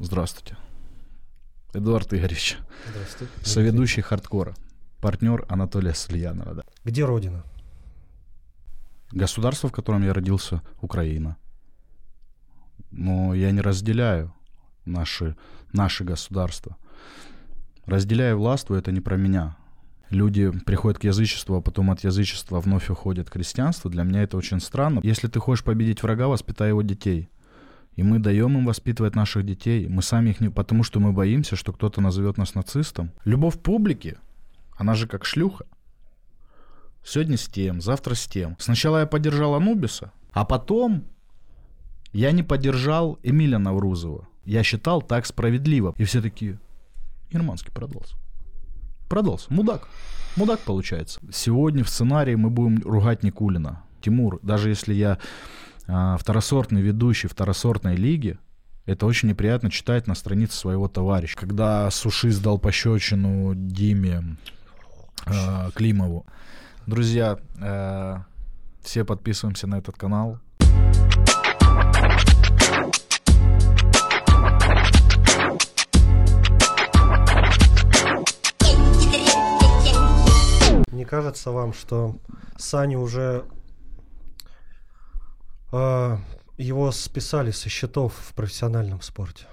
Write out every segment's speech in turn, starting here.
Здравствуйте. Эдуард Игоревич. Здравствуйте. Соведущий хардкора. Партнер Анатолия Сальянова. Да. Где родина? Государство, в котором я родился, Украина. Но я не разделяю наши, наши государства. Разделяю властву, это не про меня. Люди приходят к язычеству, а потом от язычества вновь уходят к христианству. Для меня это очень странно. Если ты хочешь победить врага, воспитай его детей. И мы даем им воспитывать наших детей. Мы сами их не... Потому что мы боимся, что кто-то назовет нас нацистом. Любовь публики, она же как шлюха. Сегодня с тем, завтра с тем. Сначала я поддержал Анубиса, а потом я не поддержал Эмиля Наврузова. Я считал так справедливо. И все такие, Германский продался. Продался. Мудак. Мудак получается. Сегодня в сценарии мы будем ругать Никулина. Тимур, даже если я второсортный ведущий второсортной лиги, это очень неприятно читать на странице своего товарища. Когда Суши сдал пощечину Диме э, Климову. Друзья, э, все подписываемся на этот канал. Не кажется вам, что Саня уже его списали со счетов в профессиональном спорте?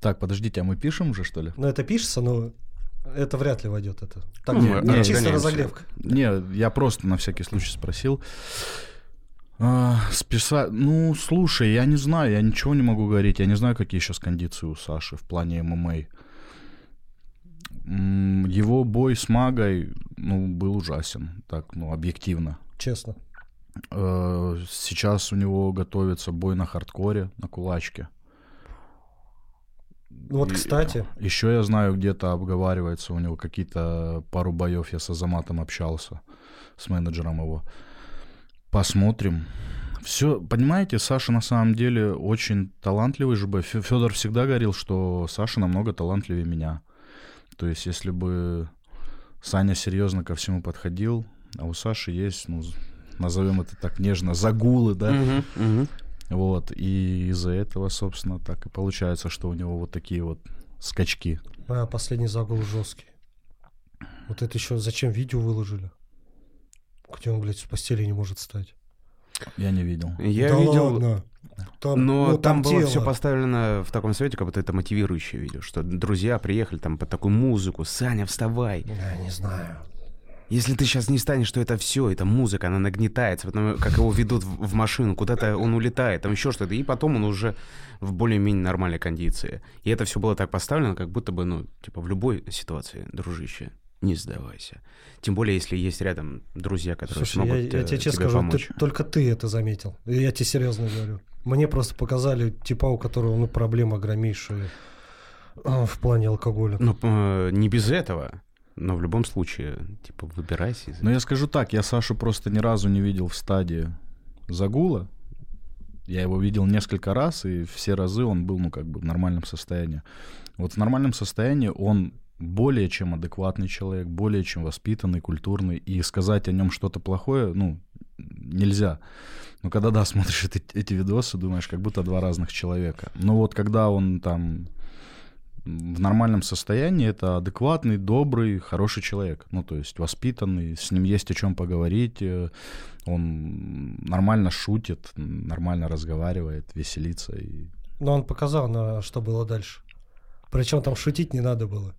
Так, подождите, а мы пишем уже, что ли? Ну, это пишется, но это вряд ли войдет. Это так, Ну, не, не чисто разогревка. Не, я просто на всякий случай спросил. А, списа... Ну, слушай, я не знаю, я ничего не могу говорить. Я не знаю, какие сейчас кондиции у Саши в плане ММА. Его бой с Магой, ну, был ужасен, так, ну, объективно. Честно. Э, Сейчас у него готовится бой на хардкоре, на кулачке. Ну вот, И- кстати, Еще я знаю, где-то обговаривается у него какие-то пару боев. Я с Азаматом общался, с менеджером его. Посмотрим. Все, понимаете, Саша на самом деле очень талантливый же бы. Федор всегда говорил, что Саша намного талантливее меня. То есть, если бы Саня серьезно ко всему подходил, а у Саши есть, ну, назовем это так нежно, загулы, да, Мгм, мгм. вот, и из-за этого, собственно, так и получается, что у него вот такие вот скачки. а, последний загул жесткий. Вот это еще зачем видео выложили? Где он, блядь, с постели не может встать. Я не видел. Я да видел, ладно. Там, но ну, там, было тело. все поставлено в таком свете, как будто это мотивирующее видео, что друзья приехали там под такую музыку, Саня, вставай. Я не знаю. Если ты сейчас не встанешь, то это все, это музыка, она нагнетается, потом как его ведут в в машину, куда-то он улетает, там еще что-то, и потом он уже в более-менее нормальной кондиции. И это все было так поставлено, как будто бы, ну, типа в любой ситуации, дружище, не сдавайся. Тем более, если есть рядом друзья, которые Слушай, я, смогут я э, тебе честно тебе скажу, помочь. ты- только ты это заметил. Я тебе серьезно говорю. Мне просто показали типа, у которого ну, проблема громейшая а, в плане алкоголя. Ну, э, не без этого, но в любом случае, типа, выбирайся. из- Но я скажу так, я Сашу просто ни разу не видел в стадии загула. Я его видел несколько раз, и все разы он был, ну, как бы в нормальном состоянии. Вот в нормальном состоянии он более чем адекватный человек, более чем воспитанный, культурный, и сказать о нем что-то плохое, ну, нельзя. Но когда, да, смотришь эти, эти видосы, думаешь, как будто два разных человека. Но вот когда он там в нормальном состоянии, это адекватный, добрый, хороший человек. Ну, то есть воспитанный, с ним есть о чем поговорить, э, он нормально шутит, нормально разговаривает, веселится. И... Но он показал, на что было дальше. Причем там шутить не надо было.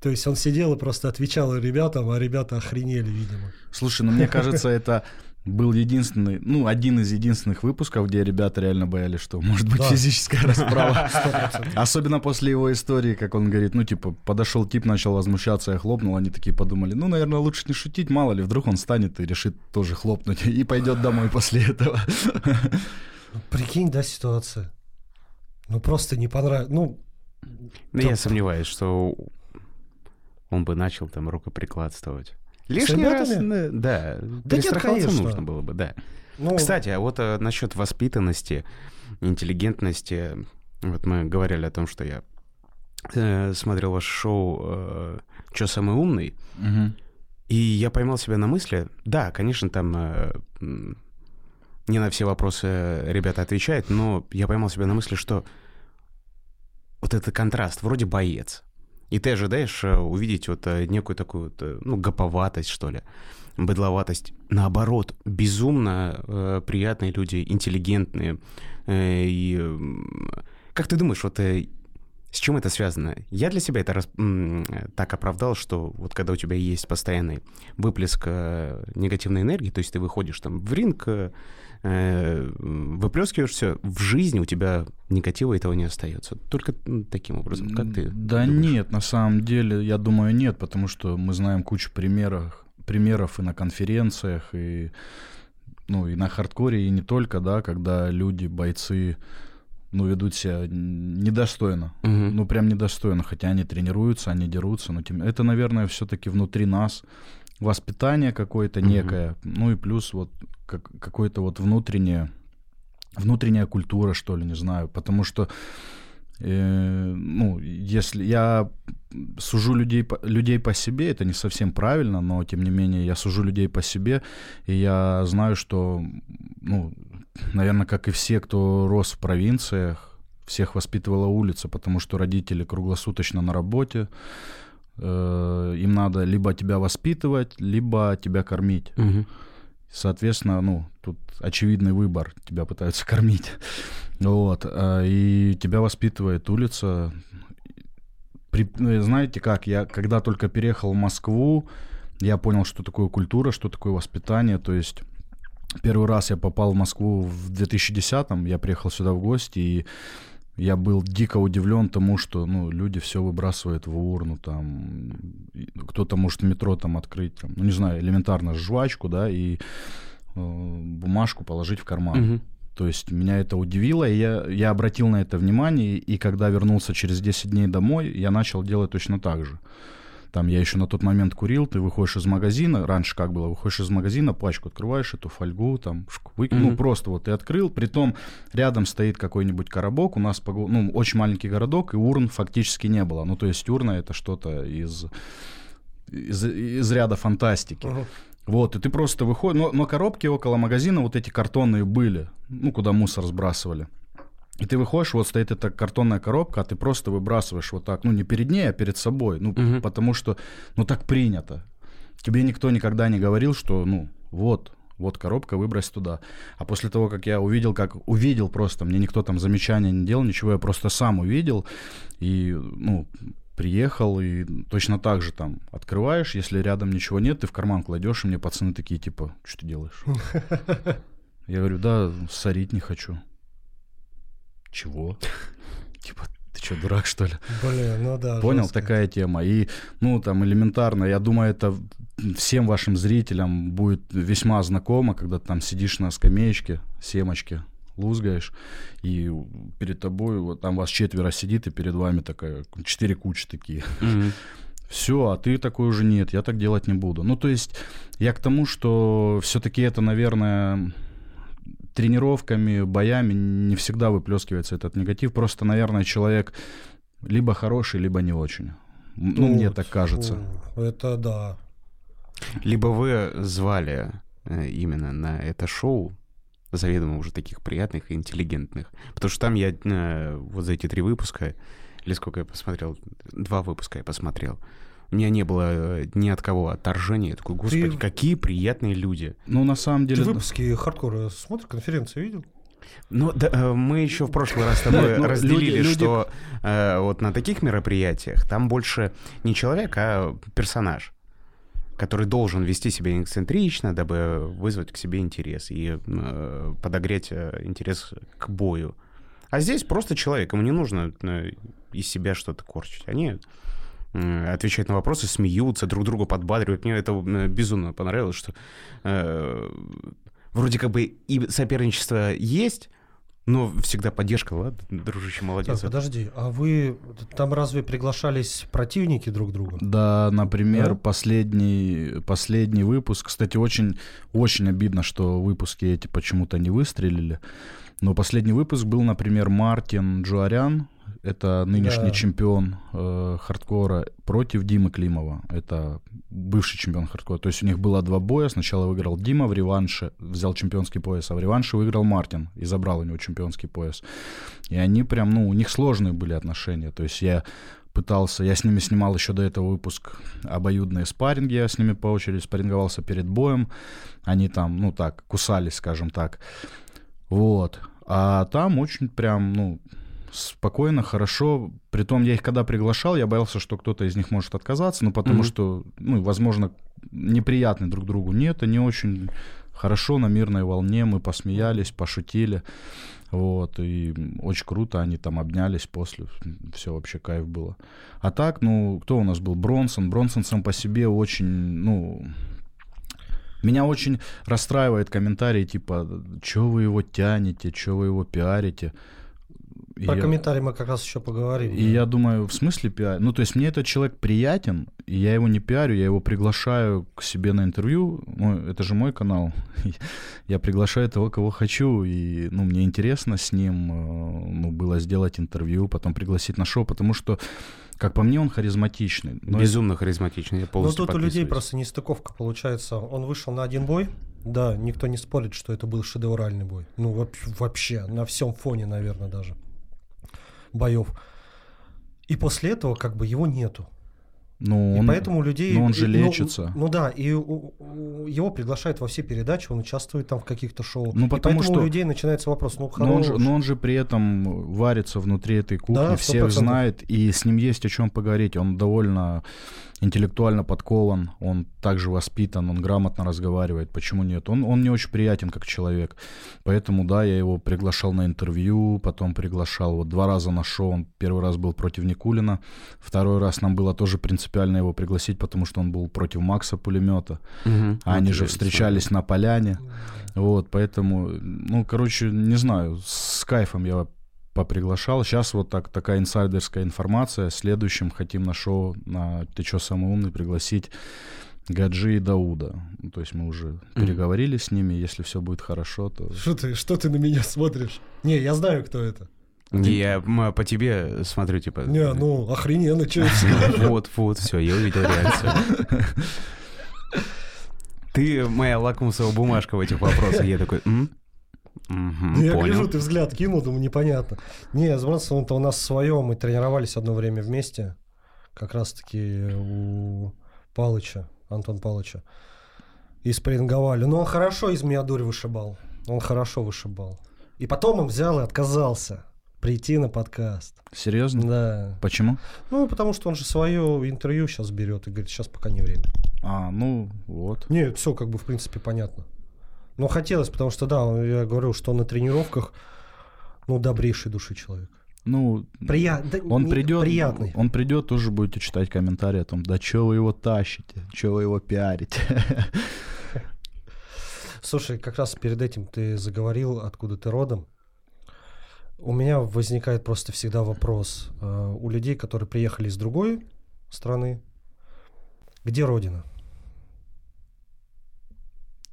То есть он сидел и просто отвечал ребятам, а ребята охренели, видимо. Слушай, ну мне кажется, это был единственный, ну, один из единственных выпусков, где ребята реально боялись, что может быть Да. физическая расправа. 100%. Особенно после его истории, как он говорит, ну, типа, подошел тип, начал возмущаться, я хлопнул, они такие подумали, ну, наверное, лучше не шутить, мало ли, вдруг он станет и решит тоже хлопнуть, и пойдет домой после этого. Ну, Прикинь, да, ситуация. Ну просто не понравилось. Ну, Топ. я сомневаюсь, что он бы начал там рукоприкладствовать. Лишний раз, да, да, нет, перестраховаться нужно было бы, да. ну Кстати, а вот э, насчет воспитанности, интеллигентности, вот мы говорили о том, что я э, смотрел ваше шоу э, «Чё самый умный?», Мгм. и я поймал себя на мысли, да, конечно, там э, не на все вопросы ребята отвечают, но я поймал себя на мысли, что вот этот контраст, вроде боец, и ты ожидаешь э, увидеть вот э, некую такую вот, э, ну, гоповатость, что ли, быдловатость. Наоборот, безумно э, приятные люди, интеллигентные. Э, и как ты думаешь, вот э, с чем это связано? Я для себя это рас... так оправдал, что вот когда у тебя есть постоянный выплеск негативной энергии, то есть ты выходишь там в ринг, выплескиваешь все, в жизни у тебя негатива этого не остается. Только таким образом. Как ты? Да думаешь? нет, на самом деле, я думаю, нет, потому что мы знаем кучу примеров, примеров и на конференциях, и, ну, и на хардкоре, и не только, да, когда люди, бойцы ну, ведут себя недостойно. Угу. Ну, прям недостойно. Хотя они тренируются, они дерутся. Но тем... это, наверное, все-таки внутри нас воспитание какое-то некое. Ну и плюс вот как, какое-то вот внутреннее, внутренняя культура, что ли, не знаю. Потому что э, ну, если я сужу людей, людей по себе, это не совсем правильно, но тем не менее я сужу людей по себе, и я знаю, что ну, наверное, как и все, кто рос в провинциях, всех воспитывала улица, потому что родители круглосуточно на работе, им надо либо тебя воспитывать, либо тебя кормить. Угу. Соответственно, ну, тут очевидный выбор, тебя пытаются кормить. Вот, э, и тебя воспитывает улица. При, ну, знаете как, я когда только переехал в Москву, я понял, что такое культура, что такое воспитание, то есть Первый раз я попал в Москву в 2010-м, я приехал сюда в гости, и я был дико удивлен тому, что ну, люди все выбрасывают в урну, там, кто-то может метро там открыть, там, ну, не знаю, элементарно жвачку, да, и э, бумажку положить в карман. Угу. То есть меня это удивило, и я, я обратил на это внимание, и когда вернулся через 10 дней домой, я начал делать точно так же. Там я еще на тот момент курил, ты выходишь из магазина, раньше как было, выходишь из магазина, пачку открываешь, эту фольгу там, вы, mm-hmm. ну просто вот ты открыл, притом рядом стоит какой-нибудь коробок, у нас ну, очень маленький городок, и урн фактически не было. Ну то есть урна это что-то из, из, из ряда фантастики. Uh-huh. Вот, и ты просто выходишь, но, но коробки около магазина вот эти картонные были, ну, куда мусор сбрасывали. И ты выходишь, вот стоит эта картонная коробка, а ты просто выбрасываешь вот так, ну не перед ней, а перед собой, ну угу. потому что, ну так принято. Тебе никто никогда не говорил, что, ну вот, вот коробка, выбрось туда. А после того, как я увидел, как увидел просто, мне никто там замечания не делал, ничего, я просто сам увидел и, ну, приехал и точно так же там открываешь, если рядом ничего нет, ты в карман кладешь, и мне пацаны такие типа, что ты делаешь? Я говорю, да, сорить не хочу. Чего? Типа, ты что, дурак, что ли? Блин, ну да. Понял, жестко. такая тема. И, ну, там, элементарно, я думаю, это всем вашим зрителям будет весьма знакомо, когда ты там сидишь на скамеечке, семочке, лузгаешь, и перед тобой, вот там вас четверо сидит, и перед вами такая, четыре кучи такие. Mm-hmm. Все, а ты такой уже нет, я так делать не буду. Ну, то есть я к тому, что все-таки это, наверное, тренировками, боями не всегда выплескивается этот негатив. Просто, наверное, человек либо хороший, либо не очень. Ну, ну мне так кажется. Это да. Либо вы звали э, именно на это шоу заведомо уже таких приятных и интеллигентных. Потому что там я э, вот за эти три выпуска, или сколько я посмотрел, два выпуска я посмотрел, у меня не было э, ни от кого отторжения. Я такой, господи, Ты... какие приятные люди. Ну, на самом деле... Ты выпуски хардкора смотришь, конференции видел? Ну, да, э, мы еще в прошлый раз с тобой ну, разделили, люди, что э, вот на таких мероприятиях там больше не человек, а персонаж, который должен вести себя эксцентрично, дабы вызвать к себе интерес и э, подогреть э, интерес к бою. А здесь просто человек, ему не нужно э, из себя что-то корчить. Они отвечают на вопросы, смеются, друг друга подбадривают. Мне это безумно понравилось, что э, вроде как бы и соперничество есть, но всегда поддержка, ладно, дружище, молодец. Так, подожди, а вы там разве приглашались противники друг друга? Да, например, да? последний последний выпуск, кстати, очень очень обидно, что выпуски эти почему-то не выстрелили. Но последний выпуск был, например, Мартин Джуарян, это нынешний Да. чемпион э, хардкора, против Димы Климова. Это бывший чемпион хардкора. То есть у них было два боя. Сначала выиграл Дима в реванше, взял чемпионский пояс, а в реванше выиграл Мартин и забрал у него чемпионский пояс. И они прям, ну, у них сложные были отношения. То есть я пытался, я с ними снимал еще до этого выпуск обоюдные спарринги, я с ними по очереди спарринговался перед боем. Они там, ну так, кусались, скажем так. Вот. А там очень прям, ну, спокойно, хорошо. Притом я их когда приглашал, я боялся, что кто-то из них может отказаться, ну, потому Мгм. что, ну, возможно, неприятны друг другу. Нет, они очень хорошо на мирной волне, мы посмеялись, пошутили. Вот, и очень круто, они там обнялись после, все вообще кайф было. А так, ну, кто у нас был? Бронсон. Бронсон сам по себе очень, ну, меня очень расстраивает комментарии типа, что вы его тянете, что вы его пиарите. И Про я- комментарии мы как раз еще поговорим. и я думаю, в смысле пиар? Ну, то есть мне этот человек приятен, и я его не пиарю, я его приглашаю к себе на интервью. Ну, это же мой канал. Я приглашаю того, кого хочу, и, ну, мне интересно с ним, э, ну, было сделать интервью, потом пригласить на шоу, потому что, как по мне, он харизматичный. Но Безумно харизматичный, я Ну, полностью тут у людей просто нестыковка получается. Он вышел на один бой. Да, никто не спорит, что это был шедевральный бой. Ну, вообще, на всем фоне, наверное, даже боев. И после этого как бы его нету. Ну, и он- поэтому людей... ну, он же и- ну, лечится. Ну, да, и у- у- его приглашают во все передачи, он участвует там в каких-то шоу. Ну, и потому поэтому что- у людей начинается вопрос, ну, Но он, же, но он же при этом варится внутри этой кухни, Да, всех 100%. знает, и с ним есть о чем поговорить. Он довольно интеллектуально подкован, он также воспитан, он грамотно разговаривает. Почему нет? Он, он мне очень приятен как человек. Поэтому, да, я его приглашал на интервью, потом приглашал вот два раза на шоу. Он первый раз был против Никулина, второй раз нам было тоже принципиально его пригласить, потому что он был против Макса Пулемета. Мгм. А они же встречались на поляне. Вот, поэтому, ну, короче, не знаю, с кайфом я поприглашал. Сейчас вот так, такая инсайдерская информация. Следующим хотим на шоу на «Ты чё, самый умный» пригласить Гаджи и Дауда. То есть мы уже переговорили с ними. Если все будет хорошо, то... Что ты, что ты на меня смотришь? Не, я знаю, кто это. Я м, по тебе смотрю, типа... Не, ну, охрененно, что Вот, вот, все, я увидел реакцию. Ты моя лакмусовая бумажка в этих вопросах. Я такой, «М? Мгм, Я понял. гляжу, ты взгляд кинул, думаю, непонятно. Не, с Бронсоном-то у нас свое, мы тренировались одно время вместе, как раз-таки у Палыча, Антон Палыча. И спарринговали. Но он хорошо из меня дурь вышибал. Он хорошо вышибал. И потом он взял и отказался прийти на подкаст. Серьезно? Да. Почему? Ну, потому что он же свое интервью сейчас берет и говорит, сейчас пока не время. А, ну, вот. Нет, все как бы в принципе понятно. Но хотелось, потому что, да, я говорю, что на тренировках, ну, добрейшей души человек. Ну, Приятный. он придет, Приятный. он придет, тоже будете читать комментарии о том, да что вы его тащите, что вы его пиарите. Слушай, как раз перед этим ты заговорил, откуда ты родом. У меня возникает просто всегда вопрос. э, У людей, которые приехали из другой страны, где родина?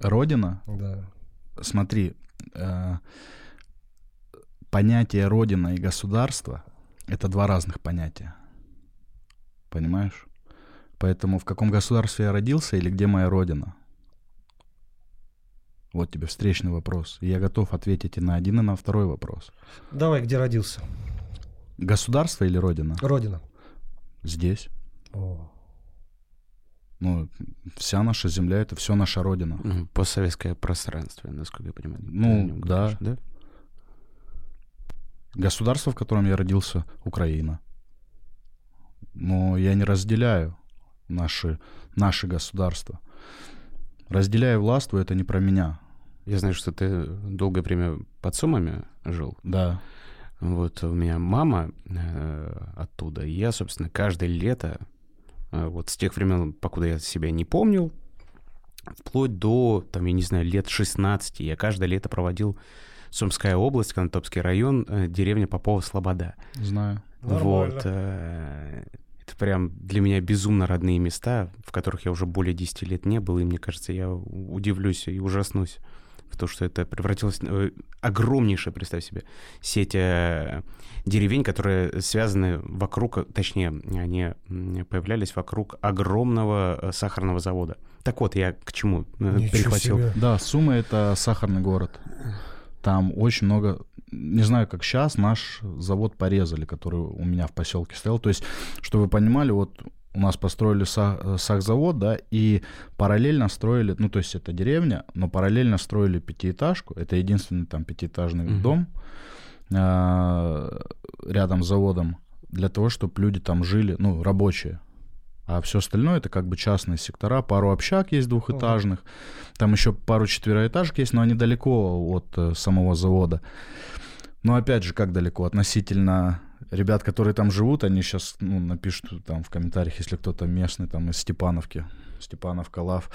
Родина, Да. смотри, э, понятие родина и государство это два разных понятия. Понимаешь? Поэтому в каком государстве я родился или где моя родина? Вот тебе встречный вопрос. И я готов ответить и на один, и на второй вопрос. Давай, где родился? Государство или родина? Родина. Здесь. О. Ну, вся наша земля это все наша родина. Постсоветское пространство, насколько я понимаю. Ну, да. говоришь, да? Государство, в котором я родился, Украина. Но я не разделяю наши, наши государства. Разделяю властву, это не про меня. Я знаю, что ты долгое время под Сумами жил. Да. Вот у меня мама э, оттуда. И я, собственно, каждое лето, вот с тех времен, покуда я себя не помнил, вплоть до, там, я не знаю, лет 16, я каждое лето проводил Сумская область, Конотопский район, э, деревня Попова-Слобода. Знаю. Вот. э, Это прям для меня безумно родные места, в которых я уже более 10 лет не был, и мне кажется, я удивлюсь и ужаснусь в то, что это превратилось в э, огромнейшая, представь себе, сеть э, деревень, которые связаны вокруг, точнее, они появлялись вокруг огромного э, сахарного завода. Так вот, я к чему э, Ничего перехватил. себе. Да, Сумы — это сахарный город. Там очень много... Не знаю, как сейчас, наш завод порезали, который у меня в поселке стоял. То есть, чтобы вы понимали, вот у нас построили э, сахзавод, да, и параллельно строили, ну, то есть это деревня, но параллельно строили пятиэтажку, это единственный там пятиэтажный Мгм. дом рядом с заводом, для того, чтобы люди там жили, ну, рабочие. А все остальное это как бы частные сектора, пару общак есть двухэтажных, там еще пару четвероэтажек есть, но они далеко от э, самого завода. Но опять же, как далеко? Относительно ребят, которые там живут, они сейчас ну, напишут там в комментариях, если кто-то местный там из Степановки, Степановка, Лав,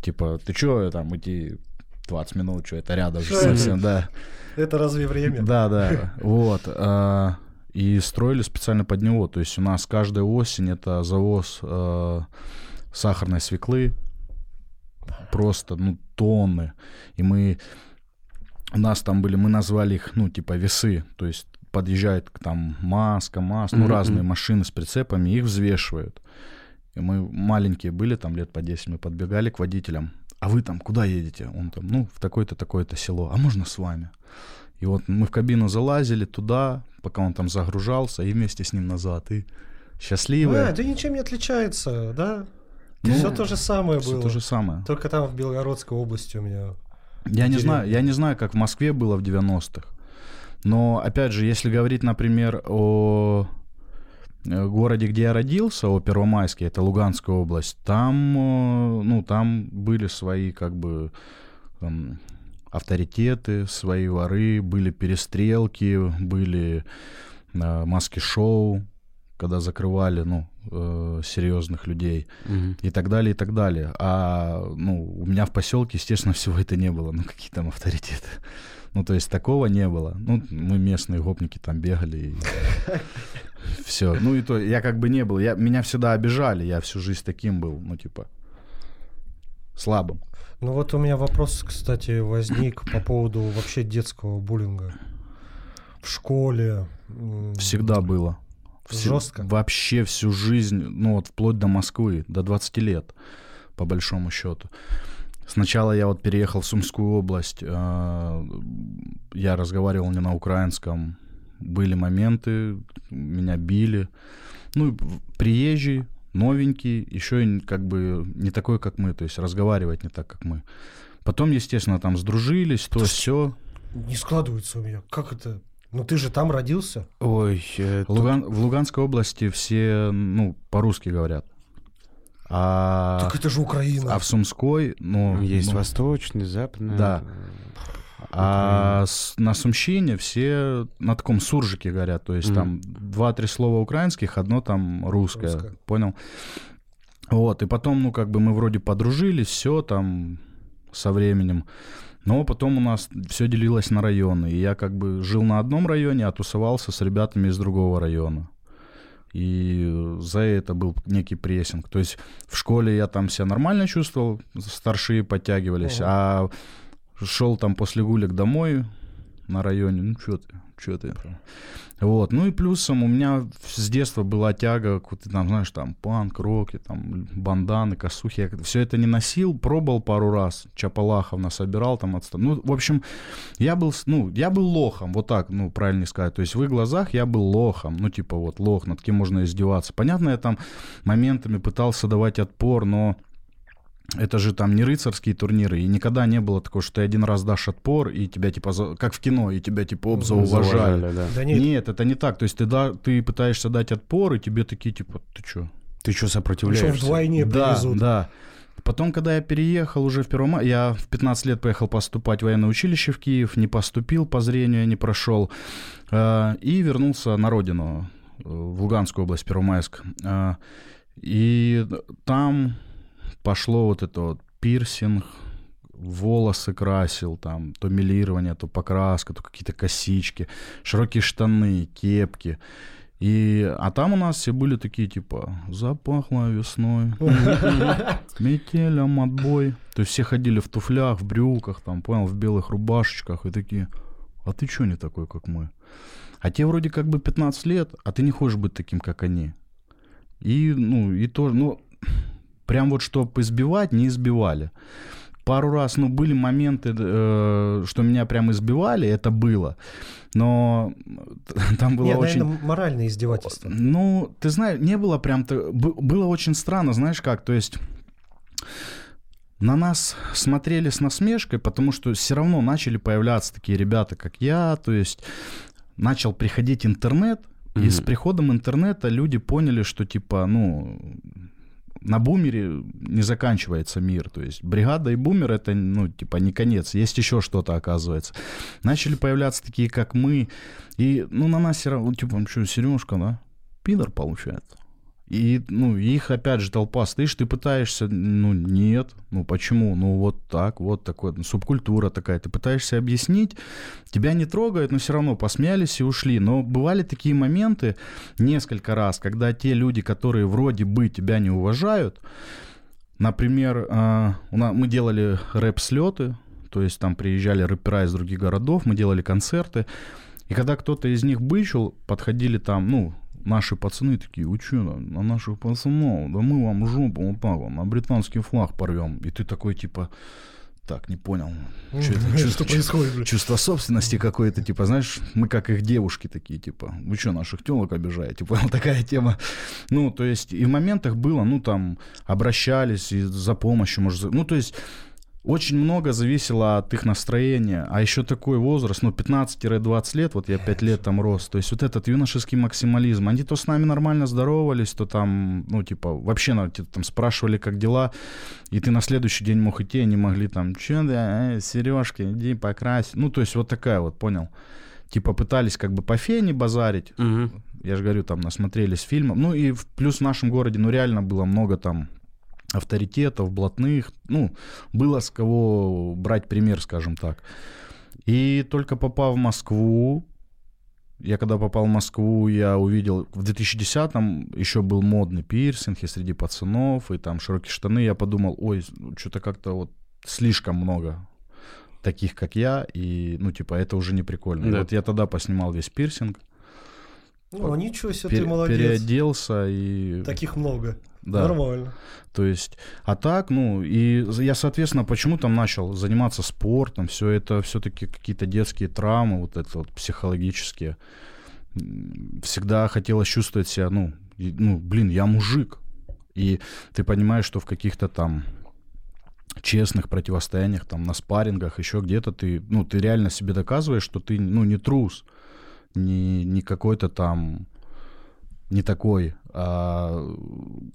типа, ты чё там идти 20 минут, что это рядом же совсем, да. Это разве время? Да, да, вот. а, И строили специально под него. То есть у нас каждая осень это завоз э, сахарной свеклы. Просто, ну, тонны. И мы... У нас там были, мы назвали их, ну, типа весы. То есть подъезжает к там маска, МАЗ, ну, разные машины с прицепами, их взвешивают. И мы маленькие были, там лет по 10, мы подбегали к водителям. А вы там куда едете? Он там, ну, в такое-то, такое-то село. А можно с вами? И вот мы в кабину залазили туда, пока он там загружался, и вместе с ним назад. И счастливые. А, да ничем не отличается, да? Ну, все то же самое было. то же самое. Только там в Белгородской области у меня. Я не деревне. знаю, я не знаю, как в Москве было в 90-х. Но, опять же, если говорить, например, о городе, где я родился, о Первомайске, это Луганская область, там, э, ну, там были свои, как бы, эм, авторитеты, свои воры, были перестрелки, были э, маски-шоу, когда закрывали, ну, э, серьезных людей Мгм. и так далее, и так далее. А, ну, у меня в поселке, естественно, всего это не было. Ну, какие там авторитеты? Ну, то есть такого не было. Ну, мы местные гопники там бегали все. Ну, и то, я как бы не был. Я, меня всегда обижали, я всю жизнь таким был, ну, типа, слабым. Ну вот у меня вопрос, кстати, возник по поводу вообще детского буллинга. В школе. Всегда было. Все- Жестко? Вообще всю жизнь, ну, вот вплоть до Москвы, до 20 лет, по большому счету. Сначала я вот переехал в Сумскую область, э, я разговаривал не на украинском, были моменты, меня били. Ну, приезжий, новенький, еще и как бы не такой, как мы, то есть разговаривать не так, как мы. Потом, естественно, там сдружились, то все. Не складывается у меня. Как это? Ну ты же там родился. Ой, э, тут- Луган- в Луганской области все, ну, по-русски говорят. А, Так это же Украина. а в Сумской, ну, есть ну, восточный, западный. Да. А с- на Сумщине все на таком суржике говорят, то есть Мгм. там два-три слова украинских, одно там русское, Русское. понял? Вот, и потом, ну, как бы мы вроде подружились, все там со временем, но потом у нас все делилось на районы, и я как бы жил на одном районе, а тусовался с ребятами из другого района. И за это был некий прессинг. То есть в школе я там себя нормально чувствовал, старшие подтягивались, а шел там после гулек домой на районе, ну что ты, что ты. Вот, ну и плюсом у меня с детства была тяга, вот, там, знаешь, там панк, роки, там банданы, косухи. Я все это не носил, пробовал пару раз, Чапалахов насобирал там отста- Ну, в общем, я был, ну, я был лохом, вот так, ну, правильно сказать. То есть в их глазах я был лохом, ну, типа вот лох, над кем можно издеваться. Понятно, я там моментами пытался давать отпор, но это же там не рыцарские турниры, и никогда не было такого, что ты один раз дашь отпор, и тебя типа, за- как в кино, и тебя типа, Мгм. зауважали. Да. Да нет, Нет, это не так. То есть ты, да, ты пытаешься дать отпор, и тебе такие, типа, ты чё? Ты что еще сопротивляешься? вдвойне да, привезут. да. Потом, когда я переехал уже в Первомай, я в 15 лет поехал поступать в военное училище в Киев, не поступил по зрению, не прошел, э, и вернулся на родину, э, в Луганскую область, Первомайск. Э, И там пошло вот это вот пирсинг, волосы красил, там, то милирование, то покраска, то какие-то косички, широкие штаны, кепки. И, а там у нас все были такие, типа, запахло весной, метелем отбой. То есть все ходили в туфлях, в брюках, там, понял, в белых рубашечках и такие, а ты что не такой, как мы? А тебе вроде как бы 15 лет, а ты не хочешь быть таким, как они. И, ну, и тоже, ну, прям вот чтобы избивать, не избивали. Пару раз, ну, были моменты, э, что меня прям избивали, это было. Но там было Нет, очень... наверное, моральное издевательство. Ну, ты знаешь, не было прям... Было очень странно, знаешь как, то есть... На нас смотрели с насмешкой, потому что все равно начали появляться такие ребята, как я, то есть начал приходить интернет, и Мгм. с приходом интернета люди поняли, что типа, ну, на бумере не заканчивается мир. То есть бригада и бумер это, ну, типа, не конец. Есть еще что-то, оказывается. Начали появляться такие, как мы. И, ну, на нас все равно, типа, что, Сережка, да? Пидор получается. И, ну, их опять же толпа стоишь, ты пытаешься, ну, нет, ну, почему, ну, вот так, вот такой, ну, субкультура такая, ты пытаешься объяснить, тебя не трогают, но все равно посмеялись и ушли. Но бывали такие моменты несколько раз, когда те люди, которые вроде бы тебя не уважают, например, а, у нас, мы делали рэп-слеты, то есть там приезжали рэпера из других городов, мы делали концерты, и когда кто-то из них бычил, подходили там, ну, наши пацаны такие, вы чё, на, на наших пацанов, да мы вам жопу вот так вот, на британский флаг порвем. И ты такой, типа, так, не понял. Это, чувство, Что происходит, блин? чувство собственности какое-то, типа, знаешь, мы как их девушки такие, типа, вы что, наших телок обижаете? Понял, такая тема. Ну, то есть, и в моментах было, ну, там, обращались и за помощью, может, ну, то есть, очень много зависело от их настроения. А еще такой возраст, ну, 15-20 лет, вот я 5 лет там рос. То есть вот этот юношеский максимализм. Они то с нами нормально здоровались, то там, ну, типа, вообще на, те- там спрашивали, как дела. И ты на следующий день мог идти, они могли там, че да, э, Сережка, иди покрась. Ну, то есть вот такая вот, понял? Типа пытались как бы по фене базарить. Мгм. Я же говорю, там насмотрелись фильмов. Ну и плюс в нашем городе, ну реально было много там авторитетов, блатных. Ну, было с кого брать пример, скажем так. И только попав в Москву, я когда попал в Москву, я увидел, в 2010-м еще был модный пирсинг и среди пацанов, и там широкие штаны. Я подумал, ой, что-то как-то вот слишком много таких, как я, и, ну, типа, это уже не прикольно. И Да. Вот я тогда поснимал весь пирсинг, Ну, ничего себе, ты пере- молодец. переоделся и... Таких много. да. Нормально. То есть, а так, ну, и я, соответственно, почему там начал заниматься спортом, все это все-таки какие-то детские травмы, вот это вот психологические. Всегда хотелось чувствовать себя, ну, и- ну, блин, я мужик. И ты понимаешь, что в каких-то там честных противостояниях, там, на спаррингах, еще где-то ты, ну, ты реально себе доказываешь, что ты, ну, не трус, не, не какой-то там, не такой. А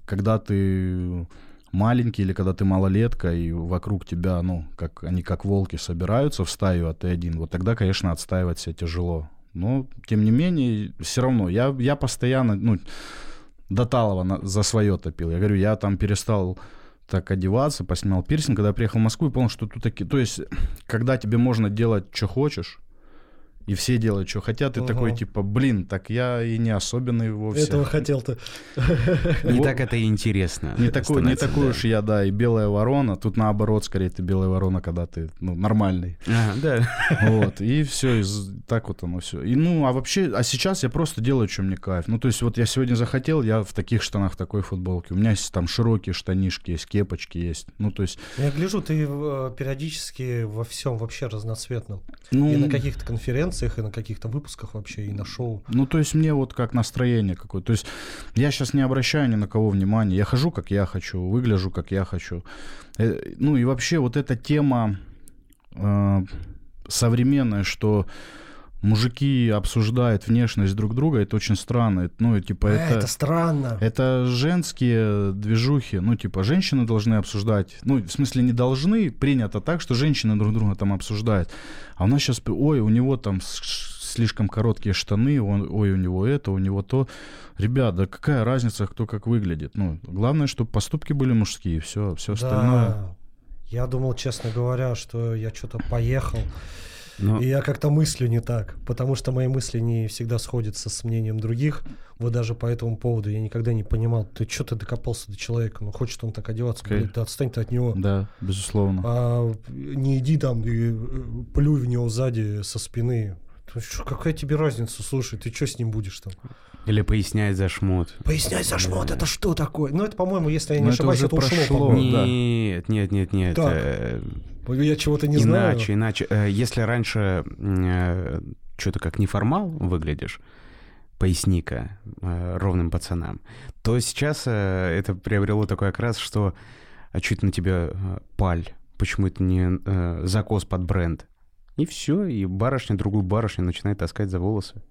когда ты маленький или когда ты малолетка, и вокруг тебя, ну, как они как волки собираются в стаю, а ты один, вот тогда, конечно, отстаивать себя тяжело. Но, тем не менее, все равно, я, я постоянно, ну, до Талова на- за свое топил. Я говорю, я там перестал так одеваться, поснимал пирсинг, когда я приехал в Москву и понял, что тут такие... То есть, когда тебе можно делать, что хочешь, и все делают, что хотят, ты Ага. такой, типа, блин, так я и не особенный вовсе. Этого хотел-то. Не Вот. так это и интересно. Не такой, не такой уж я, да, и белая ворона. Тут наоборот, скорее, ты белая ворона, когда ты, ну, нормальный. Ага, да. Вот, и все, так вот оно все. И, ну, а вообще, а сейчас я просто делаю, что мне кайф. Ну, то есть, вот я сегодня захотел, я в таких штанах, такой футболке. У меня есть там широкие штанишки есть, кепочки есть. Ну, то есть, Я гляжу, ты э, периодически во всем вообще разноцветном. ну... И на каких-то конференциях, и на каких-то выпусках вообще, и на шоу. Ну, то есть мне вот как настроение какое-то. То есть я сейчас не обращаю ни на кого внимания. Я хожу, как я хочу, выгляжу, как я хочу. Э, Ну и вообще вот эта тема э, современная, что мужики обсуждают внешность друг друга, это очень странно. Это, Ну, типа Э, это... это странно. Это женские движухи, ну, типа, женщины должны обсуждать, ну, в смысле, не должны, принято так, что женщины друг друга там обсуждают. А у нас сейчас, ой, у него там слишком короткие штаны, он, ой, у него это, у него то. Ребят, да какая разница, кто как выглядит? Ну, главное, чтобы поступки были мужские, все, все остальное. Да. Я думал, честно говоря, что я что-то поехал Но- И я как-то мыслю не так, потому что мои мысли не всегда сходятся с мнением других. Вот даже по этому поводу я никогда не понимал, ты что ты докопался до человека, ну хочет он так одеваться, Окей. блядь, да отстань ты от него. Да, безусловно. А не иди там и э, плюй в него сзади со спины. Ты какая тебе разница, слушай, ты что с ним будешь там? Или поясняет за шмот. Поясняй, за шмот, это что такое? Ну, это, по-моему, если я не Ну, это ошибаюсь, это ушло, прошло. по-моему. да. Нет, нет, нет, нет. Так. Э, Я чего-то не иначе, знаю. иначе. Э, Если раньше что-то как неформал выглядишь, поясника э, ровным пацанам, то сейчас э, это приобрело такой окрас, что а чуть на тебя э, паль, почему это не э, закос под бренд? И все, и барышня другую барышню начинает таскать за волосы.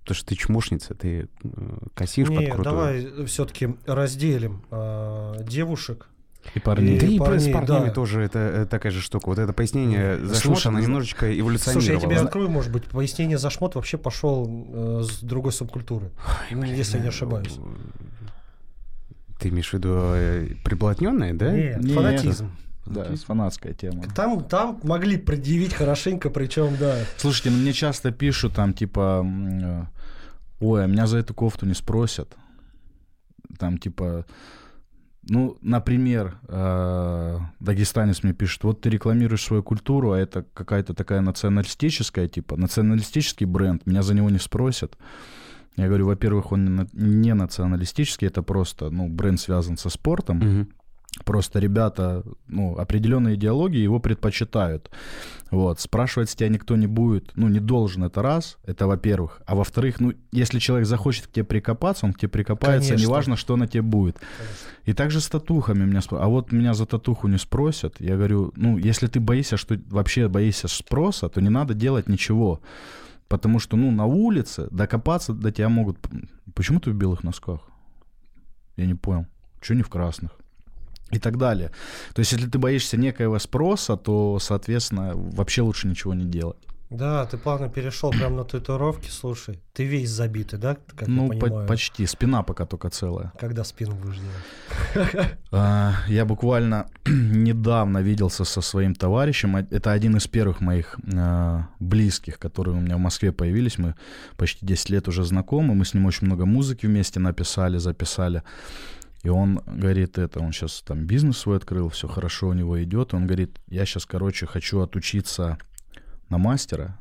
Потому что ты чмошница, ты э, косишь под Не, крутую. давай все-таки разделим а, девушек. И парней. Да и парней, с парнями да. тоже это э, такая же штука. Вот это пояснение за Слушай, шмот, оно зна- немножечко Слушай, я эволюционировало. тебе открою, может быть, пояснение за шмот вообще пошел э, с другой субкультуры. Ну, если я не ошибаюсь. Ты имеешь в виду э, приблотненное, да? Нет, Не, фанатизм. Да, фанатская тема. Там, там могли предъявить хорошенько, причем, да. Слушайте, ну мне часто пишут там, типа, э, ой, а меня за эту кофту не спросят. Там, типа, ну, например, э, дагестанец мне пишет, вот ты рекламируешь свою культуру, а это какая-то такая националистическая, типа, националистический бренд, меня за него не спросят. Я говорю, во-первых, он не на- не националистический, это просто, ну, бренд связан со спортом. Мгм. Просто ребята, ну, определенные идеологии его предпочитают. Вот. Спрашивать с тебя никто не будет, ну, не должен, это раз, это во-первых. А во-вторых, ну, если человек захочет к тебе прикопаться, он к тебе прикопается, Конечно. неважно, что на тебе будет. И также с татухами меня спрашивают. А вот меня за татуху не спросят. Я говорю, ну, если ты боишься, что вообще боишься спроса, то не надо делать ничего. Потому что, ну, на улице докопаться до тебя могут... Почему ты в белых носках? Я не понял. Чего не в красных? И так далее. То есть, если ты боишься некоего спроса, то, соответственно, вообще лучше ничего не делать. Да, ты плавно перешел прямо на татуировки, слушай. Ты весь забитый, да, как ну, я по- почти. Спина пока только целая. Когда спину будешь делать? А, Я буквально недавно виделся со своим товарищем. Это один из первых моих а, близких, которые у меня в Москве появились. Мы почти 10 лет уже знакомы. Мы с ним очень много музыки вместе написали, записали. И он говорит это, он сейчас там бизнес свой открыл, все хорошо у него идет. Он говорит, я сейчас, короче, хочу отучиться на мастера.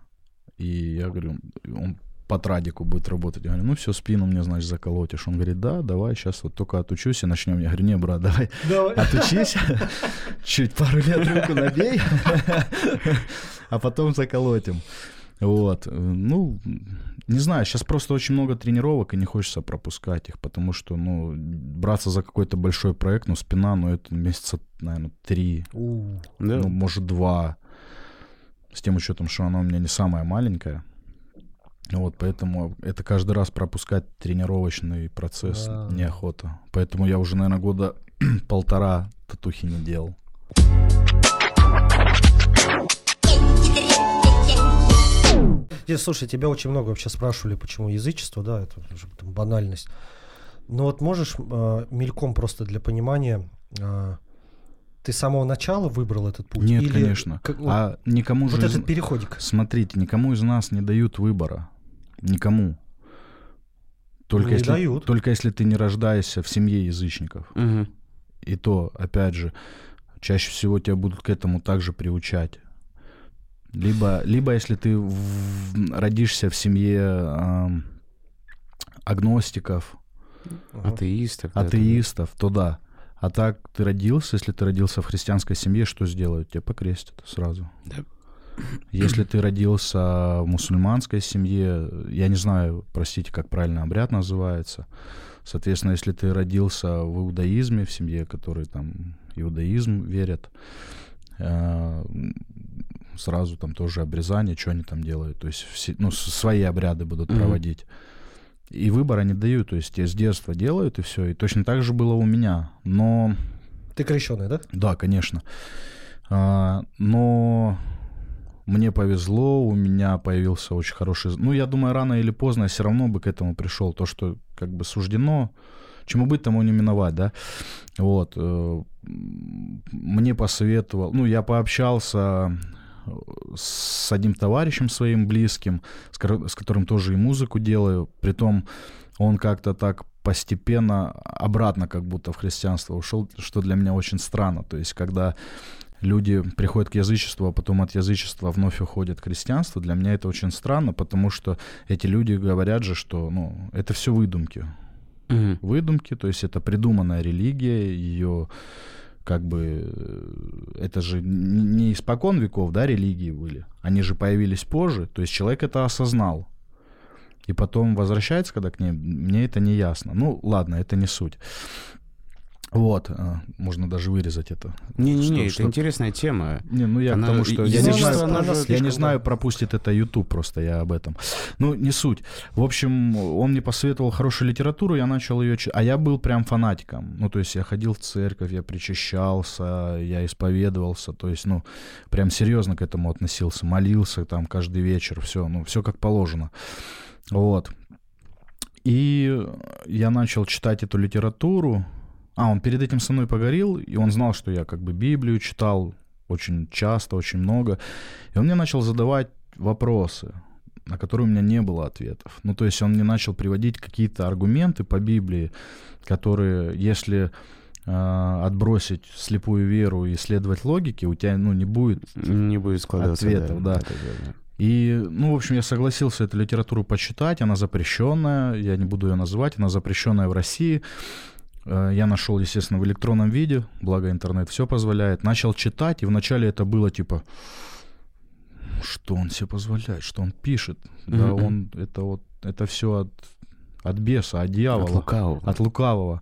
И я говорю, он по традику будет работать. Я говорю, ну все, спину мне, значит, заколотишь. Он говорит, да, давай, сейчас вот только отучусь и начнем. Я говорю, не, брат, давай Давай. отучись, чуть пару лет руку набей, а потом заколотим. Вот. Ну, не знаю, сейчас просто очень много тренировок, и не хочется пропускать их, потому что, ну, браться за какой-то большой проект, ну, спина, ну, это месяца, наверное, три, У, Да. ну, может, два. С тем учетом, что она у меня не самая маленькая. Вот, поэтому это каждый раз пропускать тренировочный процесс Да. неохота. Поэтому я уже, наверное, года полтора татухи не делал. Э, Слушай, тебя очень много вообще спрашивали, почему язычество, да, это уже там банальность. Но вот можешь э, мельком просто для понимания, э, ты с самого начала выбрал этот путь? Нет, Или конечно. как- вот, а никому вот же... этот переходик. Смотрите, никому из нас не дают выбора. Никому. Только, Не если, дают. только если ты не рождаешься в семье язычников. Мгм. И то, опять же, чаще всего тебя будут к этому также приучать. Либо, либо если ты в- родишься в семье ам, агностиков, Ага. Атеистов. да, атеистов, то да. А так ты родился, если ты родился в христианской семье, что сделают? Тебя покрестят сразу. Да. Если ты родился в мусульманской семье, я не знаю, простите, как правильно обряд называется. Соответственно, если ты родился в иудаизме, в семье, который там иудаизм верят, э, сразу там тоже обрезание, что они там делают. То есть все, ну, свои обряды будут Мгм. проводить. И выбора не дают, то есть тебе с детства делают, и все. И точно так же было у меня. Но Ты крещеный, да? да, конечно. А, но мне повезло, у меня появился очень хороший... Ну, я думаю, рано или поздно я все равно бы к этому пришел. То, что как бы суждено, чему быть, тому не миновать, да. Вот. э, Мне посоветовал... Ну, я пообщался с одним товарищем своим близким, с, с которым тоже и музыку делаю. Притом он как-то так постепенно обратно как будто в христианство ушел, что для меня очень странно. То есть когда люди приходят к язычеству, а потом от язычества вновь уходят к христианству, для меня это очень странно, потому что эти люди говорят же, что ну, это все выдумки. Мгм. Выдумки, то есть это придуманная религия, ее как бы э, это же не испокон веков, да, религии были. Они же появились позже, то есть человек это осознал. И потом возвращается, когда к ней, мне это не ясно. Ну, ладно, это не суть. Вот, э, можно даже вырезать это. Не-не-не, это что- интересная тема. Не, ну я Она- к тому, что я не знаю, же- я слишком, не знаю, пропустит это YouTube просто, я об этом. Ну, не суть. В общем, он мне посоветовал хорошую литературу, я начал ее читать. А я был прям фанатиком. Ну, то есть я ходил в церковь, я причащался, я исповедовался. То есть, ну, прям серьезно к этому относился. Молился там каждый вечер, все, ну, все как положено. Вот. И я начал читать эту литературу. А, он перед этим со мной поговорил, и он знал, что я как бы Библию читал очень часто, очень много. И он мне начал задавать вопросы, на которые у меня не было ответов. Ну, то есть он мне начал приводить какие-то аргументы по Библии, которые, если э, отбросить слепую веру и следовать логике, у тебя, ну, не будет Не будет складываться. Ответов, да. и, ну, в общем, я согласился эту литературу почитать. Она запрещенная, я не буду ее называть, она запрещенная в России. Э, Я нашел, естественно, в электронном виде, благо интернет все позволяет. Начал читать, и вначале это было типа, что он себе позволяет, что он пишет. Да, Мгм. он, это вот, это все от, от беса, от дьявола. От лукавого. От лукавого.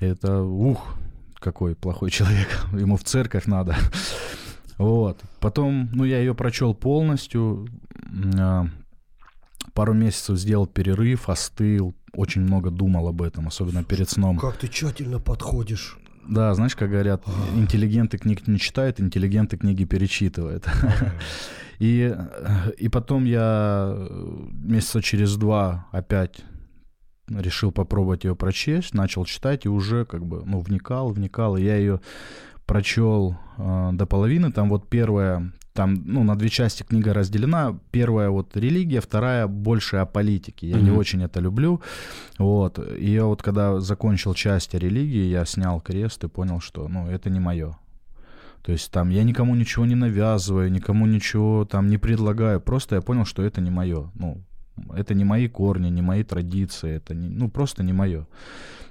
Это, ух, какой плохой человек. Ему в церковь надо. Вот. Потом, ну, я ее прочел полностью. А, Пару месяцев сделал перерыв, остыл. Очень много думал об этом, особенно перед сном. Как ты тщательно подходишь. Да, знаешь, как говорят, интеллигенты книг не читают, интеллигенты книги перечитывают. И, и потом я э, месяца через два опять решил попробовать ее прочесть, начал читать и уже как бы, ну, вникал, вникал, и я ее прочел э, до половины, там вот первая, там, ну, на две части книга разделена, первая вот религия, вторая больше о политике, я не Мгм. очень это люблю, вот, и я вот когда закончил часть о религии, я снял крест и понял, что, ну, это не мое, то есть там я никому ничего не навязываю, никому ничего там не предлагаю. Просто я понял, что это не мое. Ну, это не мои корни, не мои традиции, это не, ну просто не мое.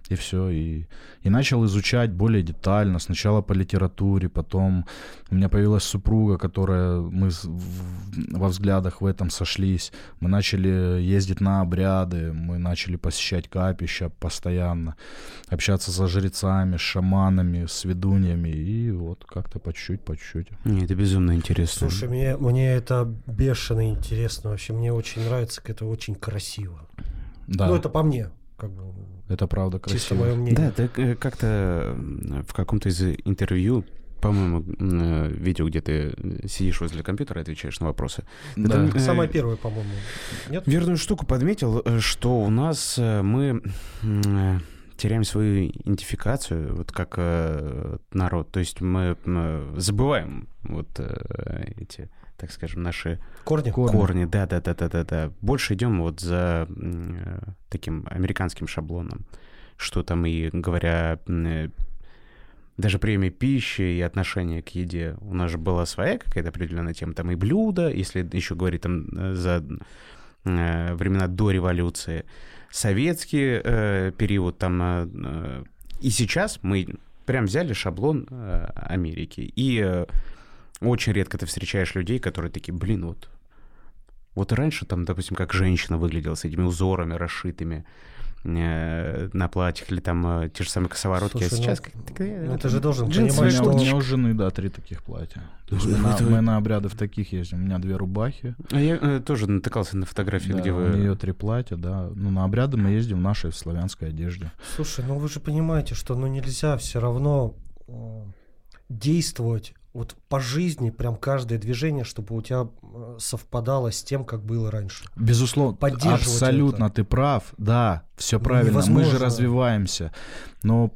И все. И, и начал изучать более детально. Сначала по литературе, потом у меня появилась супруга, которая мы во взглядах в этом сошлись. Мы начали ездить на обряды, мы начали посещать капища постоянно, общаться со жрецами, с шаманами, с ведуньями. И вот как-то по чуть-чуть, по чуть-чуть. Не, это безумно интересно. Слушай, мне, мне это бешено интересно. Вообще, мне очень нравится, как это очень красиво. Да, Ну, это по мне. Как бы, правда чисто красиво. мое мнение. Да, ты э, как-то в каком-то из интервью, по-моему, э, видео, где ты э, сидишь возле компьютера и отвечаешь на вопросы. Да. там, э, Самое первое, по-моему. Нет? Верную штуку подметил, э, что у нас э, мы э, теряем свою идентификацию, вот как э, народ. То есть мы забываем вот э, эти, так скажем, наши Корни? Корни. корни. Да, да, да, да, да, да. Больше идем вот за э, таким американским шаблоном, что там и говоря э, даже приеме пищи и отношение к еде. У нас же была своя какая-то определенная тема, там и блюда, если еще говорить там э, за э, времена до революции, советский э, период там, э, э, и сейчас мы прям взяли шаблон э, Америки, и э, очень редко ты встречаешь людей, которые такие, блин, вот вот раньше там, допустим, как женщина выглядела с этими узорами расшитыми э, на платьях или там э, те же самые косоворотки, Слушай, а сейчас ну, как ну, ты же должен джинсовая У понимать, меня, что- у меня у жены, да, три таких платья. То есть Ну, мы, на, это- мы на обряды в таких ездим. У меня две рубахи. А я э, тоже натыкался на фотографии, да, где У вы... нее три платья, да. Ну, на обряды мы ездим в нашей славянской одежде. Слушай, ну вы же понимаете, что ну нельзя все равно э, действовать вот по жизни, прям каждое движение, чтобы у тебя э, совпадало с тем, как было раньше. Безусловно, абсолютно это. ты прав. Да, все правильно. Мы Невозможно. же развиваемся. Но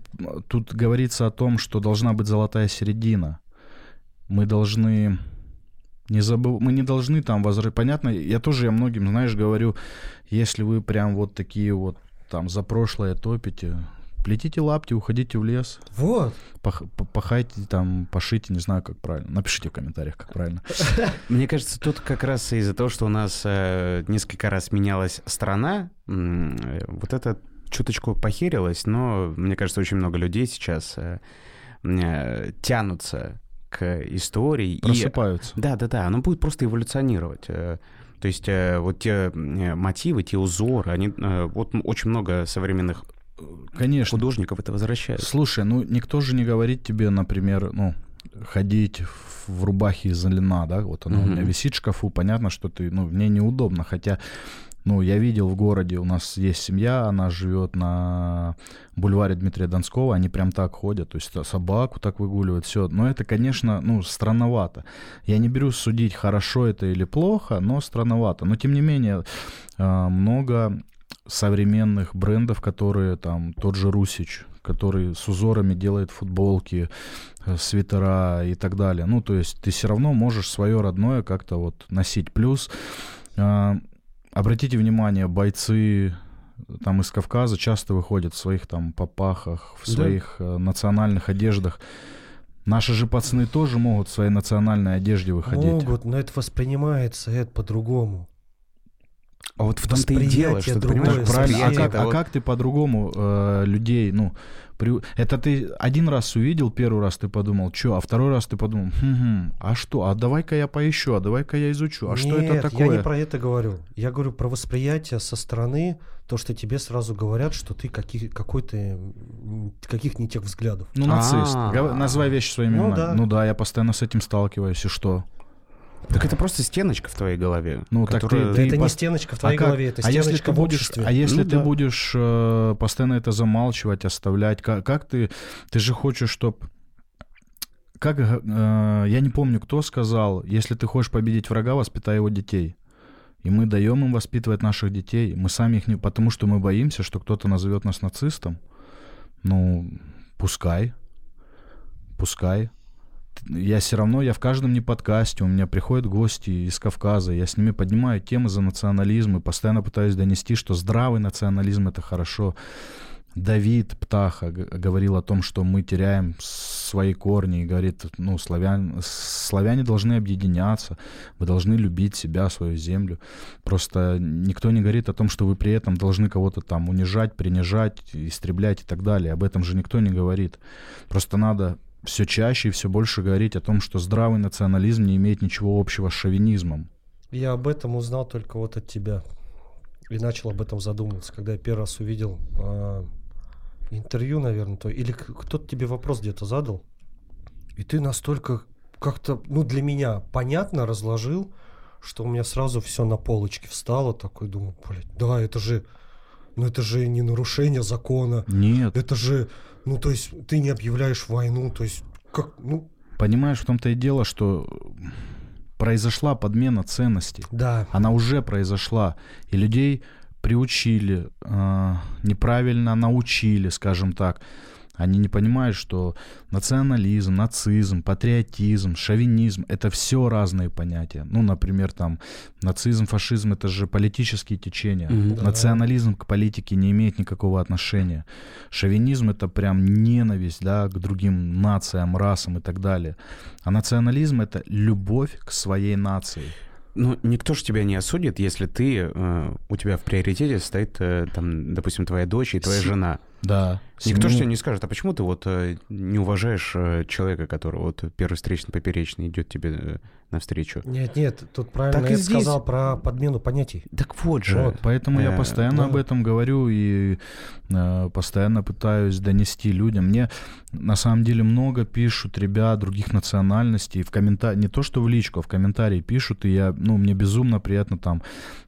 тут говорится о том, что должна быть золотая середина. Мы должны Не забыв... Мы не должны там возвращать. Понятно, я тоже я многим, знаешь, говорю, если вы прям вот такие вот там за прошлое топите, плетите лапти, уходите в лес. Вот. Пах, пахайте там, пошите, не знаю, как правильно. Напишите в комментариях, как правильно. Мне кажется, тут как раз из-за того, что у нас э, несколько раз менялась страна, э, вот это чуточку похерилось, но мне кажется, очень много людей сейчас э, тянутся к истории. Просыпаются. И, да, да, да, оно будет просто эволюционировать. То есть вот те мотивы, те узоры, они вот очень много современных Конечно. художников это возвращают. Слушай, ну никто же не говорит тебе, например, ну, ходить в рубахе из льна, да, вот она mm-hmm. у меня висит в шкафу, понятно, что ты, ну, мне неудобно, хотя, ну, я видел в городе, у нас есть семья, она живет на бульваре Дмитрия Донского, они прям так ходят, то есть собаку так выгуливают, все, но это, конечно, ну, странновато. Я не берусь судить, хорошо это или плохо, но странновато, но тем не менее а, много современных брендов, которые там тот же Русич, который с узорами делает футболки, э, свитера и так далее. Ну, то есть ты все равно можешь свое родное как-то вот носить. Плюс э, обратите внимание, бойцы там из Кавказа часто выходят в своих там попахах, в своих да. э, национальных одеждах. Наши же пацаны тоже могут в своей национальной одежде выходить. Могут, но это воспринимается это по-другому. А вот в том-то и дело, что ты понимаешь, правильно. А как, а вот... как ты по-другому э, людей, ну, при... это ты один раз увидел, первый раз ты подумал, что, а второй раз ты подумал, хм, а что, а давай-ка я поищу, а давай-ка я изучу, а Нет, что это такое? я не про это говорю. Я говорю про восприятие со стороны, то, что тебе сразу говорят, что ты каких, какой-то, каких не тех взглядов. Ну, нацист. А. Называй вещи своими ну, именами. Ну да, я постоянно с этим сталкиваюсь, и что? Так это просто стеночка в твоей голове. Ну, которая... так ты, ты Это пос... не стеночка в твоей а голове, это а стеночка если ты в будешь, А если ну, ты да. будешь э, постоянно это замалчивать, оставлять, как, как ты... Ты же хочешь, чтобы... Как, э, я не помню, кто сказал, если ты хочешь победить врага, воспитай его детей. И мы даем им воспитывать наших детей. Мы сами их не... Потому что мы боимся, что кто-то назовет нас нацистом. Ну, пускай. Пускай я все равно, я в каждом не подкасте, у меня приходят гости из Кавказа, я с ними поднимаю темы за национализм и постоянно пытаюсь донести, что здравый национализм — это хорошо. Давид Птаха говорил о том, что мы теряем свои корни, и говорит, ну, славян, славяне должны объединяться, вы должны любить себя, свою землю. Просто никто не говорит о том, что вы при этом должны кого-то там унижать, принижать, истреблять и так далее. Об этом же никто не говорит. Просто надо все чаще и все больше говорить о том, что здравый национализм не имеет ничего общего с шовинизмом. Я об этом узнал только вот от тебя. И начал об этом задумываться, когда я первый раз увидел э, интервью, наверное, то. Или кто-то тебе вопрос где-то задал. И ты настолько как-то, ну, для меня понятно разложил, что у меня сразу все на полочке встало. Такой думаю, блядь, да, это же, ну это же не нарушение закона. Нет. Это же ну, то есть ты не объявляешь войну, то есть как, ну... Понимаешь, в том-то и дело, что произошла подмена ценностей. Да. Она уже произошла. И людей приучили, э, неправильно научили, скажем так, они не понимают, что национализм, нацизм, патриотизм, шовинизм — это все разные понятия. Ну, например, там нацизм, фашизм — это же политические течения. Mm-hmm. Национализм к политике не имеет никакого отношения. Шовинизм — это прям ненависть да, к другим нациям, расам и так далее. А национализм — это любовь к своей нации. Ну, никто же тебя не осудит, если ты, э, у тебя в приоритете стоит, э, там, допустим, твоя дочь и твоя С... жена. Да. Никто же тебе не скажет, а почему ты вот э, не уважаешь э, человека, который вот первый встречный поперечный идет тебе э, навстречу? Нет, нет, тут правильно так я здесь... сказал про подмену понятий. Так вот же. Вот, поэтому э, я постоянно да. об этом говорю и э, постоянно пытаюсь донести людям. Мне на самом деле много пишут ребят других национальностей в комментарии, не то что в личку, а в комментарии пишут, и я, ну, мне безумно приятно там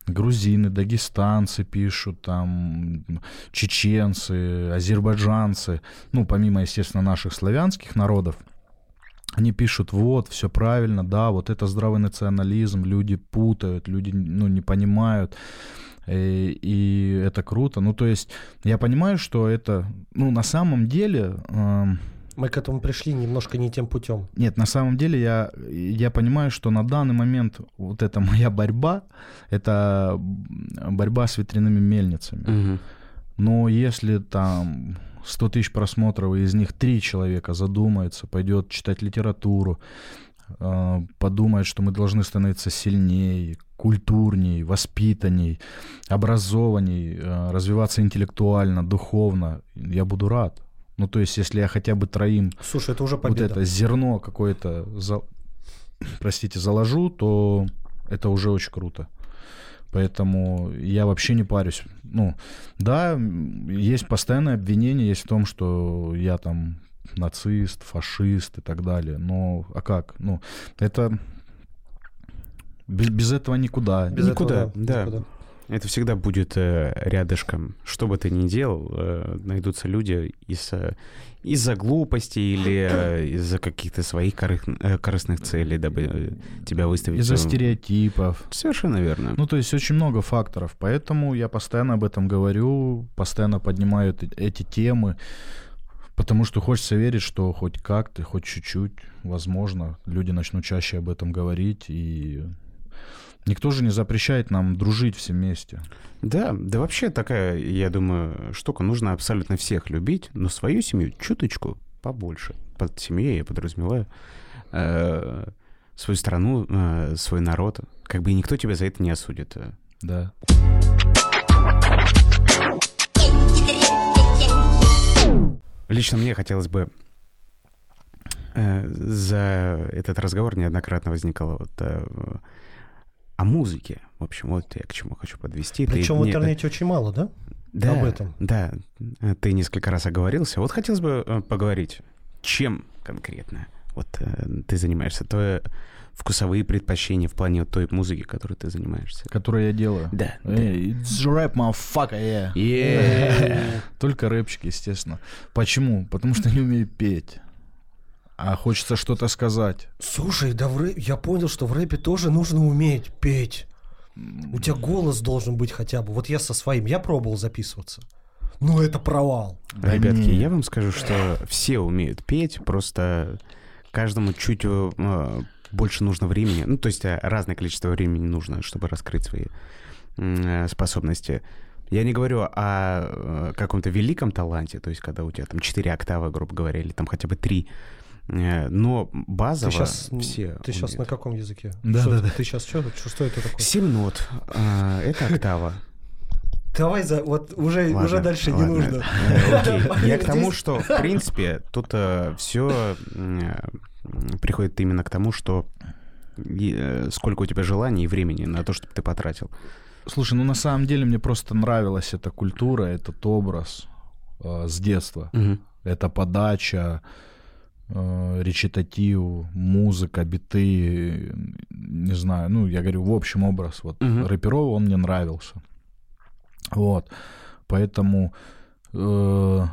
грузины, дагестанцы пишут, там чеченцы, азербайджанцы, ну, помимо, естественно, наших славянских народов, они пишут, вот, все правильно, да, вот это здравый национализм, люди путают, люди, ну, не понимают, и, э, и это круто. Ну, то есть, я понимаю, что это, ну, на самом деле, э, Мы к этому пришли немножко не тем путем. Нет, на самом деле я, я понимаю, что на данный момент вот эта моя борьба, это борьба с ветряными мельницами. Мгм. Но если там 100 тысяч просмотров, и из них три человека задумается, пойдет читать литературу, э, подумает, что мы должны становиться сильнее, культурней, воспитанней, образованней, э, развиваться интеллектуально, духовно, я буду рад. Ну, то есть, если я хотя бы троим Слушай, это уже вот победа. это зерно какое-то, за- простите, заложу, то это уже очень круто. Поэтому я вообще не парюсь. Ну, да, есть постоянное обвинение, есть в том, что я там нацист, фашист и так далее. Но, а как? Ну, это... Без, без этого никуда. Без Никуда, этого, да. никуда. Это всегда будет э, рядышком. Что бы ты ни делал, э, найдутся люди из, э, из-за глупости или э, из-за каких-то своих корых- э, корыстных целей, дабы э, тебя выставить. Из-за стереотипов. Совершенно верно. Ну, то есть очень много факторов, поэтому я постоянно об этом говорю, постоянно поднимаю эти, эти темы, потому что хочется верить, что хоть как-то, хоть чуть-чуть, возможно, люди начнут чаще об этом говорить, и никто же не запрещает нам дружить все вместе. Да, да вообще такая, я думаю, штука. Нужно абсолютно всех любить, но свою семью чуточку побольше. Под семьей я подразумеваю э, свою страну, э, свой народ. Как бы и никто тебя за это не осудит. Да. Лично мне хотелось бы э, за этот разговор неоднократно возникало вот э, о музыке. В общем, вот я к чему хочу подвести. Ты Причем в мне- интернете очень мало, да? да, об этом. Да, э, ты несколько раз оговорился. Вот хотелось бы э, поговорить, чем конкретно вот э, ты занимаешься, твои вкусовые предпочтения в плане вот той музыки, которой ты занимаешься. Которое я делаю. Да. Эй, it's rap, motherfucker, yeah. Yeah. Только рэпчик, естественно. Почему? Потому что не умею петь. А хочется что-то сказать. Слушай, да в рэп- я понял, что в рэпе тоже нужно уметь петь. У тебя голос должен быть хотя бы. Вот я со своим, я пробовал записываться. Ну, это провал. Ребятки, я вам скажу, что все умеют петь, просто каждому чуть э, больше нужно времени. Ну, то есть э, разное количество времени нужно, чтобы раскрыть свои э, способности. Я не говорю о каком-то великом таланте, то есть когда у тебя там 4 октавы, грубо говоря, или там хотя бы 3. Но базово Ты сейчас, все ты сейчас умеют. на каком языке? Да, Что да, да. Ты сейчас что? Что, что это такое? 7 нот. э, Это октава. Давай за, вот уже, Ладно, уже дальше не ладно. нужно. Э, окей. Я к тому, что, в принципе, тут все приходит именно к тому, что э, сколько у тебя желаний и времени на то, чтобы ты потратил. Слушай, ну на самом деле мне просто нравилась эта культура, этот образ э, с детства. Это подача, э, речитатив, музыка, биты, э, не знаю, ну, я говорю, в общем образ вот Мгм. рэперов, он мне нравился. Вот, поэтому э,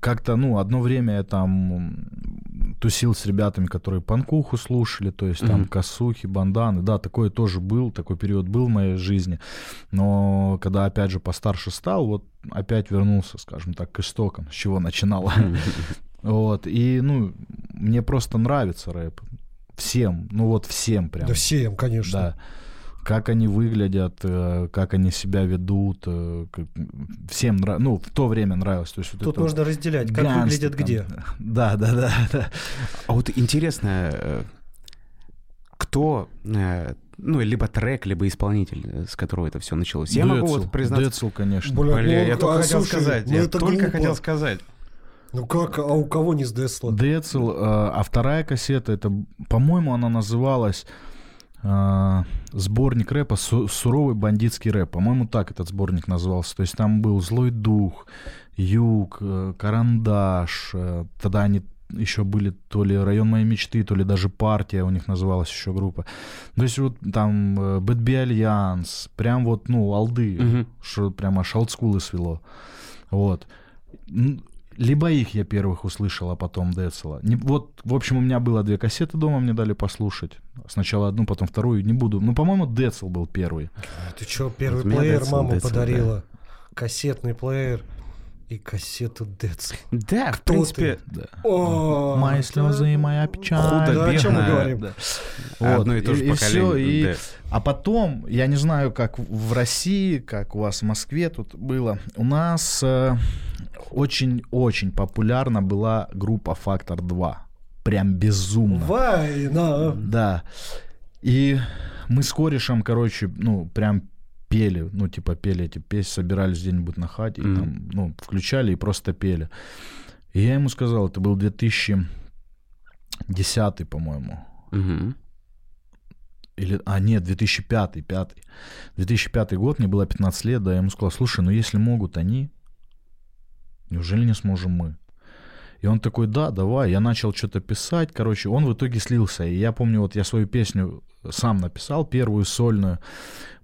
как-то, ну, одно время я там тусил с ребятами, которые панкуху слушали, то есть там Мгм. косухи, банданы, да, такое тоже был, такой период был в моей жизни, но когда опять же постарше стал, вот опять вернулся, скажем так, к истокам, с чего начинал. Вот, и, ну, мне просто нравится рэп. Всем, ну вот всем прям. Да всем, конечно. Да. Как они выглядят, э, как они себя ведут, э, всем нравится, ну, в то время нравилось. То есть вот Тут это нужно разделять, как гангстер выглядят там. где. Да, да, да, да. А вот интересно, э, кто, ну, либо трек, либо исполнитель, с которого это все началось. Я могу вот Децл, признаться... Децл, конечно. Бля, Бля, я ну, только а, хотел слушай, сказать, ну я это только глупо. хотел сказать. Ну как, а у кого не с Децла? Децл, э, а вторая кассета, это, по-моему, она называлась э, сборник рэпа «Су- «Суровый бандитский рэп». По-моему, так этот сборник назывался. То есть там был «Злой дух», «Юг», э, «Карандаш». э, Тогда они еще были то ли «Район моей мечты», то ли даже «Партия» у них называлась еще группа. То есть вот там э, «Bad B. Альянс», прям вот, ну, олды, Мгм. что прямо аж олдскулы свело. Вот. Либо их я первых услышал, а потом Децела. Не, вот, в общем, у меня было две кассеты дома, мне дали послушать. Сначала одну, потом вторую, не буду. Ну, по-моему, Децл был первый. А Ты что, первый Вот плеер Децл, мама Децл, подарила? Кассетный плеер. И кассету Дэц. Да, в Кто принципе, Да. О, Мои слезы и моя печаль. Худо Да, о чем мы говорим? Да. Одно и то же и, поколение, всё, и-. А потом, я не знаю, как в России, как у вас в Москве тут было, у нас э, очень-очень популярна была группа «Фактор 2». Прям безумно. Война. Да. И мы с корешем, короче, ну, прям пели, ну, типа пели эти песни, собирались где-нибудь на хате, и Мгм. там, ну, включали и просто пели. И я ему сказал, это был 2010, по-моему, Мгм. или, а нет, 2005, 5. 2005 год, мне было 15 лет, да, я ему сказал, слушай, ну если могут они, неужели не сможем мы? И он такой, да, давай. Я начал что-то писать, короче, он в итоге слился. И я помню, вот я свою песню сам написал, первую сольную.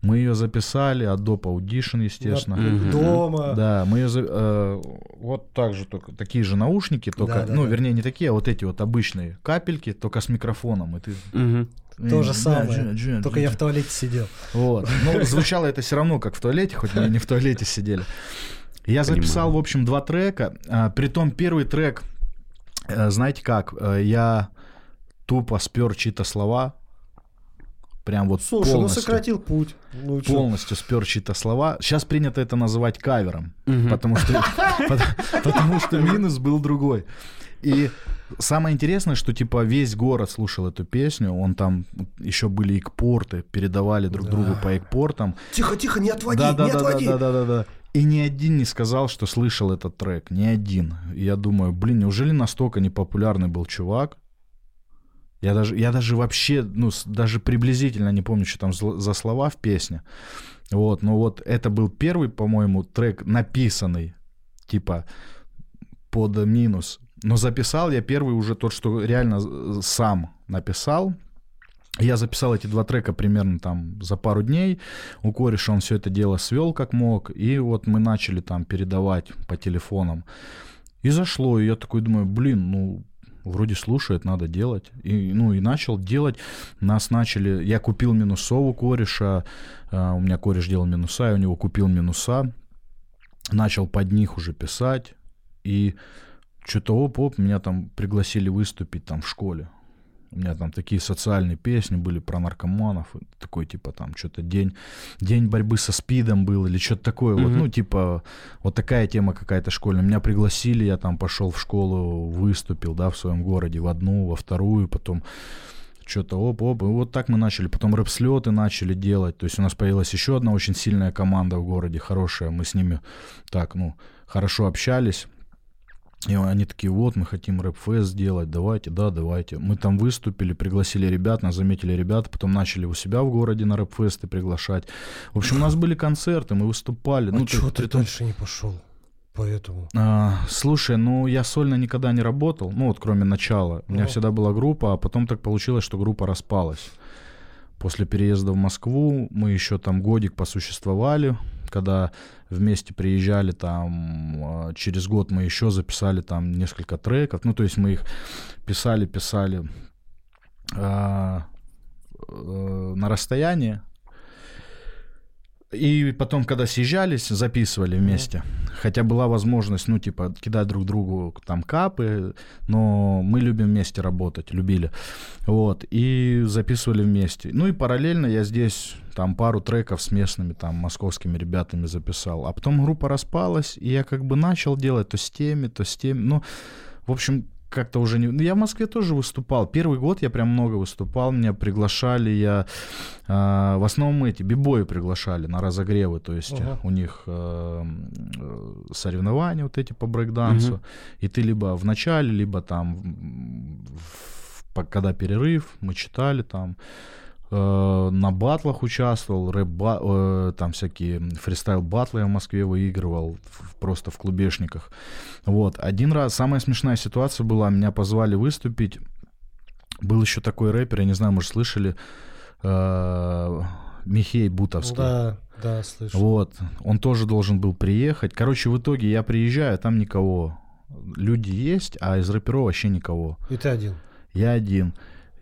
Мы ее записали, Adobe Audition, естественно. Дома. Да, мы ее за- э, вот так же только такие же наушники, только, Да, да, ну, да. вернее, не такие, а вот эти вот обычные капельки, только с микрофоном. И ты Мгм. То же самое. джи- джи- Только я в туалете сидел. вот. Ну, звучало это все равно, как в туалете, хоть мы не в туалете сидели. Я записал, Понимаю. в общем, два трека. А, Притом первый трек, э, знаете как, э, я тупо спер чьи-то слова. Прям вот Слушай, ну полностью. сократил путь. Ну, полностью спер чьи-то слова. Сейчас принято это называть кавером, потому что, пот- потому что минус был другой. И самое интересное, что типа весь город слушал эту песню, он там еще были экпорты, передавали друг другу по экпортам. Тихо, тихо, не отводи, Да, да, не да, да, отводи. да, да, да, да. И ни один не сказал, что слышал этот трек. Ни один. И я думаю, блин, неужели настолько непопулярный был чувак? Я даже, я даже вообще, ну, даже приблизительно не помню, что там за слова в песне. Вот, но вот это был первый, по-моему, трек написанный, типа, под минус. Но записал я первый уже тот, что реально э, сам написал. Я записал эти два трека примерно там за пару дней. У кореша он все это дело свел как мог. И вот мы начали там передавать по телефонам. И зашло. И я такой думаю, блин, ну, вроде слушает, надо делать. И, ну, и начал делать. Нас начали... Я купил минусову кореша. а, у меня кореш делал минуса, я у него купил минуса. Начал под них уже писать. И что-то оп-оп, меня там пригласили выступить там в школе. У меня там такие социальные песни были про наркоманов, такой типа там что-то день, день борьбы со спидом был или что-то такое. Вот, Мгм. ну типа вот такая тема какая-то школьная. Меня пригласили, я там пошел в школу, выступил, да, в своем городе, в одну, во вторую, потом что-то оп-оп, и вот так мы начали. Потом рэп-слеты начали делать. То есть у нас появилась еще одна очень сильная команда в городе, хорошая. Мы с ними так, ну, хорошо общались. И они такие, вот, мы хотим рэп-фест сделать, давайте, да, давайте. Мы там выступили, пригласили ребят, нас заметили ребята, потом начали у себя в городе на рэп-фесты приглашать. В общем, у нас были концерты, мы выступали. А ну, чего ты том- дальше не пошел? Поэтому. а, слушай, ну я сольно никогда не работал, ну вот кроме начала. У меня Ага. всегда была группа, а потом так получилось, что группа распалась. После переезда в Москву мы еще там годик посуществовали, когда вместе приезжали там, а, через год мы еще записали там несколько треков, ну то есть мы их писали, писали а, э, на расстоянии. И потом, когда съезжались, записывали вместе. Хотя была возможность, ну, типа, кидать друг другу там капы, но мы любим вместе работать, любили. Вот, и записывали вместе. Ну и параллельно я здесь там пару треков с местными там московскими ребятами записал. А потом группа распалась, и я как бы начал делать то с теми, то с теми. Ну, в общем, как-то уже не... ну, Я в Москве тоже выступал. Первый год я прям много выступал. Меня приглашали, я... а, в основном эти бибои приглашали на разогревы. То есть Ага. у них э, э, соревнования вот эти по брейкдансу. Мгм. И ты либо в начале, либо там, в- по- когда перерыв, мы читали там. Э, на батлах участвовал, рэп ба- э, там всякие фристайл батлы я в Москве выигрывал, просто в клубешниках. Вот, один раз, самая смешная ситуация была, меня позвали выступить, был еще такой рэпер, я не знаю, может, слышали, э, Михей Бутовский. Да, да, слышу. Вот, он тоже должен был приехать. Короче, в итоге я приезжаю, там никого. Люди есть, а из рэперов вообще никого. И ты один. Я один.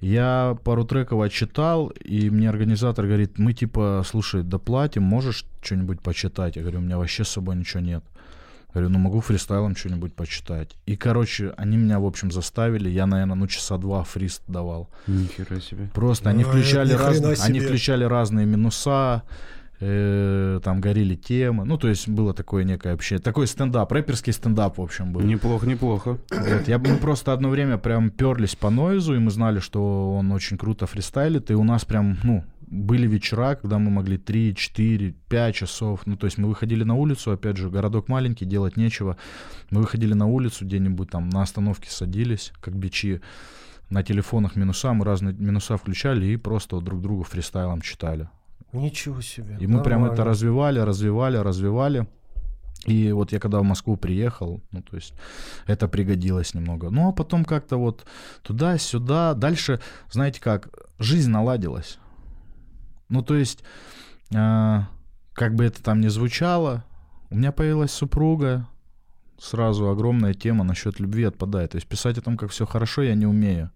Я пару треков отчитал, и мне организатор говорит, мы типа, слушай, доплатим, можешь что-нибудь почитать? Я говорю, у меня вообще с собой ничего нет. Говорю, ну могу фристайлом что-нибудь почитать. И, короче, они меня, в общем, заставили. Я, наверное, ну часа два фрист давал. Нихера себе. Просто они Ну, включали ни хрена разные, они включали разные минуса, э, там горели темы. Ну, то есть было такое некое общение. Такой стендап, рэперский стендап, в общем, был. Неплохо, неплохо. Вот, я, мы просто одно время прям перлись по нойзу, и мы знали, что он очень круто фристайлит, и у нас прям, ну, были вечера, когда мы могли 3, 4, 5 часов, ну, то есть мы выходили на улицу, опять же, городок маленький, делать нечего, мы выходили на улицу где-нибудь там, на остановке садились, как бичи, на телефонах минуса, мы разные минуса включали и просто друг другу фристайлом читали. Ничего себе. И мы прям это Нормально. развивали, развивали, развивали. И вот я когда в Москву приехал, ну, то есть это пригодилось немного. Ну, а потом как-то вот туда-сюда. Дальше, знаете как, жизнь наладилась. Ну, то есть, а, как бы это там ни звучало, у меня появилась супруга, сразу огромная тема насчет любви отпадает. То есть писать о том, как все хорошо, я не умею.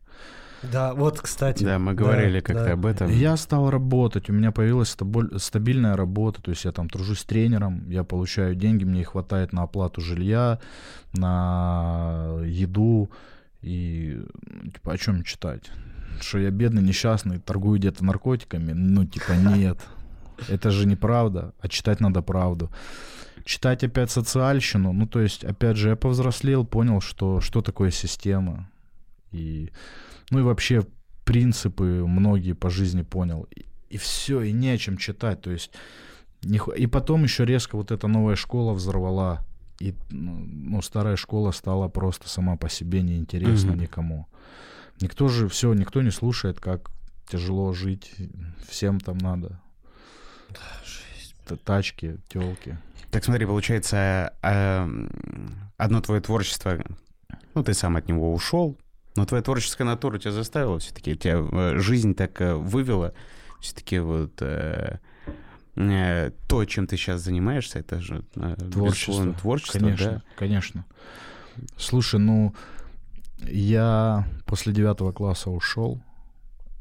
Да, вот, кстати. Да, мы говорили как-то да. об этом. Я стал работать, у меня появилась стабильная работа, то есть я там тружусь тренером, я получаю деньги, мне их хватает на оплату жилья, на еду, и типа о чем читать? Что я бедный, несчастный, торгую где-то наркотиками? Ну, типа, нет. Это же неправда, а читать надо правду. Читать опять социальщину, ну, то есть, опять же, я повзрослел, понял, что, что такое система. И, ну и вообще принципы многие по жизни понял. И, и все, и не о чем читать. То есть, и потом еще резко вот эта новая школа взорвала. И ну, ну, старая школа стала просто сама по себе неинтересна Мгм. никому. Никто же все, никто не слушает, как тяжело жить. Всем там надо. Т- Тачки, телки. Так смотри, получается, эм, одно твое творчество, ну, ты сам от него ушел, но твоя творческая натура тебя заставила все-таки, тебя э, жизнь так э, вывела, все-таки вот э, э, то, чем ты сейчас занимаешься, это же э, Творчество. творчество, Конечно, да. конечно. Слушай, ну, я после девятого класса ушел,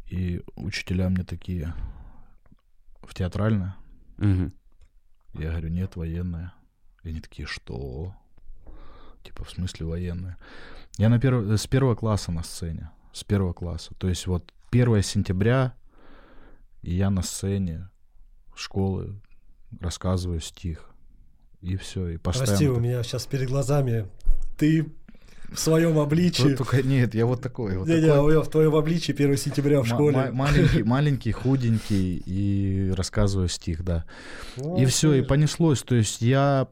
и учителя мне такие в театральное. Мгм. Я говорю, нет, военная. И они такие, что? Типа, в смысле военная? Я на перв... с первого класса на сцене. С первого класса. То есть вот 1 сентября, и я на сцене школы рассказываю стих. И все, и постоянно... Прости, у меня сейчас перед глазами ты в своем обличии. Вот только нет, я вот такой. Вот Не-не, такой я в твоем обличии 1 сентября в школе. ма- маленький, маленький, худенький, и рассказываю стих, да. Ну, И все, и понеслось. То есть я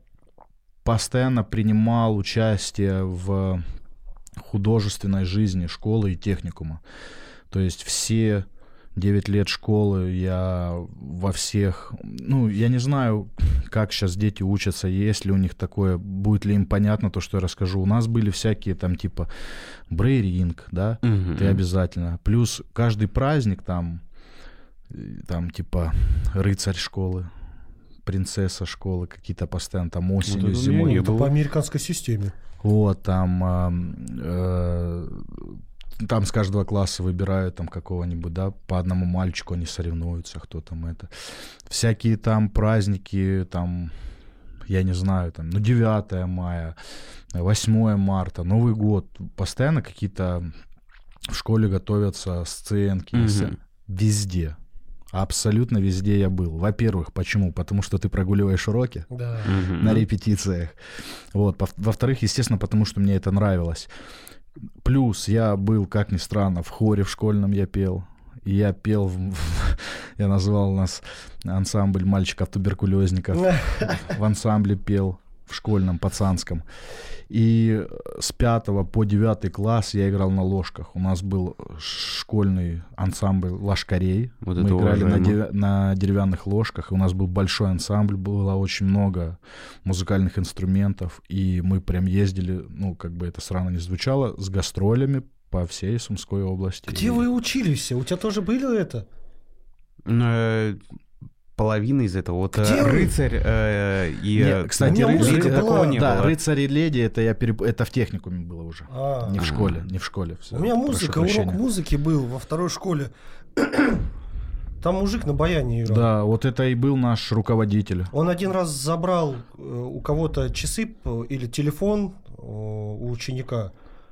постоянно принимал участие в художественной жизни школы и техникума. То есть все 9 лет школы я во всех... Ну, я не знаю, как сейчас дети учатся, есть ли у них такое, будет ли им понятно то, что я расскажу. У нас были всякие там типа брейринг, да, Мгм. ты обязательно. Плюс каждый праздник там, э, там типа рыцарь школы, принцесса школы, какие-то постоянно там осенью, это у меня зимой. не Это было. по американской системе. Вот, там, ам, э, там с каждого класса выбирают там какого-нибудь, да, по одному мальчику они соревнуются, кто там это. Всякие там праздники, там, я не знаю, там, ну, 9 мая, 8 марта, Новый год. Постоянно какие-то в школе готовятся сценки. Сцен- Везде. Абсолютно везде я был. Во-первых, почему? Потому что ты прогуливаешь уроки Да. На репетициях. Вот. Во-вторых, естественно, потому что мне это нравилось. Плюс я был, как ни странно, в хоре в школьном я пел. И я пел, в- я назвал нас ансамбль мальчиков-туберкулезников. В ансамбле пел в школьном, пацанском. И с пятого по девятый класс я играл на ложках. У нас был школьный ансамбль ложкарей. Вот Мы это играли на, девя- на деревянных ложках. И у нас был большой ансамбль, было очень много музыкальных инструментов. И мы прям ездили, ну, как бы это странно не звучало, с гастролями по всей Сумской области. Где И- вы учились? У тебя тоже было это? Э, Половина из этого. Вот э, Где вы? рыцарь э, и... Не, э, кстати, у меня ры- музыка ры- была. не да, было. рыцарь и леди это я переп- это в техникуме было уже. А. Не в школе, не в школе. всё, У меня музыка, урок музыки был во второй школе. Там мужик на баяне играл. Да, вот это и был наш руководитель. Он один раз забрал э, у кого-то часы или телефон э, у ученика.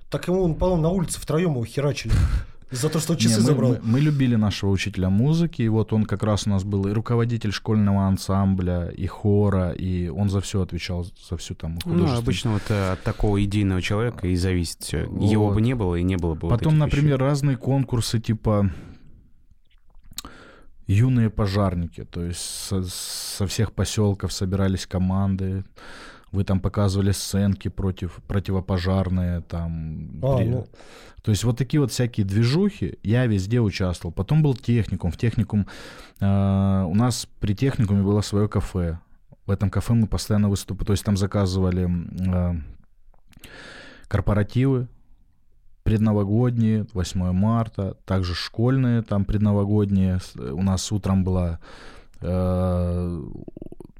Так ему, он, по-моему, на улице втроем его херачили. За то, что часы Не, мы, забрал. мы- мы любили нашего учителя музыки, и вот он как раз у нас был и руководитель школьного ансамбля, и хора, и он за все отвечал, за всю там Ну, художественную обычно вот э, от такого идейного человека и зависит все. Его Вот. бы не было, и не было бы вот Потом, этих например, разные конкурсы типа юные пожарники, то есть со, со всех поселков собирались команды, вы там показывали сценки против противопожарные, там. А, при- ну. То есть вот такие вот всякие движухи, я везде участвовал. Потом был техникум. В техникум э, у нас при техникуме было свое кафе. В этом кафе мы постоянно выступали, то есть там заказывали э, корпоративы, предновогодние, 8 марта, также школьные, там предновогодние. У нас утром была э,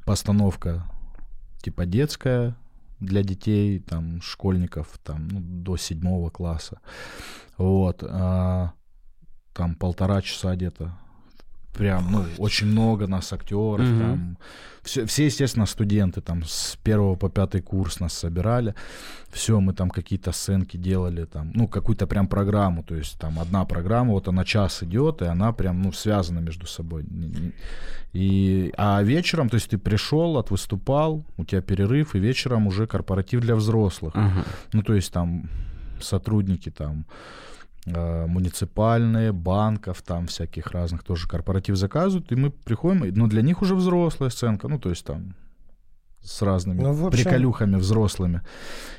постановка типа детская для детей, там, школьников, там, ну, до седьмого класса. Вот. а, там полтора часа где-то. Прям, ну, очень много нас актеров, Мгм. там. Все, все, естественно, студенты, там, с первого по пятый курс нас собирали. Все, мы там какие-то сценки делали, там, ну, какую-то прям программу, то есть там одна программа, вот она час идет, и она прям, ну, связана между собой. И, а вечером, то есть ты пришел, отвыступал, у тебя перерыв, и вечером уже корпоратив для взрослых. Ага. Ну, то есть там сотрудники там муниципальные, банков, там всяких разных тоже корпоратив заказывают, и мы приходим, но для них уже взрослая сценка, ну, то есть там с разными Ну, общем- приколюхами взрослыми.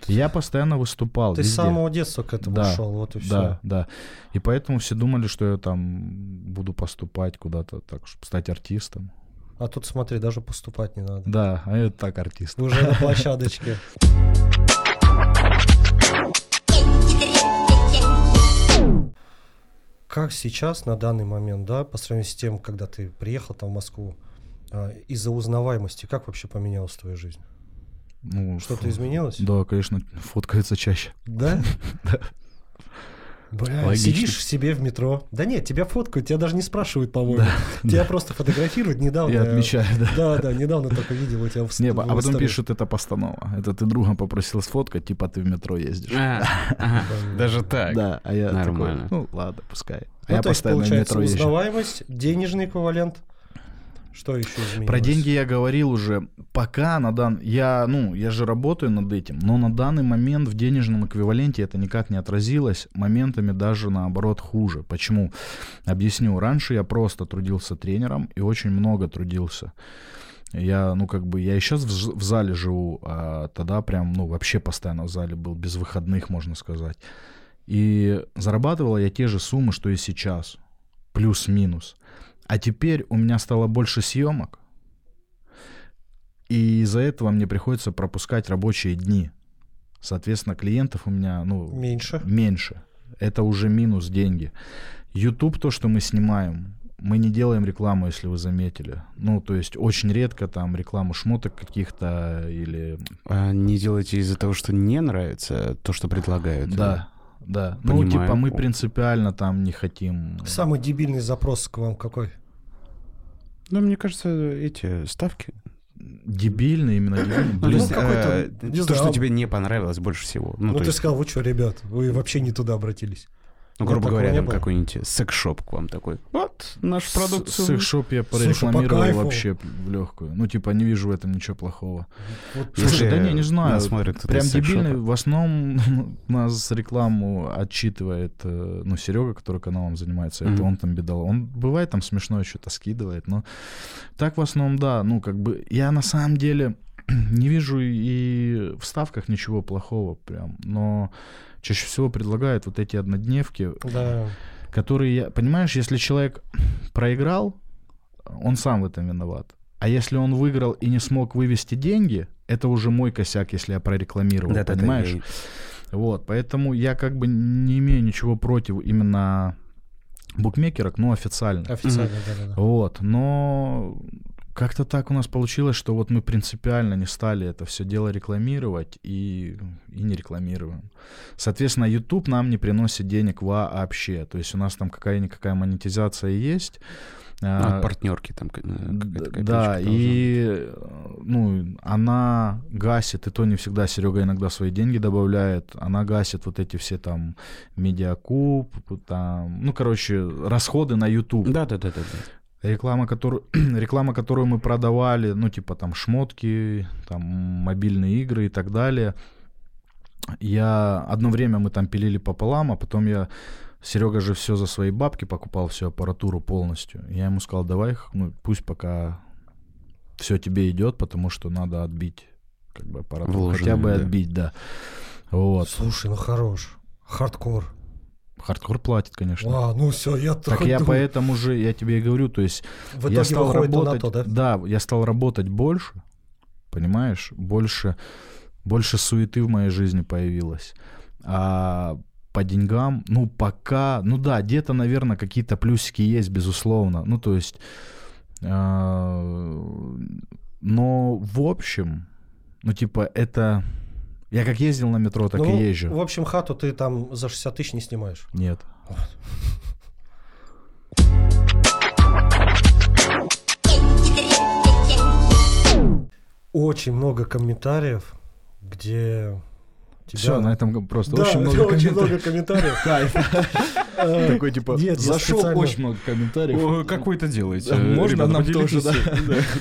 Я постоянно выступал Ты с самого детства к этому Да, шел, вот и все. Да, да. И поэтому все думали, что я там буду поступать куда-то так, чтобы стать артистом. А тут смотри, даже поступать не надо. Да, а я так артист. Вы уже на площадочке. Как сейчас, на данный момент, да, по сравнению с тем, когда ты приехал там в Москву, а, из-за узнаваемости, как вообще поменялась твоя жизнь? Ну, Что-то фу- изменилось? Да, конечно, фоткаются чаще. Да? Бля, Логично. сидишь себе в метро. Да нет, тебя фоткают, тебя даже не спрашивают, по-моему. Тебя просто фотографируют недавно. Я отмечаю, да. Да, да, недавно только видел у тебя в Не, в а потом Инстаграме. пишут, это постанова. Это ты другом попросил сфоткать, типа ты в метро ездишь. А, ага. Даже так. Да, а я Нормально. такой, ну ладно, пускай. А Ну, я то есть, получается, метро узнаваемость, денежный эквивалент. Что еще изменилось? Про деньги я говорил уже. Пока на дан... я, ну, я же работаю над этим, но на данный момент в денежном эквиваленте это никак не отразилось. Моментами даже наоборот хуже. Почему? Объясню. Раньше я просто трудился тренером и очень много трудился. Я, ну, как бы, я и сейчас в, в зале живу, а тогда прям, ну, вообще постоянно в зале был, без выходных, можно сказать. И зарабатывал я те же суммы, что и сейчас. Плюс-минус. А теперь у меня стало больше съемок. И из-за этого мне приходится пропускать рабочие дни. Соответственно, клиентов у меня, ну, Меньше. меньше. Это уже минус деньги. YouTube, то, что мы снимаем, мы не делаем рекламу, если вы заметили. Ну, то есть очень редко там рекламу шмоток каких-то или... А не делайте из-за того, что не нравится то, что предлагают. Да, да. Ну, Понимаю. типа мы принципиально там не хотим... Самый дебильный запрос к вам какой? Ну, мне кажется, эти ставки. Дебильный именно. Ну, то Блин, есть, не то, что а- тебе не понравилось больше всего. Ну, Ну, ты есть, сказал, вы что, ребят, вы вообще не туда обратились. Ну, грубо говоря, там какой-нибудь секс-шоп к вам такой. Вот, наш продукт. Секс-шоп я Слушай, по прорекламировал кайфу. вообще в легкую. Ну, типа, не вижу в этом ничего плохого. Вот Слушай, да не, не знаю. смотрит Прям дебильный. В основном нас рекламу отчитывает, э, ну, Серега, который каналом занимается. Это он там бедал. Он бывает там смешное что-то скидывает, но так в основном, да. Ну, как бы я на самом деле не вижу и в ставках ничего плохого прям. Но чаще всего предлагают вот эти однодневки, Да. которые, я- понимаешь, если человек проиграл, он сам в этом виноват. А если он выиграл и не смог вывести деньги, это уже мой косяк, если я прорекламировал, Да-да-да, понимаешь? я- Вот, поэтому я как бы не имею ничего против именно букмекерок, но официально. Официально, да, да, да. Вот, но как-то так у нас получилось, что вот мы принципиально не стали это все дело рекламировать и, и не рекламируем. Соответственно, YouTube нам не приносит денег вообще. То есть у нас там какая-никакая монетизация есть. А, А, партнерки там. э, какая-то да, и ну, она гасит, и то не всегда Серега иногда свои деньги добавляет. Она гасит вот эти все там медиакуб, там, ну, короче, расходы на YouTube. Да, да, да, да. да. Реклама, которую, реклама, которую мы продавали, ну, типа там шмотки, там мобильные игры и так далее. Я одно время мы там пилили пополам, а потом я Серега же все за свои бабки покупал, всю аппаратуру полностью. Я ему сказал, давай, ну, пусть пока все тебе идет, потому что надо отбить как бы аппаратуру. Вложенное, Хотя бы да. отбить, да. Вот. Слушай, ну хорош. Хардкор. Хардкор платит, конечно. А, ну все, я Так так я думаю. поэтому же, я тебе и говорю, то есть В я стал работать, то, да? я стал работать больше, понимаешь, больше, больше суеты в моей жизни появилось. А по деньгам, ну пока, ну да, где-то, наверное, какие-то плюсики есть, безусловно. Ну то есть, а, но в общем, ну типа это, я как ездил на метро, так Ну, и езжу. В общем, хату ты там за 60 тысяч не снимаешь. Нет. Очень много комментариев, где тебя... Все, на этом просто Да, очень много очень много комментариев. Кайф. Э, Такой типа, Нет, зашел специально- очень много комментариев. Как вы это делаете? Да, можно нам тоже, поделитесь.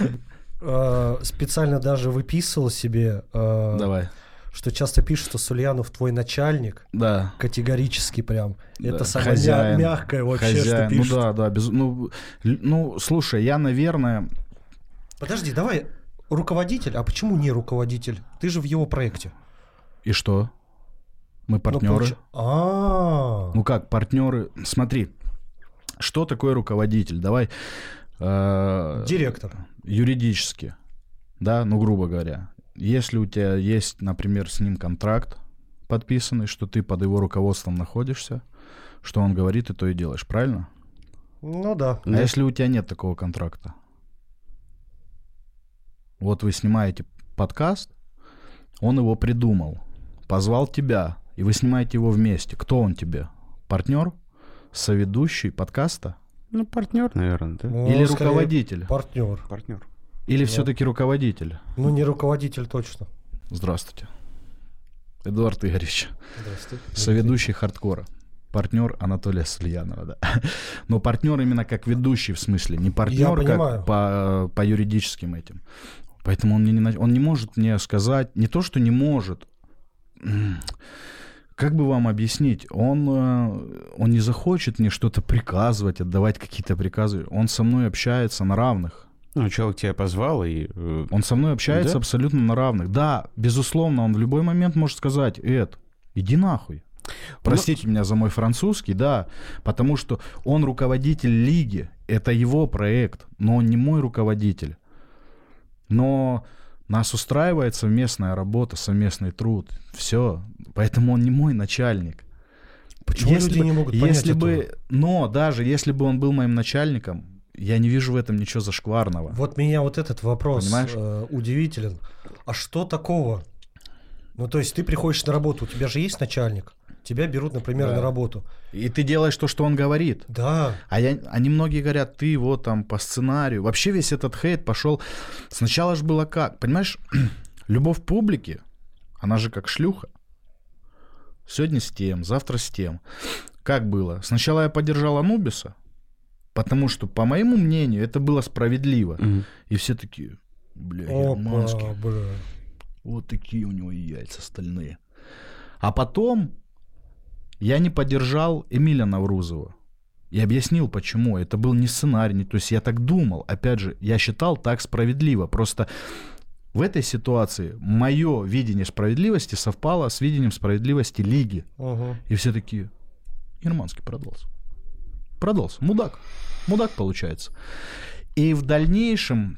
э, Специально даже выписывал себе, э, Давай. Что часто пишут, что Сульянов твой начальник. Да. Категорически прям. Да, Это самое хозяин, мя- мягкое вообще, что Хозяин. Ну пишут. да, да. без- ну, ну, слушай, я, наверное... Подожди, давай, руководитель, а почему не руководитель? Ты же в его проекте. И что? Мы Ну, партнеры. получ- А, Ну как, партнеры? Смотри, что такое руководитель? Давай... э, директор. юридически, да, ну, грубо говоря, если у тебя есть, например, с ним контракт подписанный, что ты под его руководством находишься, что он говорит, и то и делаешь, правильно? Ну да. А если у тебя нет такого контракта? Вот вы снимаете подкаст, он его придумал, позвал тебя, и вы снимаете его вместе. Кто он тебе? Партнер? Соведущий подкаста? Ну, партнер, наверное, да? Ну, Или руководитель? Партнер. Партнер. Или все-таки руководитель? Ну, не руководитель точно. Здравствуйте. Эдуард Игоревич, Здравствуйте. соведущий хардкора. Партнер Анатолия Сульянова, да. Но партнер именно как ведущий, в смысле, не партнер понимаю. как по, по юридическим этим. Поэтому он, мне не, он не может мне сказать, не то, что не может, как бы вам объяснить, он, э, он не захочет мне что-то приказывать, отдавать какие-то приказы. Он со мной общается на равных. Ну, человек тебя позвал, и... э, Он со мной общается Да? абсолютно на равных. Да, безусловно, он в любой момент может сказать, Эд, иди нахуй. Простите меня за мой французский, да, потому что он руководитель лиги, это его проект, но он не мой руководитель. Но нас устраивает совместная работа, совместный труд, все, поэтому он не мой начальник. Почему Если люди бы- не могут понять если бы, этого? но даже если бы он был моим начальником, я не вижу в этом ничего зашкварного. Вот меня вот этот вопрос Понимаешь? э, удивителен. А что такого? Ну, то есть ты приходишь на работу, у тебя же есть начальник. Тебя берут, например, Да. на работу. И ты делаешь то, что он говорит. Да. А я, они многие говорят, ты вот там по сценарию. Вообще весь этот хейт пошел. Сначала же было как? Понимаешь, любовь публики, она же как шлюха. Сегодня с тем, завтра с тем. Как было? Сначала я поддержал Анубиса, потому что, по моему мнению, это было справедливо. мгм. И все такие, бля, германский. бля. Вот такие у него яйца стальные. А потом я не поддержал Эмиля Наврузова. И объяснил, почему. Это был не сценарий, не- то есть я так думал. Опять же, я считал так справедливо. Просто в этой ситуации мое видение справедливости совпало с видением справедливости лиги. Мгм. И все такие, Германский продался. Продался. Мудак. Мудак получается. И в дальнейшем,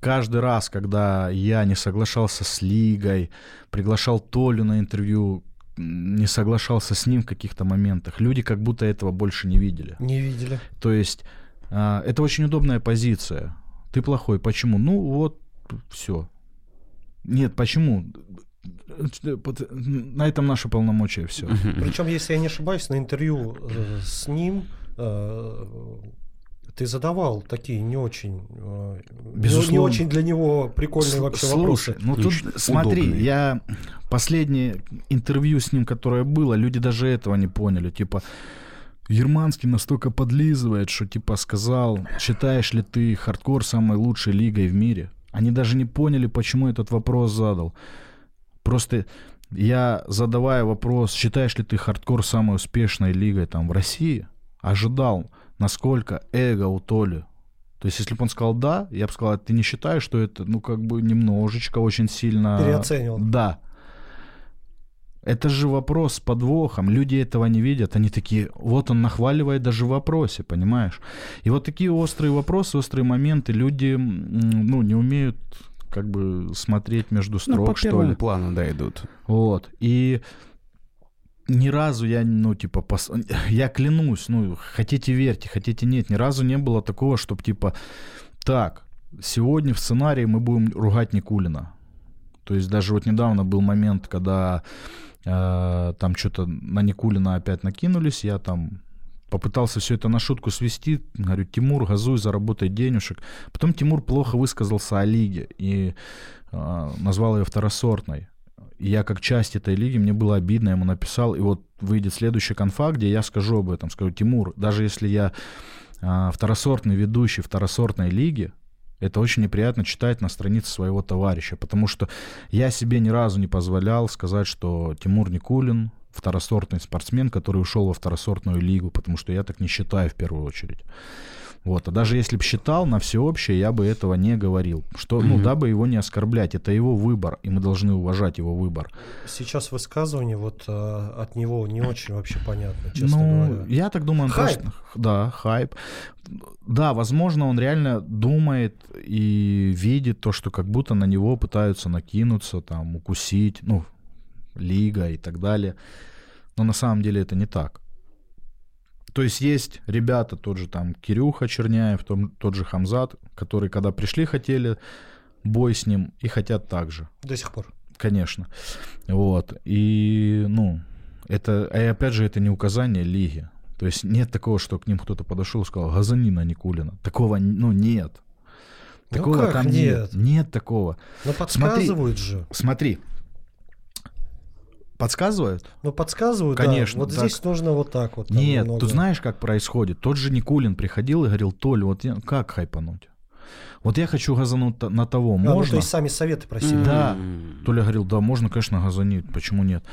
каждый раз, когда я не соглашался с Лигой, приглашал Толю на интервью, не соглашался с ним в каких-то моментах, люди как будто этого больше не видели. Не видели. То есть а, это очень удобная позиция. Ты плохой. Почему? Ну вот, все. Нет, почему? На этом наши полномочия все. Причем, если я не ошибаюсь, на интервью э, с ним э, ты задавал такие не очень, э, Безусловно. не очень для него прикольные вообще Слушай, вопросы. Ну тут смотри, удобные. я последнее интервью с ним, которое было, люди даже этого не поняли. Типа, Ерманский настолько подлизывает, что типа сказал, считаешь ли ты хардкор самой лучшей лигой в мире? Они даже не поняли, почему этот вопрос задал. Просто я, задавая вопрос, считаешь ли ты хардкор самой успешной лигой там в России, ожидал, насколько эго у Толи. То есть, если бы он сказал да, я бы сказал, ты не считаешь, что это, ну, как бы немножечко очень сильно... Переоценил. Да. Это же вопрос с подвохом. Люди этого не видят. Они такие, вот он нахваливает даже в вопросе, понимаешь? И вот такие острые вопросы, острые моменты люди, ну, не умеют как бы смотреть между строк, ну, по что ли. плану, да, идут. Вот. И ни разу я, ну, типа, пос... я клянусь, ну, хотите верьте, хотите нет, ни разу не было такого, чтобы, типа, так, сегодня в сценарии мы будем ругать Никулина. То есть даже вот недавно был момент, когда э, там что-то на Никулина опять накинулись, я там попытался все это на шутку свести, говорю, Тимур, газуй, заработай денежек. Потом Тимур плохо высказался о лиге и э, назвал ее второсортной. Я как часть этой лиги, мне было обидно, я ему написал, и вот выйдет следующий конфа, где я скажу об этом, скажу, Тимур, даже если я э, второсортный ведущий второсортной лиги, это очень неприятно читать на странице своего товарища, потому что я себе ни разу не позволял сказать, что Тимур Никулин второсортный спортсмен, который ушел во второсортную лигу, потому что я так не считаю в первую очередь. Вот. А даже если бы считал на всеобщее, я бы этого не говорил. Что, mm-hmm. ну, дабы его не оскорблять. Это его выбор, и мы должны уважать его выбор. Сейчас высказывание вот э, от него не очень вообще понятно, честно ну, говоря. Я так думаю, он хайп. Точно, да, хайп. Да, возможно, он реально думает и видит то, что как будто на него пытаются накинуться, там, укусить, ну, лига и так далее. Но на самом деле это не так. То есть есть ребята, тот же там Кирюха Черняев, том, тот же Хамзат, которые когда пришли, хотели бой с ним и хотят так же. До сих пор. Конечно. Вот. И, ну, это, и опять же, это не указание лиги. То есть нет такого, что к ним кто-то подошел и сказал, газанина Никулина. Такого, ну, нет. Ну такого ну как там нет? нет. Нет такого. Но подсказывают смотри, же. Смотри, Подсказывают? Ну, подсказывают, Конечно. Да. Вот так. здесь нужно вот так вот. Нет, немного. ты знаешь, как происходит? Тот же Никулин приходил и говорил, Толь, вот я, как хайпануть? Вот я хочу газануть на того, можно? А, ну, то есть сами советы просили. Да. Толя говорил, да, можно, конечно, газанить, почему нет?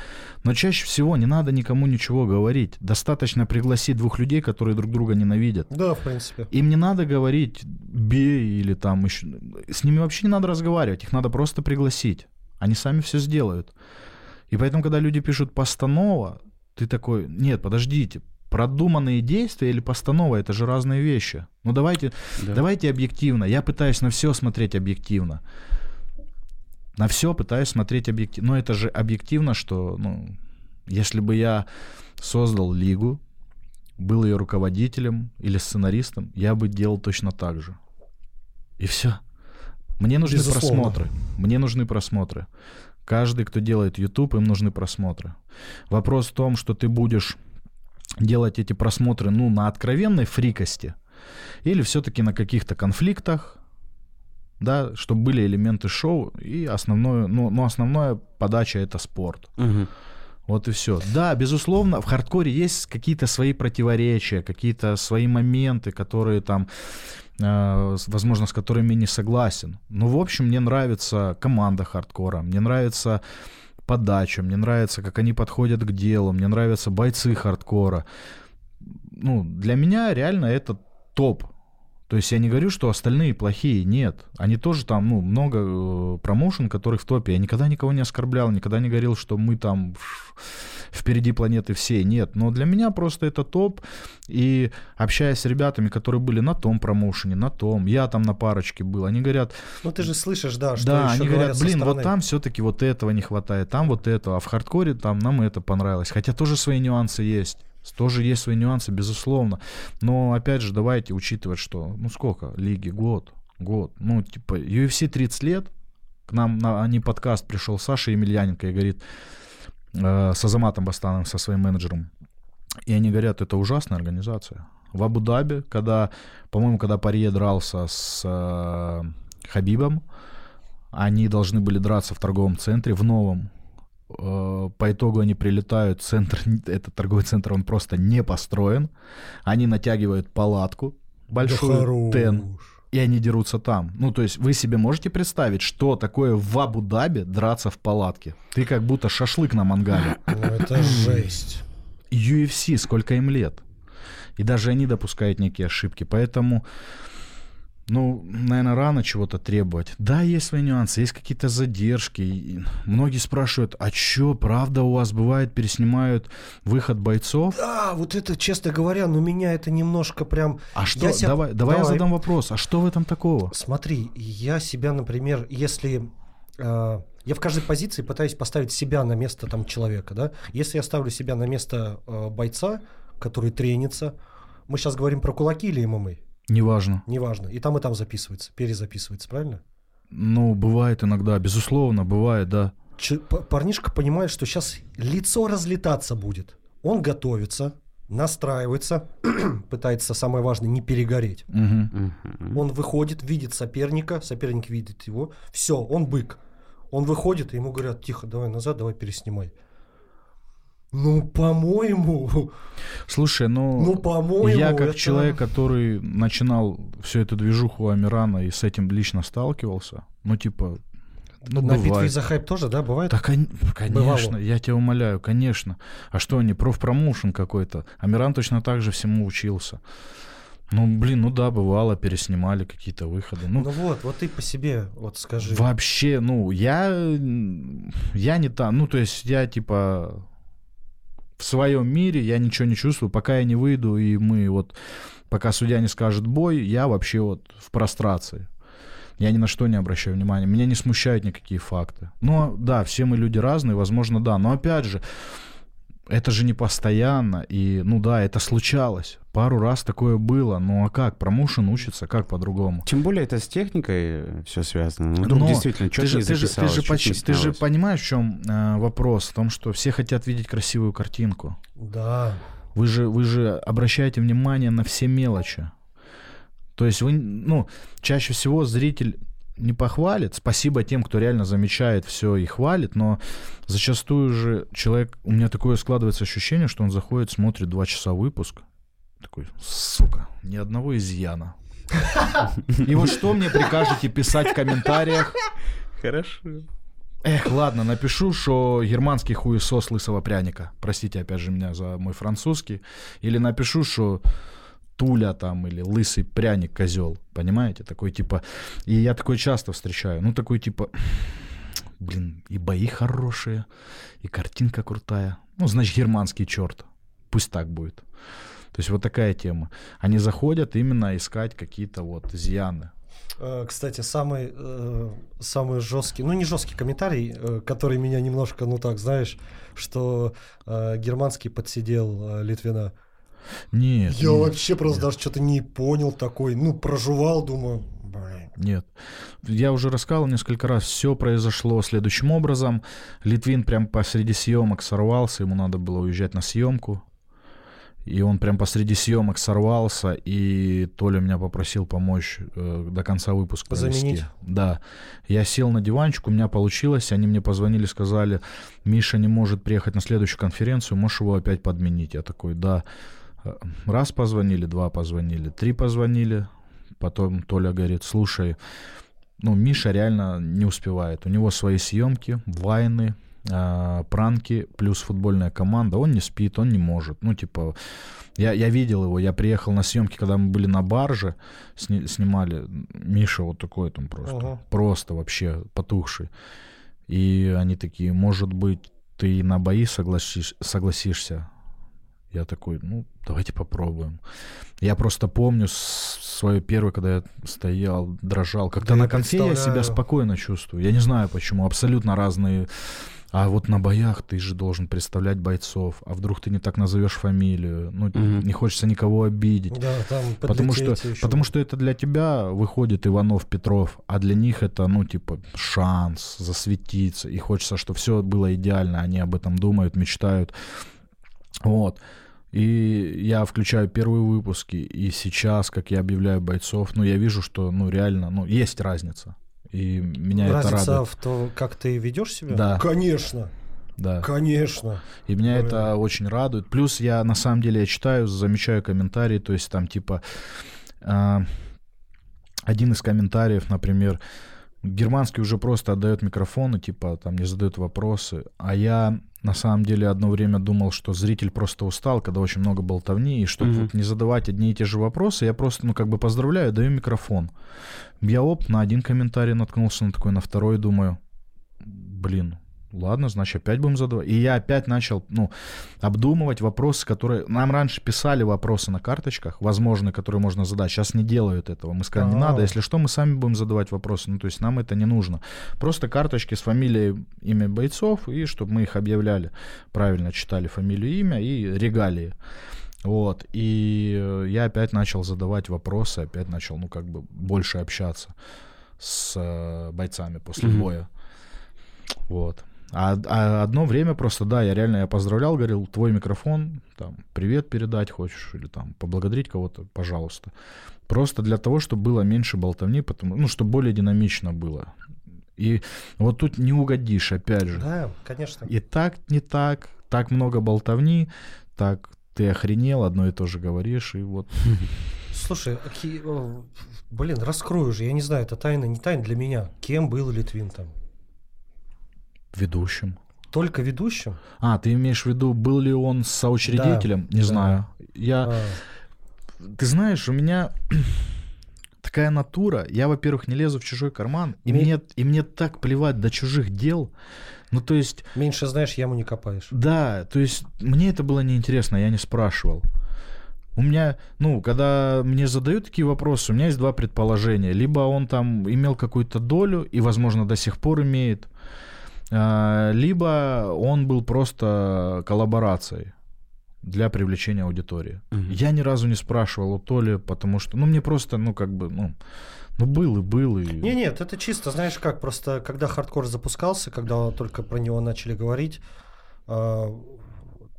Но чаще всего не надо никому ничего говорить. Достаточно пригласить двух людей, которые друг друга ненавидят. Да, в принципе. Им не надо говорить бей или там еще... С ними вообще не надо разговаривать, их надо просто пригласить. Они сами все сделают. И поэтому, когда люди пишут постанова, ты такой, нет, подождите, продуманные действия или постанова это же разные вещи. Ну давайте, да. давайте объективно. Я пытаюсь на все смотреть объективно. На все пытаюсь смотреть объективно. Но это же объективно, что, ну, если бы я создал лигу, был ее руководителем или сценаристом, я бы делал точно так же. И все. Мне нужны Безусловно. просмотры. Мне нужны просмотры. Каждый, кто делает YouTube, им нужны просмотры. Вопрос в том, что ты будешь делать эти просмотры ну, на откровенной фрикости или все-таки на каких-то конфликтах, да, чтобы были элементы шоу, и основное, ну, ну основная подача это спорт. Угу. Вот и все. Да, безусловно, в хардкоре есть какие-то свои противоречия, какие-то свои моменты, которые там возможно, с которыми не согласен. Но, в общем, мне нравится команда хардкора, мне нравится подача, мне нравится, как они подходят к делу, мне нравятся бойцы хардкора. Ну, для меня реально это топ. То есть я не говорю, что остальные плохие, нет. Они тоже там, ну, много э, промоушен, которых в топе. Я никогда никого не оскорблял, никогда не говорил, что мы там впереди планеты всей. Нет, но для меня просто это топ. И общаясь с ребятами, которые были на том промоушене, на том, я там на парочке был, они говорят... Ну ты же слышишь, да, что Да, они говорят, блин, вот там все-таки вот этого не хватает, там вот этого, а в хардкоре там нам это понравилось. Хотя тоже свои нюансы есть. Тоже есть свои нюансы, безусловно. Но опять же, давайте учитывать, что, ну сколько, лиги, год. Год. Ну, типа, UFC 30 лет. К нам на они подкаст пришел Саша Емельяненко и говорит, э, с Азаматом Бастановым, со своим менеджером. И они говорят, это ужасная организация. В Абу-Даби, когда, по-моему, когда Парье дрался с э, Хабибом, они должны были драться в торговом центре, в новом. Э, по итогу они прилетают, центр, этот торговый центр, он просто не построен. Они натягивают палатку большую, да тен, и они дерутся там. Ну, то есть вы себе можете представить, что такое в Абу-Даби драться в палатке? Ты как будто шашлык на мангале. Ну, это жесть. UFC, сколько им лет. И даже они допускают некие ошибки. Поэтому, ну, наверное, рано чего-то требовать. Да, есть свои нюансы, есть какие-то задержки. И многие спрашивают, а чё, правда у вас бывает, переснимают выход бойцов? Да, вот это, честно говоря, ну меня это немножко прям... А что, Я себя- давай, давай я давай. задам вопрос, а что в этом такого? Смотри, я себя, например, если... э, я в каждой позиции пытаюсь поставить себя на место там человека, да. Если я ставлю себя на место э, бойца, который тренится, мы сейчас говорим про кулаки или ММА, Неважно. неважно, и там и там записывается, перезаписывается, правильно? Ну, бывает иногда, безусловно, бывает, да. Ч- парнишка понимает, что сейчас лицо разлетаться будет. Он готовится, настраивается, пытается, самое важное, не перегореть. Мгм. Он выходит, видит соперника, соперник видит его. Все, он бык. Он выходит, и ему говорят, тихо, давай назад, давай переснимай. Ну, по-моему, Слушай, ну, ну, по-моему, я как это- человек, который начинал всю эту движуху Амирана и с этим лично сталкивался, ну, типа, ну, На битве бывает. за хайп тоже, да, бывает? Да, кон- конечно, Бывало. я тебя умоляю, конечно. А что они, профпромоушен какой-то? Амиран точно так же всему учился. Ну, блин, ну да, бывало, переснимали какие-то выходы. Ну, Ну вот, вот ты по себе, вот скажи. вообще, ну, я, я не там, ну, то есть я, типа, в своем мире я ничего не чувствую, пока я не выйду, и мы вот, пока судья не скажет бой, я вообще вот в прострации. Я ни на что не обращаю внимания. Меня не смущают никакие факты. Но да, все мы люди разные, возможно, да. Но опять же, это же не постоянно. И, ну да, это случалось. Пару раз такое было. Ну а как? Промоушен учится, как по-другому? Тем более это с техникой все связано. Ну, вдруг Но действительно, что ты же, не ты, же, ты, записалось, же, чё-то поч- не ты же понимаешь, в чем э, вопрос? В том, что все хотят видеть красивую картинку. Да. Вы же, вы же обращаете внимание на все мелочи. То есть вы, ну, чаще всего зритель не похвалит. Спасибо тем, кто реально замечает все и хвалит, но зачастую же человек, у меня такое складывается ощущение, что он заходит, смотрит два часа выпуск, такой, сука, ни одного изъяна. И вот что мне прикажете писать в комментариях? Хорошо. Эх, ладно, напишу, что германский хуесос лысого пряника. Простите, опять же, меня за мой французский. Или напишу, что Туля там или лысый пряник козел. Понимаете? Такой типа... И я такой часто встречаю. Ну, такой типа... Блин, и бои хорошие, и картинка крутая. Ну, значит, германский черт. Пусть так будет. То есть вот такая тема. Они заходят именно искать какие-то вот изъяны. Э, Кстати, самый, э, самый жесткий, ну не жесткий комментарий, э, который меня немножко, ну так, знаешь, что германский подсидел Литвина. Нет. Я нет, вообще просто даже что-то не понял такой, ну проживал, думаю, блин. Нет. Я уже рассказывал несколько раз, все произошло следующим образом. Литвин прям посреди съемок сорвался, ему надо было уезжать на съемку. И он прям посреди съемок сорвался, и Толя меня попросил помочь э, до конца выпуска провести. Заменить? Да. Я сел на диванчик, у меня получилось, они мне позвонили, сказали, Миша не может приехать на следующую конференцию, можешь его опять подменить? Я такой, да. Э, Раз позвонили, два позвонили, три позвонили, потом Толя говорит, слушай, ну, Миша реально не успевает. У него свои съемки, вайны, а, пранки, плюс футбольная команда. Он не спит, он не может. Ну, типа, я, я видел его, я приехал на съемки, когда мы были на барже, сни- снимали. Миша вот такой там просто, Ага. просто вообще потухший. И они такие, может быть, ты на бои согласишь, согласишься? Я такой, ну, давайте попробуем. Я просто помню свое первое, когда я стоял, дрожал. Как-то Да, на я конфе я себя спокойно чувствую. Я не знаю почему. Абсолютно разные А вот на боях ты же должен представлять бойцов, а вдруг ты не так назовешь фамилию, ну Мгм. не хочется никого обидеть. Да, там Потому что, ещё. потому что это для тебя выходит Иванов Петров, а для них это, ну, типа, шанс засветиться. И хочется, чтобы все было идеально. Они об этом думают, мечтают. Вот. И я включаю первые выпуски, и сейчас, как я объявляю бойцов, ну, я вижу, что, ну, реально, ну, есть разница. И меня это Разница радует. в том, как ты ведешь себя? Да. Конечно, Да. конечно. И меня Блин. это очень радует. Плюс я на самом деле я читаю, замечаю комментарии, то есть там типа а, один из комментариев, например, германский уже просто отдает микрофоны, типа там не задает вопросы, а я на самом деле одно время думал, что зритель просто устал, когда очень много болтовни, и чтобы Мгм. вот не задавать одни и те же вопросы, я просто, ну, как бы поздравляю, даю микрофон. Я оп, на один комментарий наткнулся, на такой, на второй, думаю, блин, ладно, значит, опять будем задавать. И я опять начал, ну, обдумывать вопросы, которые... Нам раньше писали вопросы на карточках, возможные, которые можно задать. Сейчас не делают этого. Мы сказали, не А. надо. Если что, мы сами будем задавать вопросы. Ну, то есть нам это не нужно. Просто карточки с фамилией, имя бойцов, и чтобы мы их объявляли. Правильно читали фамилию, имя и регалии. Вот. И я опять начал задавать вопросы, опять начал, ну, как бы больше общаться с э, бойцами после Мгм. боя. Вот. А, а одно время просто, да, я реально я поздравлял, говорил, твой микрофон, там, привет передать хочешь, или там, поблагодарить кого-то, пожалуйста. Просто для того, чтобы было меньше болтовни, потому, ну, чтобы более динамично было. И вот тут не угодишь, опять же. Да, конечно. И так, не так, так много болтовни, так ты охренел, одно и то же говоришь, и вот Слушай, блин, раскрою же, я не знаю, это тайна, не тайна для меня. Кем был Литвин там? Ведущим. Только ведущим? А, ты имеешь в виду, был ли он соучредителем? Да, не да. знаю. Я, А, Ты знаешь, у меня такая натура. Я, во-первых, не лезу в чужой карман, и, Ми- мне, и мне так плевать до чужих дел. Ну, то есть, меньше знаешь, яму не копаешь. да, то есть мне это было неинтересно, я не спрашивал. У меня, ну, когда мне задают такие вопросы, у меня есть два предположения. Либо он там имел какую-то долю и, возможно, до сих пор имеет, либо он был просто коллаборацией для привлечения аудитории. Мгм. Я ни разу не спрашивал у Толи, потому что, ну, мне просто, ну, как бы, ну, ну был и был. И... Не, нет, это чисто, знаешь как, просто когда хардкор запускался, когда только про него начали говорить, а,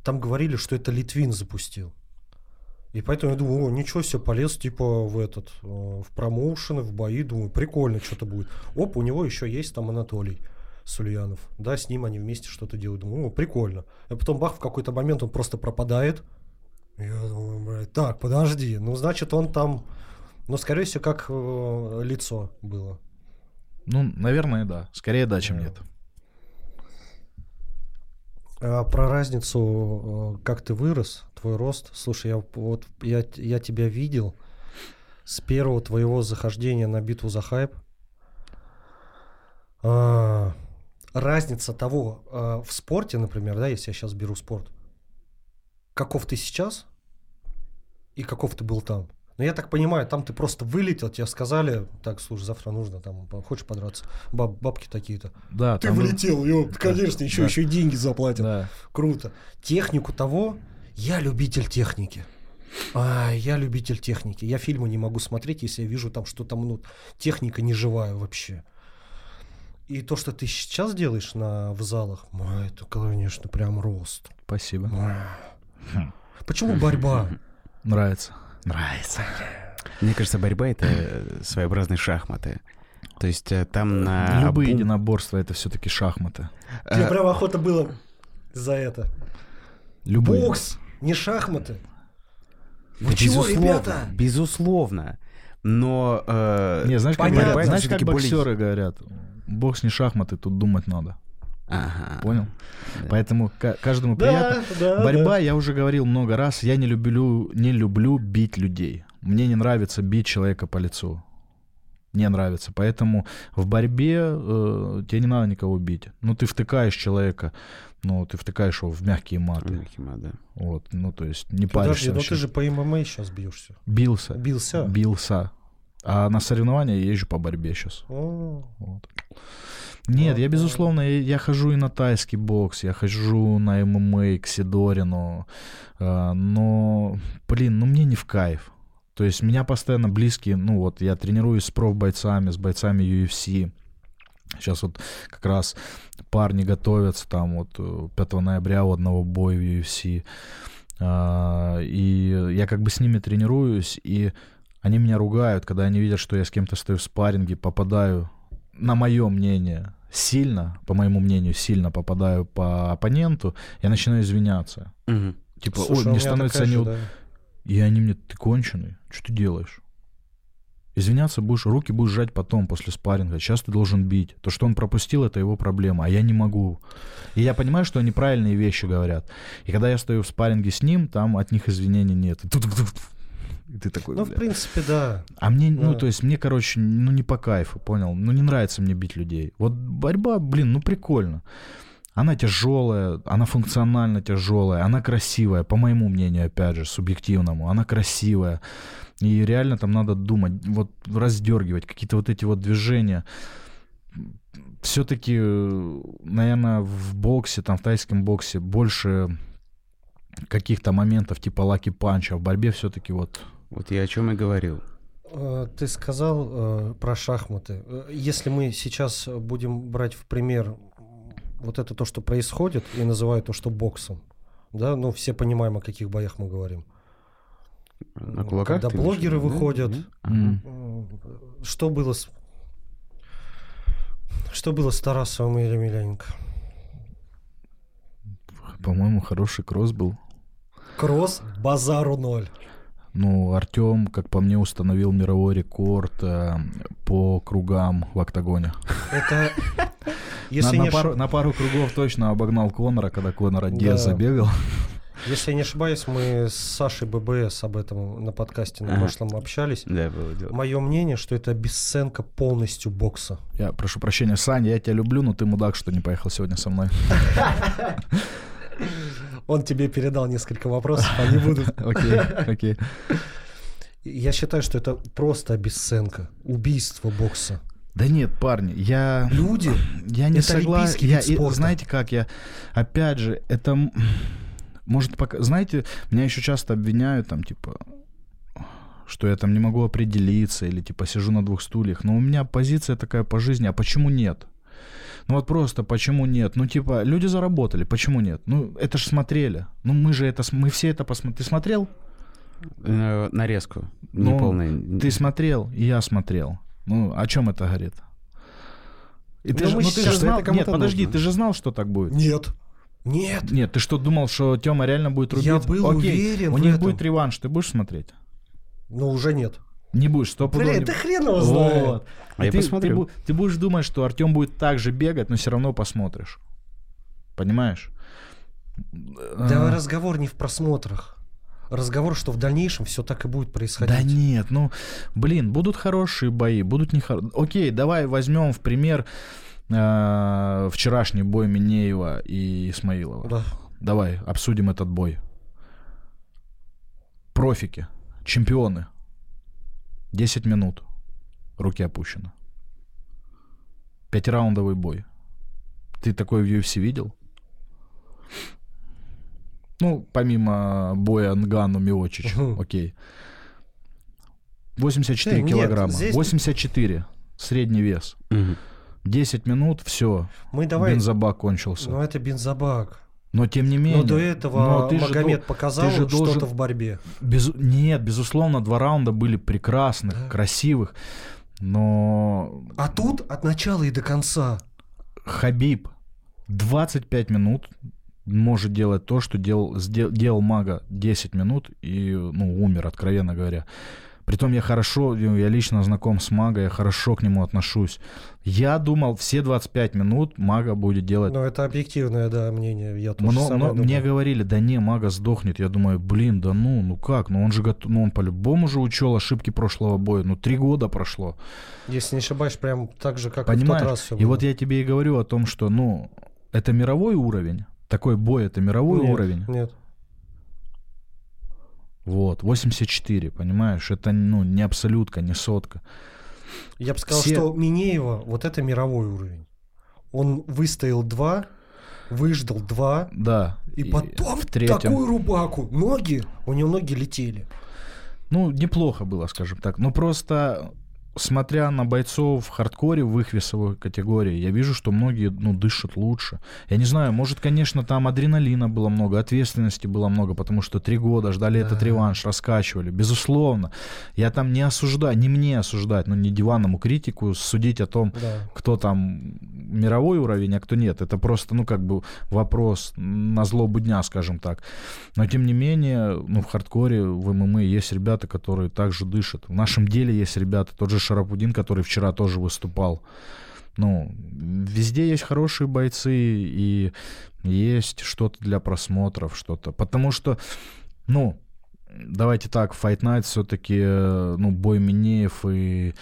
там говорили, что это Литвин запустил. И поэтому я думаю, о, ничего себе, полез типа в этот, э, в промоушены, в бои, думаю, прикольно что-то будет. Оп, у него еще есть там Анатолий Сульянов, да, с ним они вместе что-то делают, думаю, о, прикольно. А потом бах, в какой-то момент он просто пропадает. Я думаю, блядь, так, подожди, ну, значит, он там, ну, скорее всего, как э, лицо было. Ну, наверное, да. Скорее да, чем Да. нет. А про разницу, э, как ты вырос, твой рост. Слушай, я вот я, я тебя видел с первого твоего захождения на битву за хайп. А, разница того а, в спорте, например, да, если я сейчас беру спорт, каков ты сейчас и каков ты был там. Но я так понимаю, там ты просто вылетел, тебе сказали, так, слушай, завтра нужно, там, хочешь подраться, Баб- бабки такие-то. Да, Ты там- влетел, ёп, конечно, еще, да. еще и деньги заплатят. Да. Круто. Технику того, я любитель техники. А, я любитель техники. Я фильмы не могу смотреть, если я вижу там, что там, ну, техника не живая вообще. И то, что ты сейчас делаешь на, в залах, это, конечно, прям рост. Спасибо. Ой. Почему борьба? Нравится. Нравится. Мне кажется, борьба — это э, своеобразные шахматы. То есть э, там на... Любые бум- единоборства это все-таки шахматы. Тебе э, прям охота было за это. Любые. Бокс, не шахматы. да, Вы чего, безусловно, ребята? Безусловно. Но... э, Не, знаешь, как, борьба- знаешь, как боксеры говорят, бокс не шахматы, тут думать надо. ага. Понял? Да. Поэтому ка- каждому приятно. Да, да, Борьба, да. я уже говорил много раз, я не люблю, не люблю бить людей. Мне не нравится бить человека по лицу. Не нравится. Поэтому в борьбе э, тебе не надо никого бить. Ну, ты втыкаешь человека, ну, ты втыкаешь его в мягкие маты. Мягкий мат, да. Вот, ну, то есть не Подожди, паришься ну вообще. ты же по ММА сейчас бьешься. Бился. Бился. Бился. А на соревнования я езжу по борьбе сейчас. О, Вот. Нет, я, безусловно, я, я хожу и на тайский бокс, я хожу на ММА к Сидорину, э, но, блин, ну мне не в кайф. То есть меня постоянно близкие, ну вот я тренируюсь с профбойцами, с бойцами UFC. Сейчас вот как раз парни готовятся, там вот э, 5 ноября у одного боя в UFC. А, И я как бы с ними тренируюсь, и они меня ругают, когда они видят, что я с кем-то стою в спарринге, попадаю, на мое мнение, сильно, по моему мнению, сильно попадаю по оппоненту, я начинаю извиняться. Мгм. Типа, слушай, ой, мне становится неуд- да. И они мне, ты конченый, что ты делаешь? Извиняться будешь, руки будешь жать потом, после спарринга. Сейчас ты должен бить. То, что он пропустил, это его проблема, а я не могу. И я понимаю, что они правильные вещи говорят. И когда я стою в спарринге с ним, там от них извинений нет. И тут- и ты такой, Ну, в бля. принципе, да. А мне, ну, Да. то есть, мне, короче, ну, не по кайфу, понял? Ну, не нравится мне бить людей. Вот борьба, блин, ну, прикольно. Она тяжелая, она функционально тяжелая, она красивая, по моему мнению, опять же, субъективному, она красивая. И реально там надо думать, вот раздергивать какие-то вот эти вот движения. Все-таки, наверное, в боксе, там, в тайском боксе больше каких-то моментов типа лаки панча, в борьбе все-таки вот Вот я о чем и говорил. Э, Ты сказал э, про шахматы. Э, Если мы сейчас будем брать в пример вот это то, что происходит, и называют то, что боксом, да, ну все понимаем, о каких боях мы говорим. На кулаках когда блогеры виду, да? выходят. М. М, Что было с... Что было с Тарасовым и Емельяненко? По-моему, хороший кросс был. Кросс, базару ноль. Ну, Артем, как по мне, установил мировой рекорд э, по кругам в октагоне. Это... Если, на, не на пару, на пару кругов точно обогнал Конора, когда Конора Диас Да. забегал. Если я не ошибаюсь, мы с Сашей ББС об этом на подкасте на Ага. прошлом общались. Да, было дело. Мое мнение, что это обесценка полностью бокса. Я прошу прощения, Саня, я тебя люблю, но ты мудак, что не поехал сегодня со мной. Он тебе передал несколько вопросов, они будут. Окей, окей. Я считаю, что это просто обесценка, убийство бокса. Да нет, парни, я... Люди, Я не согласен. Я, и знаете как, я... Опять же, это... Может, пока... Знаете, меня еще часто обвиняют, там, типа, что я там не могу определиться, или, типа, сижу на двух стульях. Но у меня позиция такая по жизни, а почему нет? Ну вот просто почему нет? Ну типа люди заработали, почему нет? Ну это ж смотрели. Ну мы же это, мы все это посмотрели. Ты смотрел? Э, Нарезку. Ну, Неполный. Ты смотрел, и я смотрел. Ну о чем это говорит? И ты Ну, же, ну, ты же знал, это нет, подожди, нужно. ты же знал, что так будет? нет, нет. Нет, ты что, думал, что Тёма реально будет рубить? Я был Окей, уверен у в них этом. будет реванш, ты будешь смотреть? Но уже нет. Не будешь, пудов Блин, не- да хрен его знает. Вот. А И я ты, посмотрю. Ты, ты будешь думать, что Артем будет так же бегать, но все равно посмотришь. Понимаешь? Да А, разговор не в просмотрах. Разговор, что в дальнейшем все так и будет происходить. Да нет, ну, блин, будут хорошие бои, будут нехорошие. Окей, давай возьмем в пример э, вчерашний бой Минеева и Исмаилова. Да. Давай обсудим этот бой. Профики, чемпионы. 10 минут. Руки опущены. Пятираундовый бой. Ты такой в UFC видел? Ну, помимо боя Нгану Миочич, Мгм. окей. 84 Э, нет, килограмма. здесь- 84. Средний вес. Мгм. 10 минут, все. Мы давай... Бензобак кончился. Ну это бензобак. Но тем не менее. Но до этого но ты же Магомед дол- показал ты же что-то в борьбе. Безу- Нет, безусловно, два раунда были прекрасных, Да. красивых. Но А тут от начала и до конца. Хабиб 25 минут может делать то, что делал, сдел- делал Мага 10 минут и ну, умер, откровенно говоря. Притом я хорошо, ну, я лично знаком с Мага, я хорошо к нему отношусь. Я думал, все 25 минут Мага будет делать Но это объективное, да, мнение. Я тоже мно- думаю. мне говорили, да не, мага сдохнет. Я думаю, блин, да ну, ну как? Ну он же готов, ну он по-любому же учел ошибки прошлого боя. Ну три года прошло. Если не ошибаешь, прям так же, как и в Понимаешь? тот раз всё И было. вот я тебе и говорю о том, что, ну, это мировой уровень. Такой бой, это мировой Нет, уровень. Нет. Вот, 84, понимаешь? Это, ну, не абсолютка, не сотка. Я бы сказал, Все- что Минеева, вот это мировой уровень. Он выстоял два, выждал два, Да. и, потом в третьем... такую рубаку. Ноги, у него ноги летели. Ну, неплохо было, скажем так. Ну, просто смотря на бойцов в хардкоре в их весовой категории, я вижу, что многие, ну, дышат лучше. Я не знаю, может, конечно, там адреналина было много, ответственности было много, потому что три года ждали этот Да. реванш, раскачивали. Безусловно. Я там не осуждаю, не мне осуждать, ну, не диванному критику судить о том, Да. кто там мировой уровень, а кто нет. Это просто, ну, как бы вопрос на злобу дня, скажем так. Но, тем не менее, ну, в хардкоре, в ММА есть ребята, которые также дышат. В нашем деле есть ребята, тот же Шарапудин, который вчера тоже выступал. Ну, везде есть хорошие бойцы, и есть что-то для просмотров, что-то. Потому что, ну, давайте так, Fight Night все-таки, ну, бой Минеев и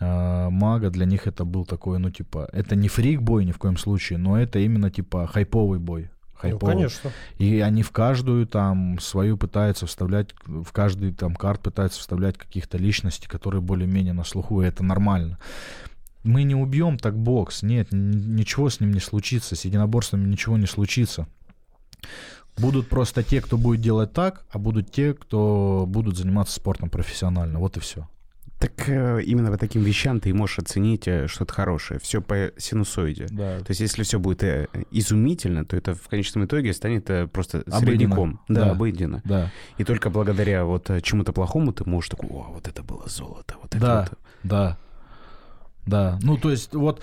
э, Мага, для них это был такой, ну, типа, это не фрик-бой ни в коем случае, но это именно, типа, хайповый бой. Ну, Хайповый. конечно. И они в каждую там свою пытаются вставлять, в каждый там карт пытаются вставлять каких-то личностей, которые более-менее на слуху, и это нормально. Мы не убьем так бокс, нет, ничего с ним не случится, с единоборствами ничего не случится. Будут просто те, кто будет делать так, а будут те, кто будут заниматься спортом профессионально. Вот и все. Так э, именно по таким вещам ты можешь оценить э, что-то хорошее. Все по синусоиде. Да. То есть, если все будет э, изумительно, то это в конечном итоге станет просто Обыденно. средняком. Да, Да. обыденно. Да, И только благодаря вот чему-то плохому ты можешь такой, о, вот это было золото, вот это Да. вот. да. Да, ну то есть вот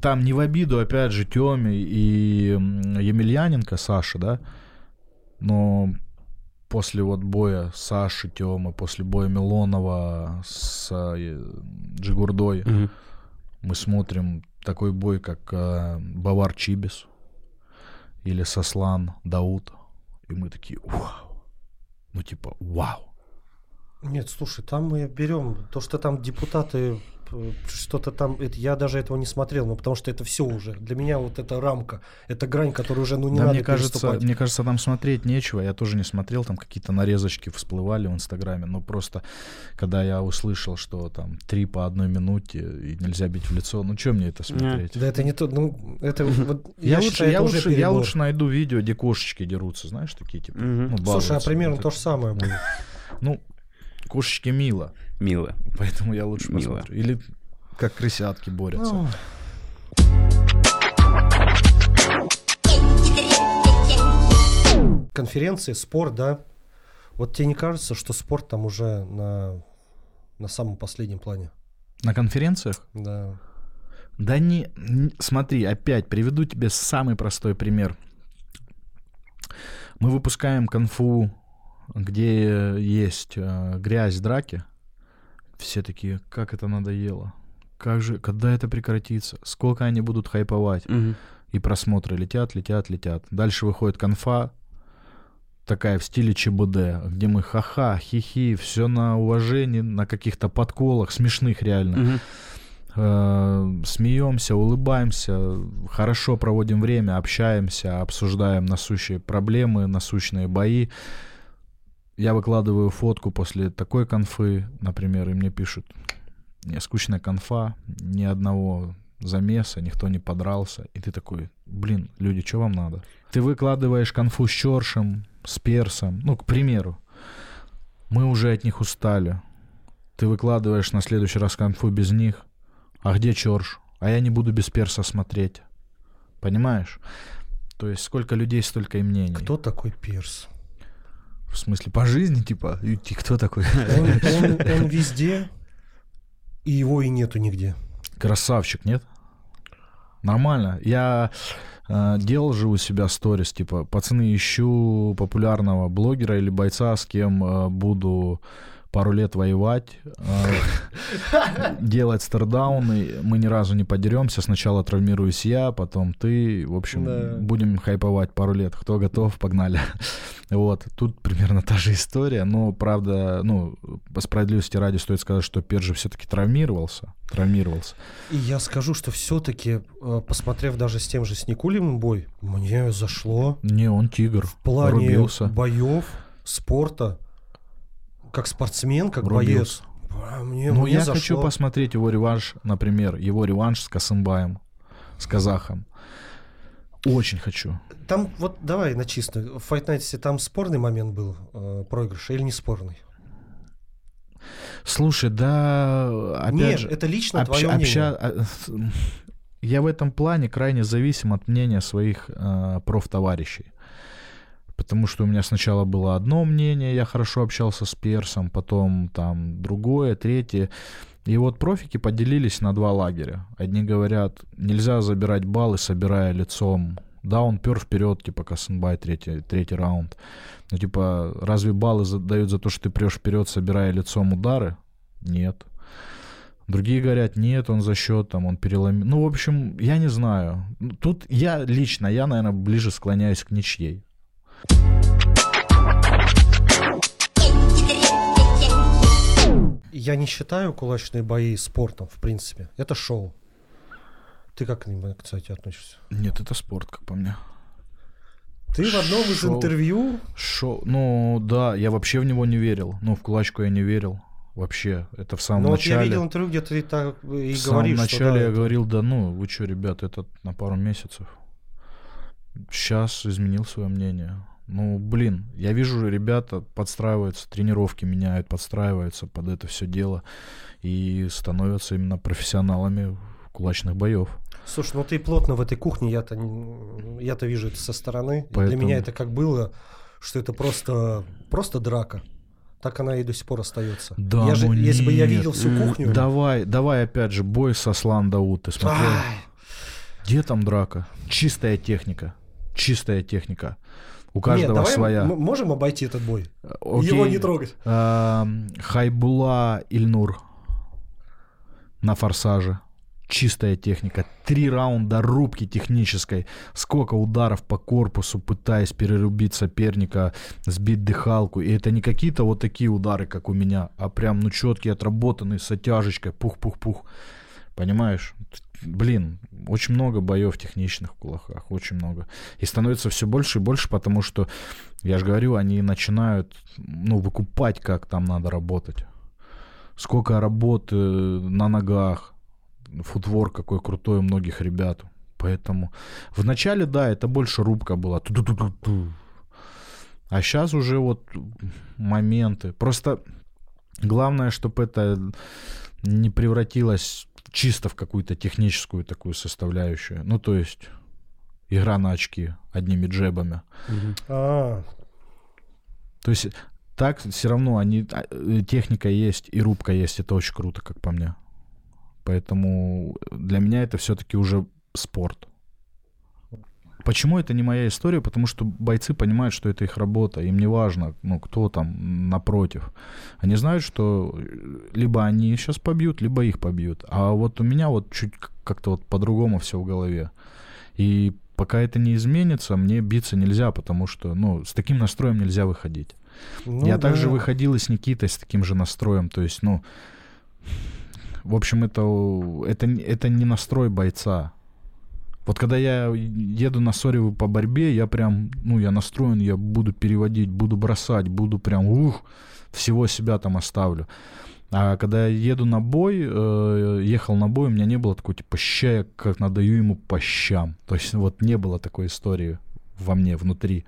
там не в обиду, опять же, Тёме и Емельяненко, Саша, да, но после вот боя Саши, Тёмы, после боя Милонова с э, Джигурдой, Мгм. мы смотрим такой бой, как э, Бавар Чибис или Сослан Дауд, и мы такие, вау, ну типа, вау. Нет, слушай, там мы берем то, что там депутаты что-то там, это, я даже этого не смотрел, ну потому что это все уже. Для меня вот эта рамка, это грань, которую уже ну не да, надо мне кажется, мне кажется, там смотреть нечего. Я тоже не смотрел, там какие-то нарезочки всплывали в Инстаграме. Но просто, когда я услышал, что там три по одной минуте и нельзя бить в лицо, ну что мне это смотреть? Да это не то, ну это вот, Я, я, лучше, считаю, я, это лучше, уже я лучше найду видео, где кошечки дерутся, знаешь, такие типа. Ну, Слушай, а примерно то же самое будет. Ну, кошечки мило, Мило. поэтому я лучше Мило. посмотрю. Или как крысятки борются. Ну, Конференции, спорт, да. Вот тебе не кажется, что спорт там уже на, на самом последнем плане? На конференциях? Да. Да не, н- смотри, опять приведу тебе самый простой пример. Мы выпускаем конфу, где есть э, грязь, драки. Все такие, как это надоело. Как же, когда это прекратится? Сколько они будут хайповать? Мгм. И просмотры летят, летят, летят. Дальше выходит конфа, такая в стиле ЧБД, где мы ха-ха, хихи, все на уважении, на каких-то подколах, смешных реально. Э, смеемся, улыбаемся, хорошо проводим время, общаемся, обсуждаем насущие проблемы, насущные бои. Я выкладываю фотку после такой конфы, например, и мне пишут, скучная конфа, ни одного замеса, никто не подрался. И ты такой, блин, люди, что вам надо? Ты выкладываешь конфу с Чоршем, с Персом, ну, к примеру. Мы уже от них устали. Ты выкладываешь на следующий раз конфу без них. А где Чорш? А я не буду без Перса смотреть. Понимаешь? То есть сколько людей, столько и мнений. Кто такой Пирс? В смысле, по жизни, типа, и ты кто такой? Он, он- он везде, и его и нету нигде. Красавчик, нет? Нормально. Я э, делал же у себя сторис, типа, пацаны, ищу популярного блогера или бойца, с кем э, буду пару лет воевать, э, делать стардауны. Мы ни разу не подеремся. Сначала травмируюсь я, потом ты. В общем, будем хайповать пару лет. Кто готов, погнали. Вот. Тут примерно та же история. Но, правда, ну, по справедливости ради стоит сказать, что Пер же все-таки травмировался. Травмировался. И я скажу, что все-таки, посмотрев даже с тем же с Никулиным бой, мне зашло Не, он тигр. в плане Рубился. боев, спорта. Как спортсмен, как Рубился. боец. А, Мне, Ну, мне я зашло. хочу посмотреть его реванш, например, его реванш с Касымбаем, с казахом. Очень хочу. Там вот давай на чисто. В Fight Night там спорный момент был э, проигрыша или не спорный? Слушай, да, опять Нет, же... это лично общ- твое мнение. обща- а, с- Я в этом плане крайне зависим от мнения своих э, профтоварищей. Потому что у меня сначала было одно мнение, я хорошо общался с Персом, потом там другое, третье. И вот профики поделились на два лагеря. Одни говорят, нельзя забирать баллы, собирая лицом. Да, он пер вперед, типа Касенбай, третий, третий раунд. Ну, типа, разве баллы дают за то, что ты прешь вперед, собирая лицом удары? Нет. Другие говорят, нет, он за счет, там, он переломил. Ну, в общем, я не знаю. Тут я лично, я, наверное, ближе склоняюсь к ничьей. Я не считаю кулачные бои спортом, в принципе. Это шоу. Ты как к ним, кстати, относишься? Нет, это спорт, как по мне. Ты в одном из Шоу. интервью Шоу, ну да, я вообще в него не верил. Ну, в кулачку я не верил. Вообще, это в самом Ну вот я начале. видел интервью, где ты так и в самом говоришь, начале что да, я это- говорил, да ну, вы что, ребят, это на пару месяцев. Сейчас изменил свое мнение. Ну, блин, я вижу, ребята подстраиваются, тренировки меняют, подстраиваются под это все дело и становятся именно профессионалами кулачных боев. Слушай, ну ты плотно в этой кухне, я-то, я-то вижу это со стороны. И Для Поэтому- меня это как было, что это просто, просто драка. Так она и до сих пор остается. Да, я же, ну если бы я видел всю М, кухню... Давай, давай опять же, бой со Слан Дауд. Ты смотрел? Ай, Где там драка? Чистая техника. Чистая техника. У Нет, каждого давай своя. м- можем обойти этот бой? Окей. Его не трогать. Эм, Хайбула Ильнур на форсаже. Чистая техника. Три раунда рубки технической. Сколько ударов по корпусу, пытаясь перерубить соперника, сбить дыхалку. И это не какие-то вот такие удары, как у меня, а прям, ну, четкие, отработанные, с оттяжечкой, пух-пух-пух. Понимаешь? Блин, очень много боев техничных в кулаках, очень много. И становится все больше и больше, потому что, я же говорю, они начинают, ну, выкупать, как там надо работать. Сколько работы на ногах, футвор какой крутой у многих ребят. Поэтому в начале, да, это больше рубка была. Ту-ту-ту-ту-ту. А сейчас уже вот моменты. Просто главное, чтобы это не превратилось чисто в какую-то техническую такую составляющую. Ну, то есть игра на очки одними джебами. А, То есть так все равно они а, э, техника есть и рубка есть, это очень круто, как по мне. Поэтому для меня это все-таки уже спорт. Почему это не моя история? Потому что бойцы понимают, что это их работа. Им не важно, ну, кто там напротив. Они знают, что либо они сейчас побьют, либо их побьют. А вот у меня вот чуть как-то вот по-другому все в голове. И пока это не изменится, мне биться нельзя, потому что, ну, с таким настроем нельзя выходить. ну Я да. также выходил и с Никитой с таким же настроем. То есть, ну, в общем, это, это, это не настрой бойца. Вот когда я еду на Сореву по борьбе, я прям, ну, я настроен, я буду переводить, буду бросать, буду прям, ух, всего себя там оставлю. А когда я еду на бой, э, ехал на бой, у меня не было такой, типа, ща я как надаю ему по щам. То есть вот не было такой истории во мне, внутри.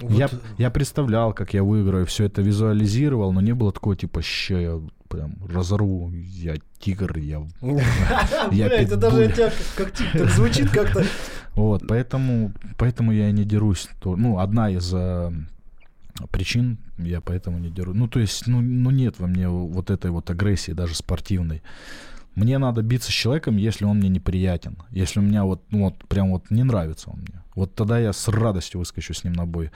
Вот, Я, я представлял, как я выиграю, все это визуализировал, но не было такого типа, ща я прям разорву, я тигр, я... Я Бля, это даже тебя как, так звучит как-то. Вот, поэтому, поэтому я и не дерусь. Ну, одна из э, причин, я поэтому не дерусь. Ну, то есть, ну, ну, нет во мне вот этой вот агрессии, даже спортивной. Мне надо биться с человеком, если он мне неприятен. Если у меня вот, ну, вот прям вот не нравится он мне. Вот тогда я с радостью выскочу с ним на бой.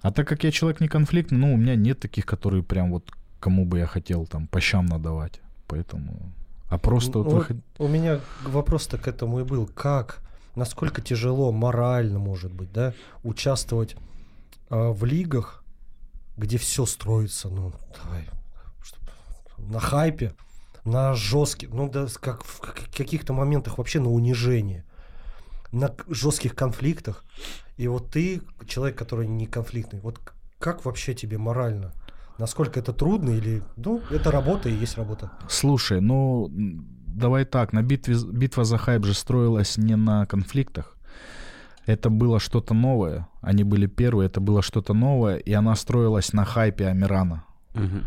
А так как я человек не конфликтный, ну, у меня нет таких, которые прям вот кому бы я хотел там по щам надавать. Поэтому... А просто вот Ну, выход- У меня вопрос-то к этому и был. Как, насколько тяжело морально, может быть, да, участвовать а, в лигах, где все строится, ну, давай, на хайпе, на жестких, ну, да, как в как- каких-то моментах вообще на унижение, на жестких конфликтах. И вот ты, человек, который не конфликтный, вот как вообще тебе морально? Насколько это трудно или... Ну, это работа и есть работа. Слушай, ну, давай так, на битве, битва за хайп же строилась не на конфликтах. Это было что-то новое. Они были первые, это было что-то новое, и она строилась на хайпе Амирана. Мгм.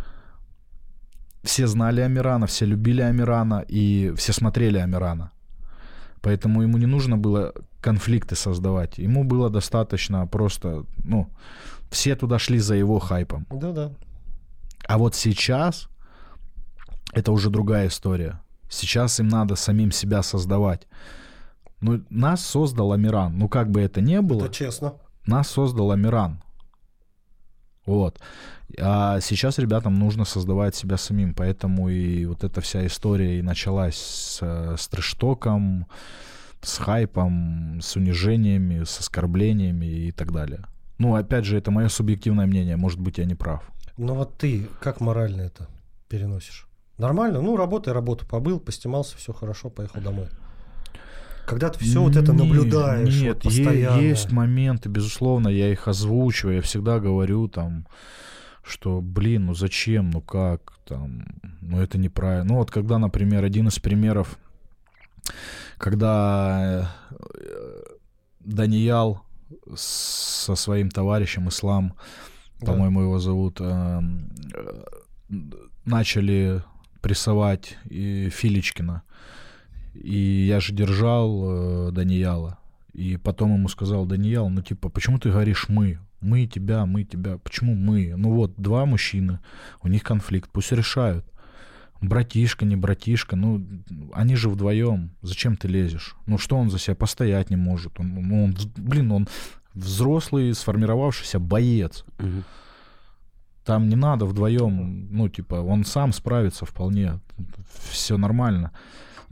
Все знали Амирана, все любили Амирана, и все смотрели Амирана. Поэтому ему не нужно было конфликты создавать. Ему было достаточно просто, ну, все туда шли за его хайпом. Да-да. А вот сейчас это уже другая история. Сейчас им надо самим себя создавать. Ну, нас создал Амиран. Ну, как бы это ни было, Это честно. нас создал Амиран. Вот. А сейчас ребятам нужно создавать себя самим. Поэтому и вот эта вся история и началась с, э, с трэштоком, с хайпом, с унижениями, с оскорблениями и так далее. Ну, опять же, это мое субъективное мнение. Может быть, я не прав. Но вот ты как морально это переносишь? Нормально? Ну, работай, работу побыл, постимался, все хорошо, поехал домой. Когда ты все вот это наблюдаешь Нет, вот постоянно. есть моменты, безусловно, я их озвучиваю, я всегда говорю там, что, блин, ну зачем, ну как, там, ну это неправильно. Ну вот когда, например, один из примеров, когда э, Даниял со своим товарищем Ислам, Да. по-моему, его зовут, эм, э, начали прессовать и Филичкина. И я же держал э, Данияла. И потом ему сказал, Даниял, ну типа, почему ты говоришь мы? Мы тебя, мы тебя. Почему мы? Ну вот, два мужчины, у них конфликт, пусть решают. Братишка, не братишка, ну, они же вдвоем. Зачем ты лезешь? Ну, что он за себя постоять не может? Он, ну, он, блин, он взрослый, сформировавшийся боец. Там не надо вдвоем, ну, типа, он сам справится вполне. Все нормально.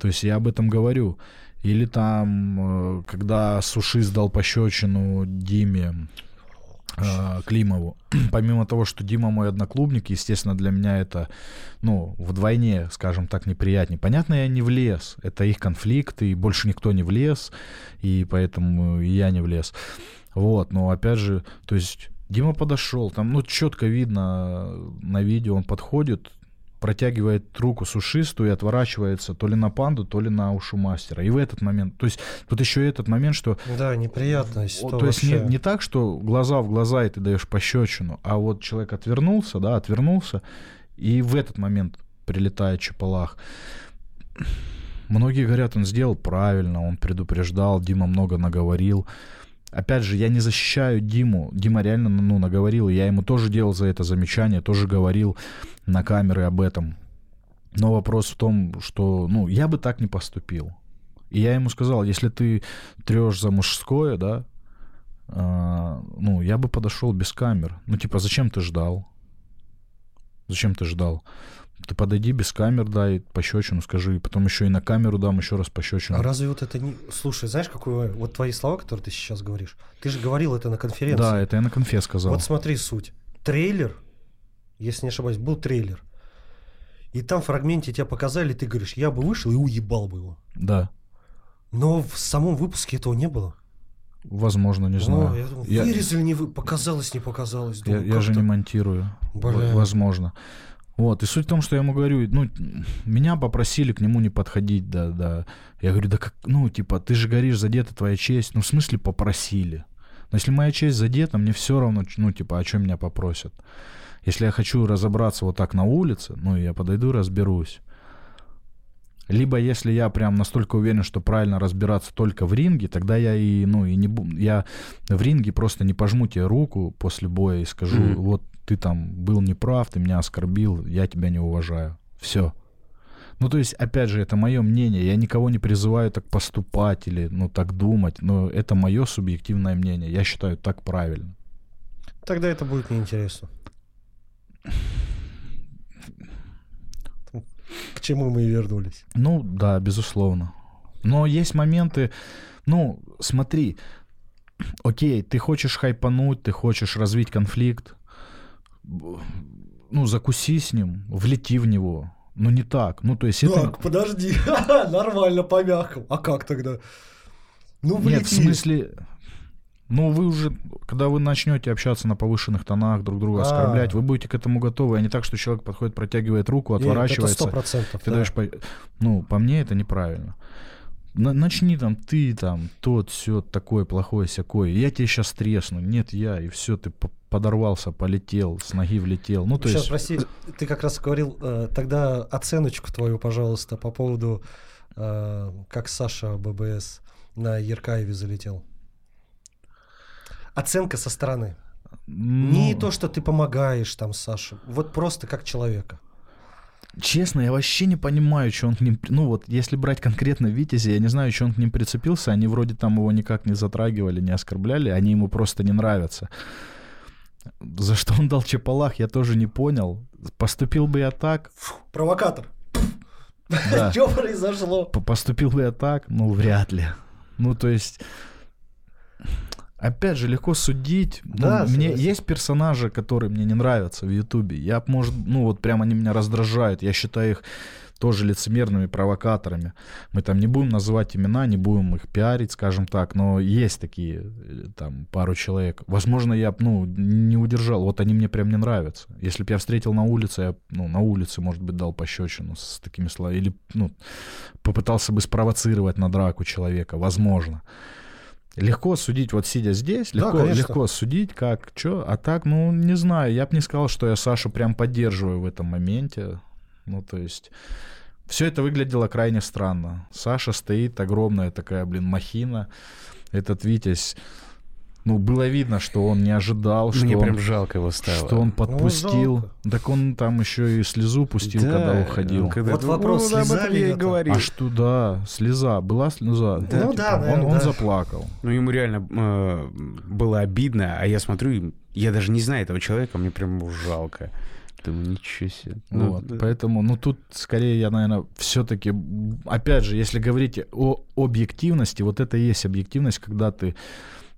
То есть я об этом говорю. Или там, э, когда Суши сдал пощечину Диме э, Климову, помимо того, что Дима мой одноклубник, естественно, для меня это, ну, вдвойне, скажем так, неприятнее. Понятно, я не влез. Это их конфликт, и больше никто не влез, и поэтому я не влез. Вот, но опять же, то есть Дима подошел, там, ну, четко видно на видео, он подходит, протягивает руку сушистую и отворачивается то ли на панду, то ли на ушу мастера. И в этот момент, то есть тут еще и этот момент, что Да, неприятно. о, то есть не, не так, что глаза в глаза и ты даешь пощечину, а вот человек отвернулся, да, отвернулся, и в этот момент прилетает чапалах. Многие говорят, он сделал правильно, он предупреждал, Дима много наговорил. Опять же, я не защищаю Диму. Дима реально ну, наговорил. Я ему тоже делал за это замечание, тоже говорил на камеры об этом. Но вопрос в том, что ну, я бы так не поступил. И я ему сказал, если ты трешь за мужское, да, а, ну, я бы подошел без камер. Ну, типа, зачем ты ждал? Зачем ты ждал? Ты подойди без камер, дай пощечину, скажи, потом еще и на камеру дам еще раз пощечину. А разве вот это не... Слушай, знаешь, какое... Вот твои слова, которые ты сейчас говоришь, ты же говорил это на конференции. Да, это я на конфе сказал. Вот смотри суть. Трейлер, если не ошибаюсь, был трейлер. И там в фрагменте тебя показали, ты говоришь, я бы вышел и уебал бы его. Да, Но в самом выпуске этого не было. Возможно, не О, знаю. я думаю, Я- вырезали, не вы... показалось, не показалось. Я, Думаю, я же не монтирую. Бля. В- Возможно. Вот, и суть в том, что я ему говорю, ну, меня попросили к нему не подходить, да, да. Я говорю, да как, ну, типа, ты же говоришь, задета твоя честь. Ну, в смысле попросили? Но если моя честь задета, мне все равно, ну, типа, о чем меня попросят. Если я хочу разобраться вот так на улице, ну, я подойду и разберусь. Либо если я прям настолько уверен, что правильно разбираться только в ринге, тогда я и, ну, и не я в ринге просто не пожму тебе руку после боя и скажу, Мгм. вот ты там был неправ, ты меня оскорбил, я тебя не уважаю. Все. Ну, то есть, опять же, это мое мнение. Я никого не призываю так поступать или, ну, так думать. Но это мое субъективное мнение. Я считаю так правильно. Тогда это будет неинтересно. К чему мы и вернулись. Ну, да, безусловно. Но есть моменты, ну, смотри, окей, ты хочешь хайпануть, ты хочешь развить конфликт, ну, закуси с ним, влети в него. Ну, не так. Ну, то есть это... Так, подожди. Нормально, помягком. А как тогда? Ну, Нет, в влети. смысле... Ну, вы уже, когда вы начнете общаться на повышенных тонах, друг друга А. оскорблять, вы будете к этому готовы, а не так, что человек подходит, протягивает руку, Это отворачивается. сто процентов. Ты даешь по- Ну, по мне это неправильно. На- начни там, ты там, тот, все такое, плохое, всякое. Я тебе сейчас тресну. Нет, я, и все, ты по- подорвался, полетел, с ноги влетел. Ну, то Сейчас, есть... прости, ты как раз говорил, э, тогда оценочку твою, пожалуйста, по поводу, э, как Саша ББС на Еркаеве залетел. Оценка со стороны. Не ну, то, что ты помогаешь там Саше, вот просто как человека. Честно, я вообще не понимаю, что он к ним... Ну вот, если брать конкретно Витязи, я не знаю, что он к ним прицепился. Они вроде там его никак не затрагивали, не оскорбляли. Они ему просто не нравятся. За что он дал чапалах, я тоже не понял. Поступил бы я так, Провокатор. Да. Что произошло? Поступил бы я так? Ну, вряд ли. Ну, то есть... Опять же, легко судить. Ну, Да, мне согласен. есть персонажи, которые мне не нравятся в Ютубе. Я, может, ну вот прям они меня раздражают. Я считаю их тоже лицемерными провокаторами. Мы там не будем называть имена, не будем их пиарить, скажем так, но есть такие э, там пару человек. Возможно, я ну, не удержал. Вот они мне прям не нравятся. Если бы я встретил на улице, я ну, на улице, может быть, дал пощечину с такими словами. Или ну, попытался бы спровоцировать на драку человека. Возможно. Легко судить, вот сидя здесь, Да, легко, конечно. легко судить, как, что, а так, ну, не знаю, я бы не сказал, что я Сашу прям поддерживаю в этом моменте, ну, то есть, все это выглядело крайне странно. Саша стоит, огромная такая, блин, махина, этот Витязь, ну, было видно, что он не ожидал, что Мне он, прям жалко его стало. что он подпустил, жалко. так он там еще и слезу пустил, Да, когда уходил. когда- Вот вопрос, об этом слезали я и это? говорил. А что, да, слеза, была слеза? Ну типа, да, он, наверное, он да. заплакал. Ну, ему реально э, было обидно, а я смотрю, я даже не знаю этого человека, мне прям жалко. Думаю, ничего себе. Ну, Вот, да. Поэтому, ну тут скорее я, наверное, все-таки, опять же, если говорить о объективности, вот это и есть объективность, когда ты,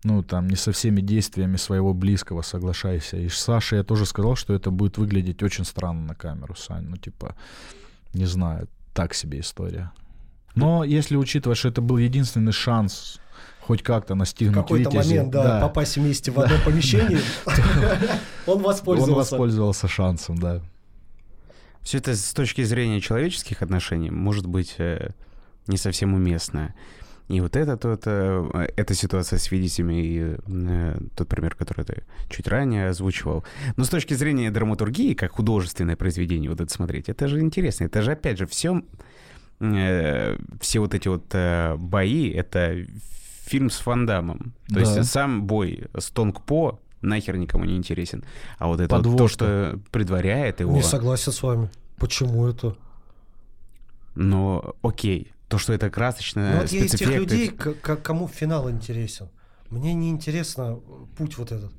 ну там, не со всеми действиями своего близкого соглашаешься. И Саше я тоже сказал, что это будет выглядеть очень странно на камеру, Сань. Ну типа, не знаю, так себе история. Но если учитывать, что это был единственный шанс хоть как-то настигнуть какой-то момент, да, попасть вместе в одно помещение, он он воспользовался. воспользовался шансом, да. Все это с точки зрения человеческих отношений может быть э, не совсем уместно. И вот это, то, это, эта ситуация с видителями и э, тот пример, который ты чуть ранее озвучивал. Но с точки зрения драматургии, как художественное произведение, вот это смотреть, это же интересно. Это же, опять же, все, все вот эти вот э, бои, это фильм с фандамом. То Да. есть сам бой с Тонг По нахер никому не интересен. А вот это вот то, что предваряет его... Не согласен с вами. Почему это? Но окей, то, что это красочно, Ну вот я из тех людей, к- кому финал интересен. Мне не интересно путь вот этот.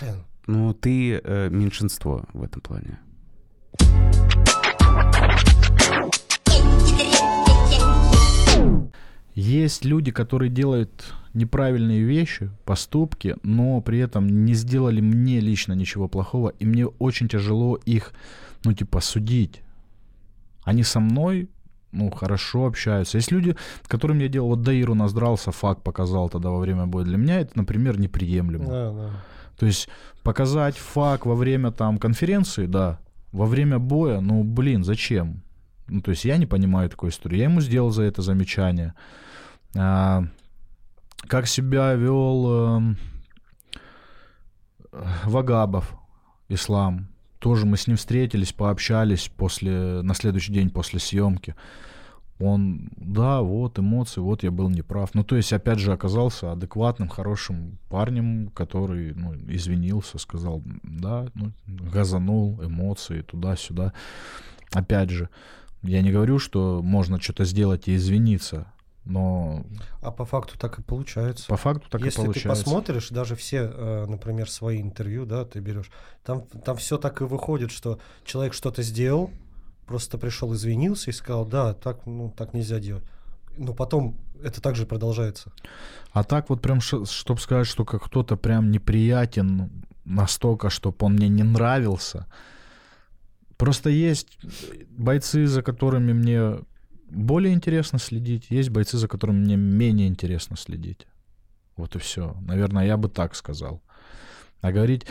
Блин. Ну, ты э, меньшинство в этом плане. Есть люди, которые делают неправильные вещи, поступки, но при этом не сделали мне лично ничего плохого, и мне очень тяжело их, ну, типа, судить. Они со мной, ну, хорошо общаются. Есть люди, которым я делал, вот Даиру наздрался, факт показал тогда во время боя. Для меня это, например, неприемлемо. Да, да. То есть показать факт во время там конференции, да, во время боя, ну, блин, зачем? Ну, то есть я не понимаю такой истории. Я ему сделал за это замечание. А, как себя вел эм, Вагабов, Ислам. Тоже мы с ним встретились, пообщались после, на следующий день после съемки. Он, да, вот эмоции, вот я был неправ. Ну, то есть, опять же, оказался адекватным, хорошим парнем, который, ну, извинился, сказал, да, ну, газанул, эмоции, туда-сюда. Опять же, я не говорю, что можно что-то сделать и извиниться, но А по факту так и получается. по факту так Если и ты получается. посмотришь, даже все, э, например, свои интервью, да, ты берешь, там, там все так и выходит, что человек что-то сделал, просто пришел, извинился и сказал, да, так, ну, так нельзя делать. Но потом это также продолжается. А так вот прям, чтобы сказать, что как кто-то прям неприятен настолько, чтобы он мне не нравился. Просто есть бойцы, за которыми мне более интересно следить, есть бойцы, за которыми мне менее интересно следить. Вот и все. Наверное, я бы так сказал. А говорить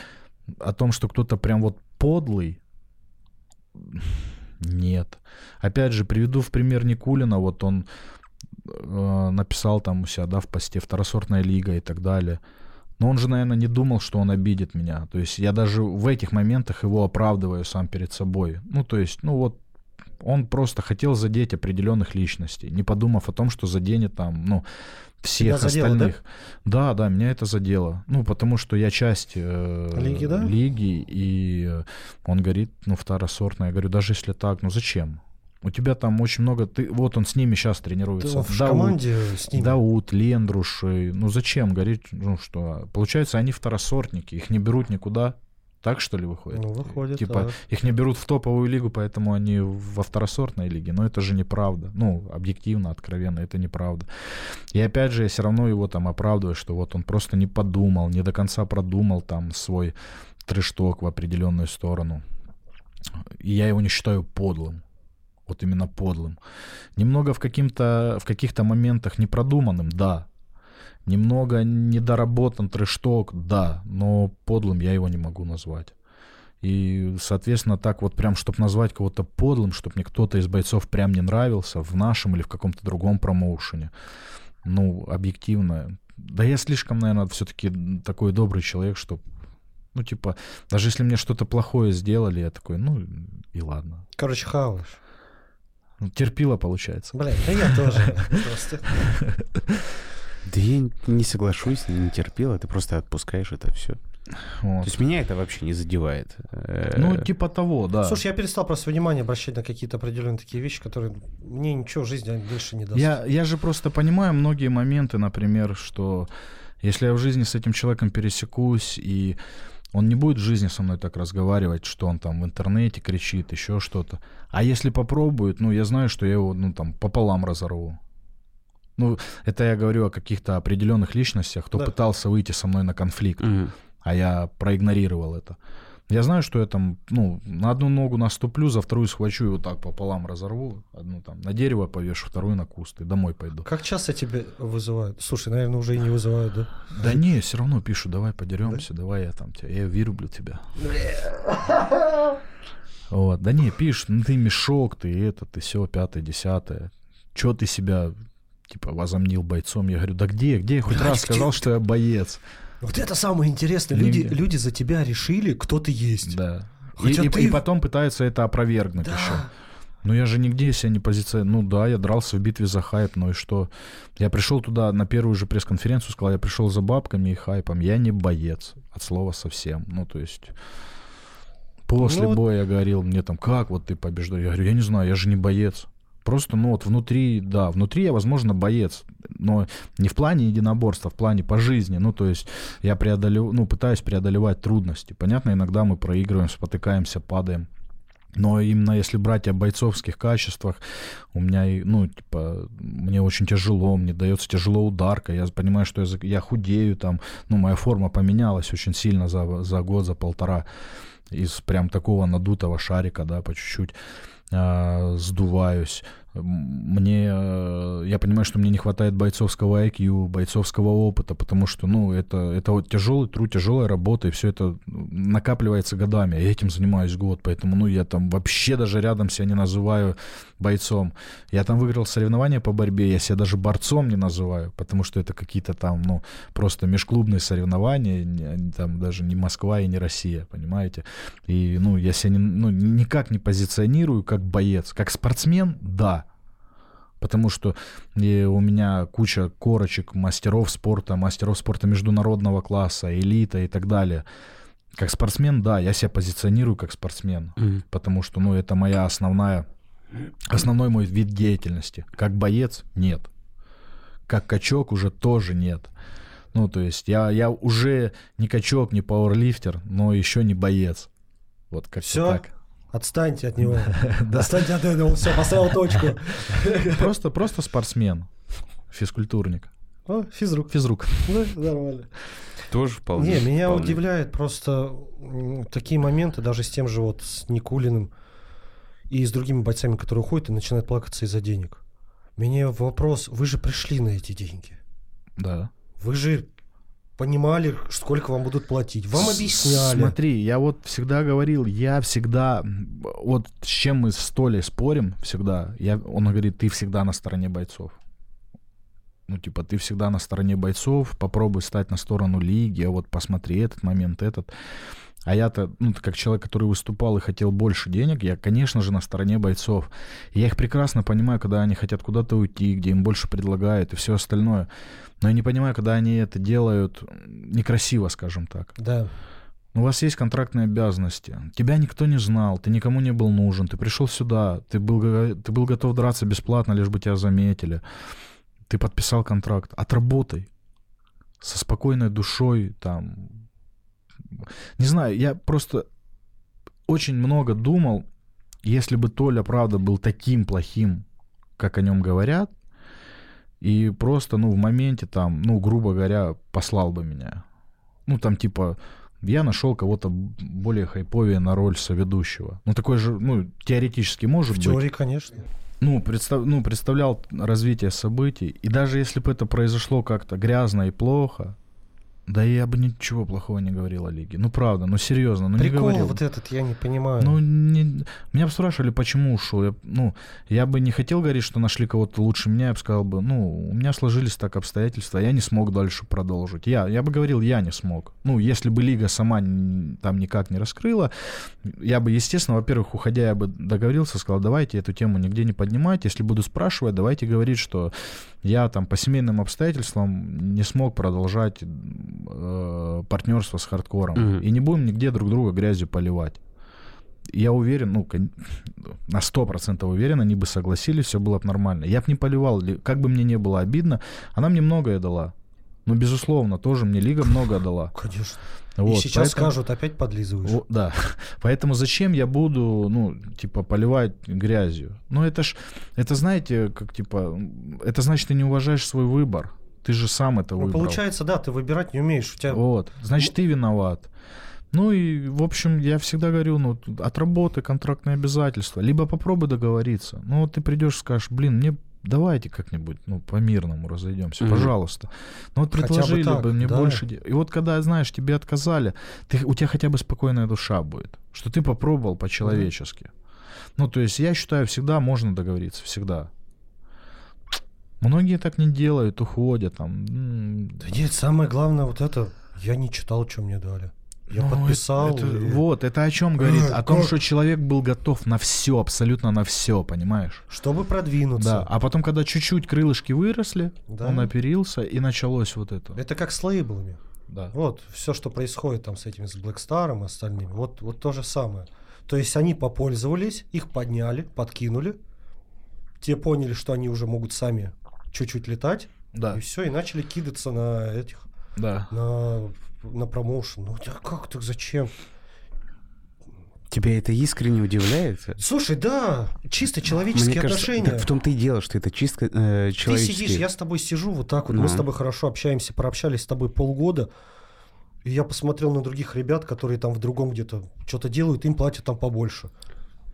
о том, что кто-то прям вот подлый, нет. Опять же, приведу в пример Никулина. Вот он э, написал там у себя, да, в посте «Второсортная лига» и так далее. Но он же, наверное, не думал, что он обидит меня. То есть я даже в этих моментах его оправдываю сам перед собой. Ну, то есть, ну вот, он просто хотел задеть определенных личностей, не подумав о том, что заденет там, ну, всех Тебя задело, остальных. Да? да, меня это задело. Ну, потому что я часть э, Лиги, да? лиги, и э, он говорит, ну, второсортная. Я говорю, даже если так, ну зачем? У тебя там очень много... Ты, вот он с ними сейчас тренируется. в Дауд, команде с ними. Дауд, Лендруш. и- Ну зачем? Говорит, ну что... Получается, они второсортники. Их не берут никуда. Так что ли выходит? Ну, выходит, Типа, так. их не берут в топовую лигу, поэтому они во второсортной лиге. Но это же неправда. Ну, объективно, откровенно, это неправда. И опять же, я все равно его там оправдываю, что вот он просто не подумал, не до конца продумал там свой трешток в определенную сторону. И я его не считаю подлым. Вот именно подлым. Немного в, каким-то, в каких-то моментах непродуманным, да. Немного недоработан трешток, да. Но подлым я его не могу назвать. И, соответственно, так вот прям, чтобы назвать кого-то подлым, чтобы мне кто-то из бойцов прям не нравился в нашем или в каком-то другом промоушене, ну, объективно. Да я слишком, наверное, все-таки такой добрый человек, что, ну, типа, даже если мне что-то плохое сделали, я такой, ну, и ладно. Короче, хаваешь. Ну, терпило, получается. Блин, да я тоже. Да я не соглашусь, не терпел, ты просто отпускаешь это все. Вот. То есть меня это вообще не задевает. Э, Ну, типа того, да. Слушай, я перестал просто внимание обращать на какие-то определенные такие вещи, которые мне ничего в жизни больше не даст. Я, я же просто понимаю многие моменты, например, что если я в жизни с этим человеком пересекусь, и он не будет в жизни со мной так разговаривать, что он там в интернете кричит, еще что-то. А если попробует, ну, я знаю, что я его, ну, там, пополам разорву. Ну, это я говорю о каких-то определенных личностях, кто Да. пытался выйти со мной на конфликт, мгм. а я проигнорировал это. Я знаю, что я там, ну, на одну ногу наступлю, за вторую схвачу и вот так пополам разорву. Одну там на дерево повешу, вторую на куст и домой пойду. Как часто тебе вызывают? Слушай, наверное, уже и не вызывают, да? Да не, все равно пишу, давай подеремся, давай я там тебя, я вырублю тебя. Вот, да не, пишешь, ну ты мешок, ты это, ты все, пятое, десятое. Че ты себя, типа, возомнил бойцом? Я говорю, да где, где я хоть Блядь, раз где сказал, ты? что я боец? Вот это самое интересное. Люди, Нигде. люди за тебя решили, кто ты есть. Да. Хотя и- ты- и потом пытаются это опровергнуть Да. еще. Ну я же нигде себя не позиционирую. Ну да, я дрался в битве за хайп, ну и что? Я пришел туда на первую же пресс-конференцию, сказал, я пришел за бабками и хайпом. Я не боец, от слова совсем. Ну то есть... После Ну боя я говорил мне там, как вот ты побеждаешь? Я говорю, я не знаю, я же не боец. Просто, ну вот внутри, да, внутри я, возможно, боец, но не в плане единоборства, в плане по жизни. Ну, то есть я преодолев, ну, пытаюсь преодолевать трудности. Понятно, иногда мы проигрываем, спотыкаемся, падаем. Но именно если брать о бойцовских качествах, у меня, ну, типа, мне очень тяжело, мне дается тяжело ударка, я понимаю, что я, я худею, там, ну, моя форма поменялась очень сильно за, за год, за полтора, из прям такого надутого шарика, да, по чуть-чуть а, сдуваюсь. Мне, э, я понимаю, что мне не хватает бойцовского IQ, бойцовского опыта, потому что, ну, это, это вот тяжелый труд, тяжелая работа, и все это накапливается годами. Я этим занимаюсь год, поэтому, ну, я там вообще даже рядом себя не называю бойцом. Я там выиграл соревнования по борьбе, я себя даже борцом не называю, потому что это какие-то там, ну, просто межклубные соревнования, там даже не Москва и не Россия, понимаете? И, ну, я себя не- ну, никак не позиционирую как боец. Как спортсмен, да. Потому что и у меня куча корочек мастеров спорта, мастеров спорта международного класса, элита и так далее. Как спортсмен, да, я себя позиционирую как спортсмен. Мгм. Потому что, ну, это моя основная, основной мой вид деятельности. Как боец, нет. Как качок уже тоже нет. Ну, то есть я, я уже не качок, не пауэрлифтер, но еще не боец. Вот как-то так. Отстаньте от него. Отстаньте от этого. Все, поставил точку. Просто, просто спортсмен, физкультурник, О, физрук. физрук. Ну, нормально. Тоже вполне. Не, меня вполне. удивляет просто такие моменты, даже с тем же вот с Никулиным и с другими бойцами, которые уходят и начинают плакаться из-за денег. Меня вопрос, вы же пришли на эти деньги. Да. Вы же понимали, сколько вам будут платить. Вам объясняли. Смотри, я вот всегда говорил, я всегда, вот с чем мы с Толей спорим всегда, я, он говорит, ты всегда на стороне бойцов. Ну, типа, ты всегда на стороне бойцов, попробуй стать на сторону лиги, а вот посмотри этот момент, этот. А я-то, ну, как человек, который выступал и хотел больше денег, я, конечно же, на стороне бойцов. Я их прекрасно понимаю, когда они хотят куда-то уйти, где им больше предлагают и все остальное. Но я не понимаю, когда они это делают некрасиво, скажем так. Да. У вас есть контрактные обязанности. Тебя никто не знал, ты никому не был нужен. Ты пришел сюда, ты был, ты был готов драться бесплатно, лишь бы тебя заметили. Ты подписал контракт. Отработай. Со спокойной душой, там. Не знаю, я просто очень много думал, если бы Толя, правда, был таким плохим, как о нем говорят, и просто, ну, в моменте там, ну, грубо говоря, послал бы меня. Ну, там, типа, я нашел кого-то более хайповее на роль соведущего. Ну, такой же, ну, теоретически может В быть. теории, конечно. Ну, представ- ну, представлял развитие событий. И даже если бы это произошло как-то грязно и плохо, да я бы ничего плохого не говорил о лиге. Ну, правда, ну, серьезно, ну, не Прикол говорил. вот этот я не понимаю. Ну, не... меня бы спрашивали, почему ушел. Я, ну, я бы не хотел говорить, что нашли кого-то лучше меня. Я бы сказал бы, ну, у меня сложились так обстоятельства, я не смог дальше продолжить. Я, я бы говорил, я не смог. Ну, если бы лига сама там никак не раскрыла, я бы, естественно, во-первых, уходя, я бы договорился, сказал, давайте эту тему нигде не поднимать. Если буду спрашивать, давайте говорить, что я там по семейным обстоятельствам не смог продолжать э, партнерство с хардкором. Мгм. И не будем нигде друг друга грязью поливать. Я уверен, ну, на сто процентов уверен, они бы согласились, все было бы нормально. Я бы не поливал, ли- как бы мне не было обидно, она мне многое дала. Ну, безусловно, тоже мне Лига много дала. Конечно. Вот, И сейчас поэтому- скажут, опять подлизываешь. Во- да. Поэтому зачем я буду, ну, типа, поливать грязью? Ну, это ж, это знаете, как, типа, это значит, ты не уважаешь свой выбор. Ты же сам это Ну, выбрал. получается, да, ты выбирать не умеешь. У тебя Вот. Значит, ты виноват. Ну и, в общем, я всегда говорю, ну, тут отработай контрактные обязательства, либо попробуй договориться. Ну, вот ты придешь, скажешь, блин, мне давайте как-нибудь, ну, по-мирному разойдемся, Мгм. пожалуйста. Ну, вот Хотя бы предложили так, бы мне да. больше... И вот когда, знаешь, тебе отказали, ты, у тебя хотя бы спокойная душа будет, что ты попробовал по-человечески. Ну, то есть я считаю, всегда можно договориться, всегда. Многие так не делают, уходят там. Да нет, самое главное вот это, я не читал, что мне дали. Я Ну, подписал. это- и- Вот, это о чем говорит? О том, что человек был готов на все, абсолютно на все, понимаешь? Чтобы продвинуться. Да. А потом, когда чуть-чуть крылышки выросли, Да. он оперился, и началось вот это. Это как с лейблами. Да. Вот, все, что происходит там с этими, с Blackstar и остальными, вот, вот то же самое. То есть они попользовались, их подняли, подкинули, те поняли, что они уже могут сами чуть-чуть летать, Да. и все, и начали кидаться на этих, Да. на, на промоушен. Ну, да как так, зачем? Тебя это искренне удивляет? Слушай, да, чисто человеческие Мне кажется, отношения. так в том-то и дело, что это чисто э, Ты человеческие. сидишь, я с тобой сижу вот так вот, мы Ну. с тобой хорошо общаемся, прообщались с тобой полгода, и я посмотрел на других ребят, которые там в другом где-то что-то делают, им платят там побольше.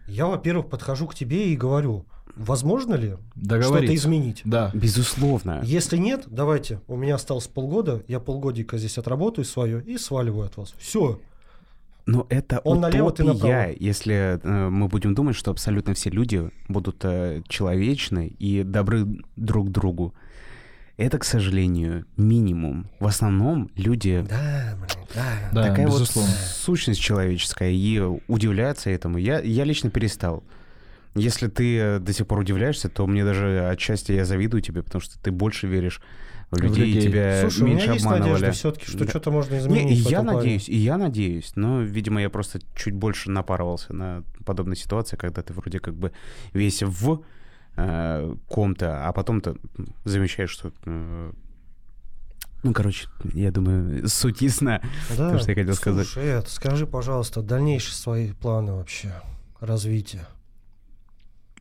Я, во-первых, подхожу к тебе и говорю, возможно ли что-то изменить? Да. Безусловно. Если нет, давайте, у меня осталось полгода, я полгодика здесь отработаю свое и сваливаю от вас. Все. Но это Он налево, ты утопия, направо. если э, мы будем думать, что абсолютно все люди будут э, человечны и добры друг другу. Это, к сожалению, минимум. В основном люди Да, блин, да. Да, такая безусловно. вот сущность человеческая и удивляться этому. Я, я лично перестал. Если ты э, до сих пор удивляешься, то мне даже отчасти я завидую тебе, потому что ты больше веришь в людей, и людей. тебя Слушай, у меньше меня есть обманывали. надежда все-таки, что Да. что-то можно Не, изменить. и в я этом плане. надеюсь, и я надеюсь, но, видимо, я просто чуть больше напарывался на подобные ситуации, когда ты вроде как бы весь в э, ком-то, а потом-то замечаешь, что... э, ну, короче, я думаю, суть ясна. Да. То, что я хотел сказать. Слушай, Эд, скажи, пожалуйста, дальнейшие свои планы вообще развития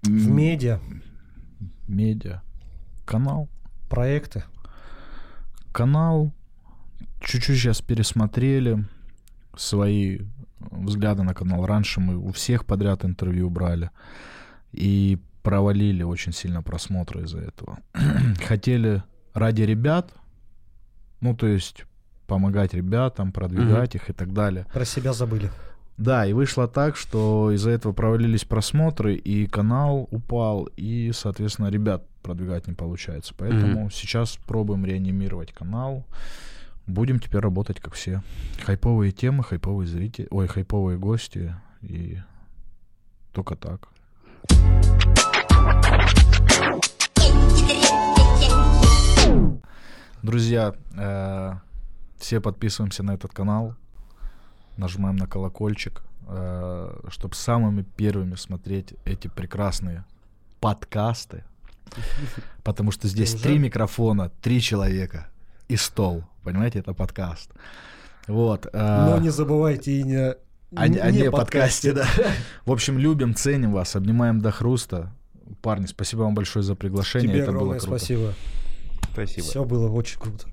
в медиа, Медиа. Канал. проекты. Канал. Чуть-чуть сейчас пересмотрели свои взгляды на канал. Раньше мы у всех подряд интервью брали. И провалили очень сильно просмотры из-за этого. Хотели ради ребят, ну, то есть помогать ребятам, продвигать их и так далее. Про себя забыли. Да, и вышло так, что из-за этого провалились просмотры, и канал упал, и, соответственно, ребят продвигать не получается. Поэтому сейчас пробуем реанимировать канал. Будем теперь работать как все. Хайповые темы, хайповые зрители, ой, хайповые гости, и только так. Друзья, э, все подписываемся на этот канал, нажимаем на колокольчик, э, чтобы самыми первыми смотреть эти прекрасные подкасты. Потому что здесь три микрофона, три человека и стол. Понимаете, это подкаст. Вот. э, Но не забывайте и не... о, не- о не не подкасте, да. В общем, любим, ценим вас, обнимаем до хруста. Парни, спасибо вам большое за приглашение. Тебе это было круто. спасибо. Спасибо. Все было очень круто.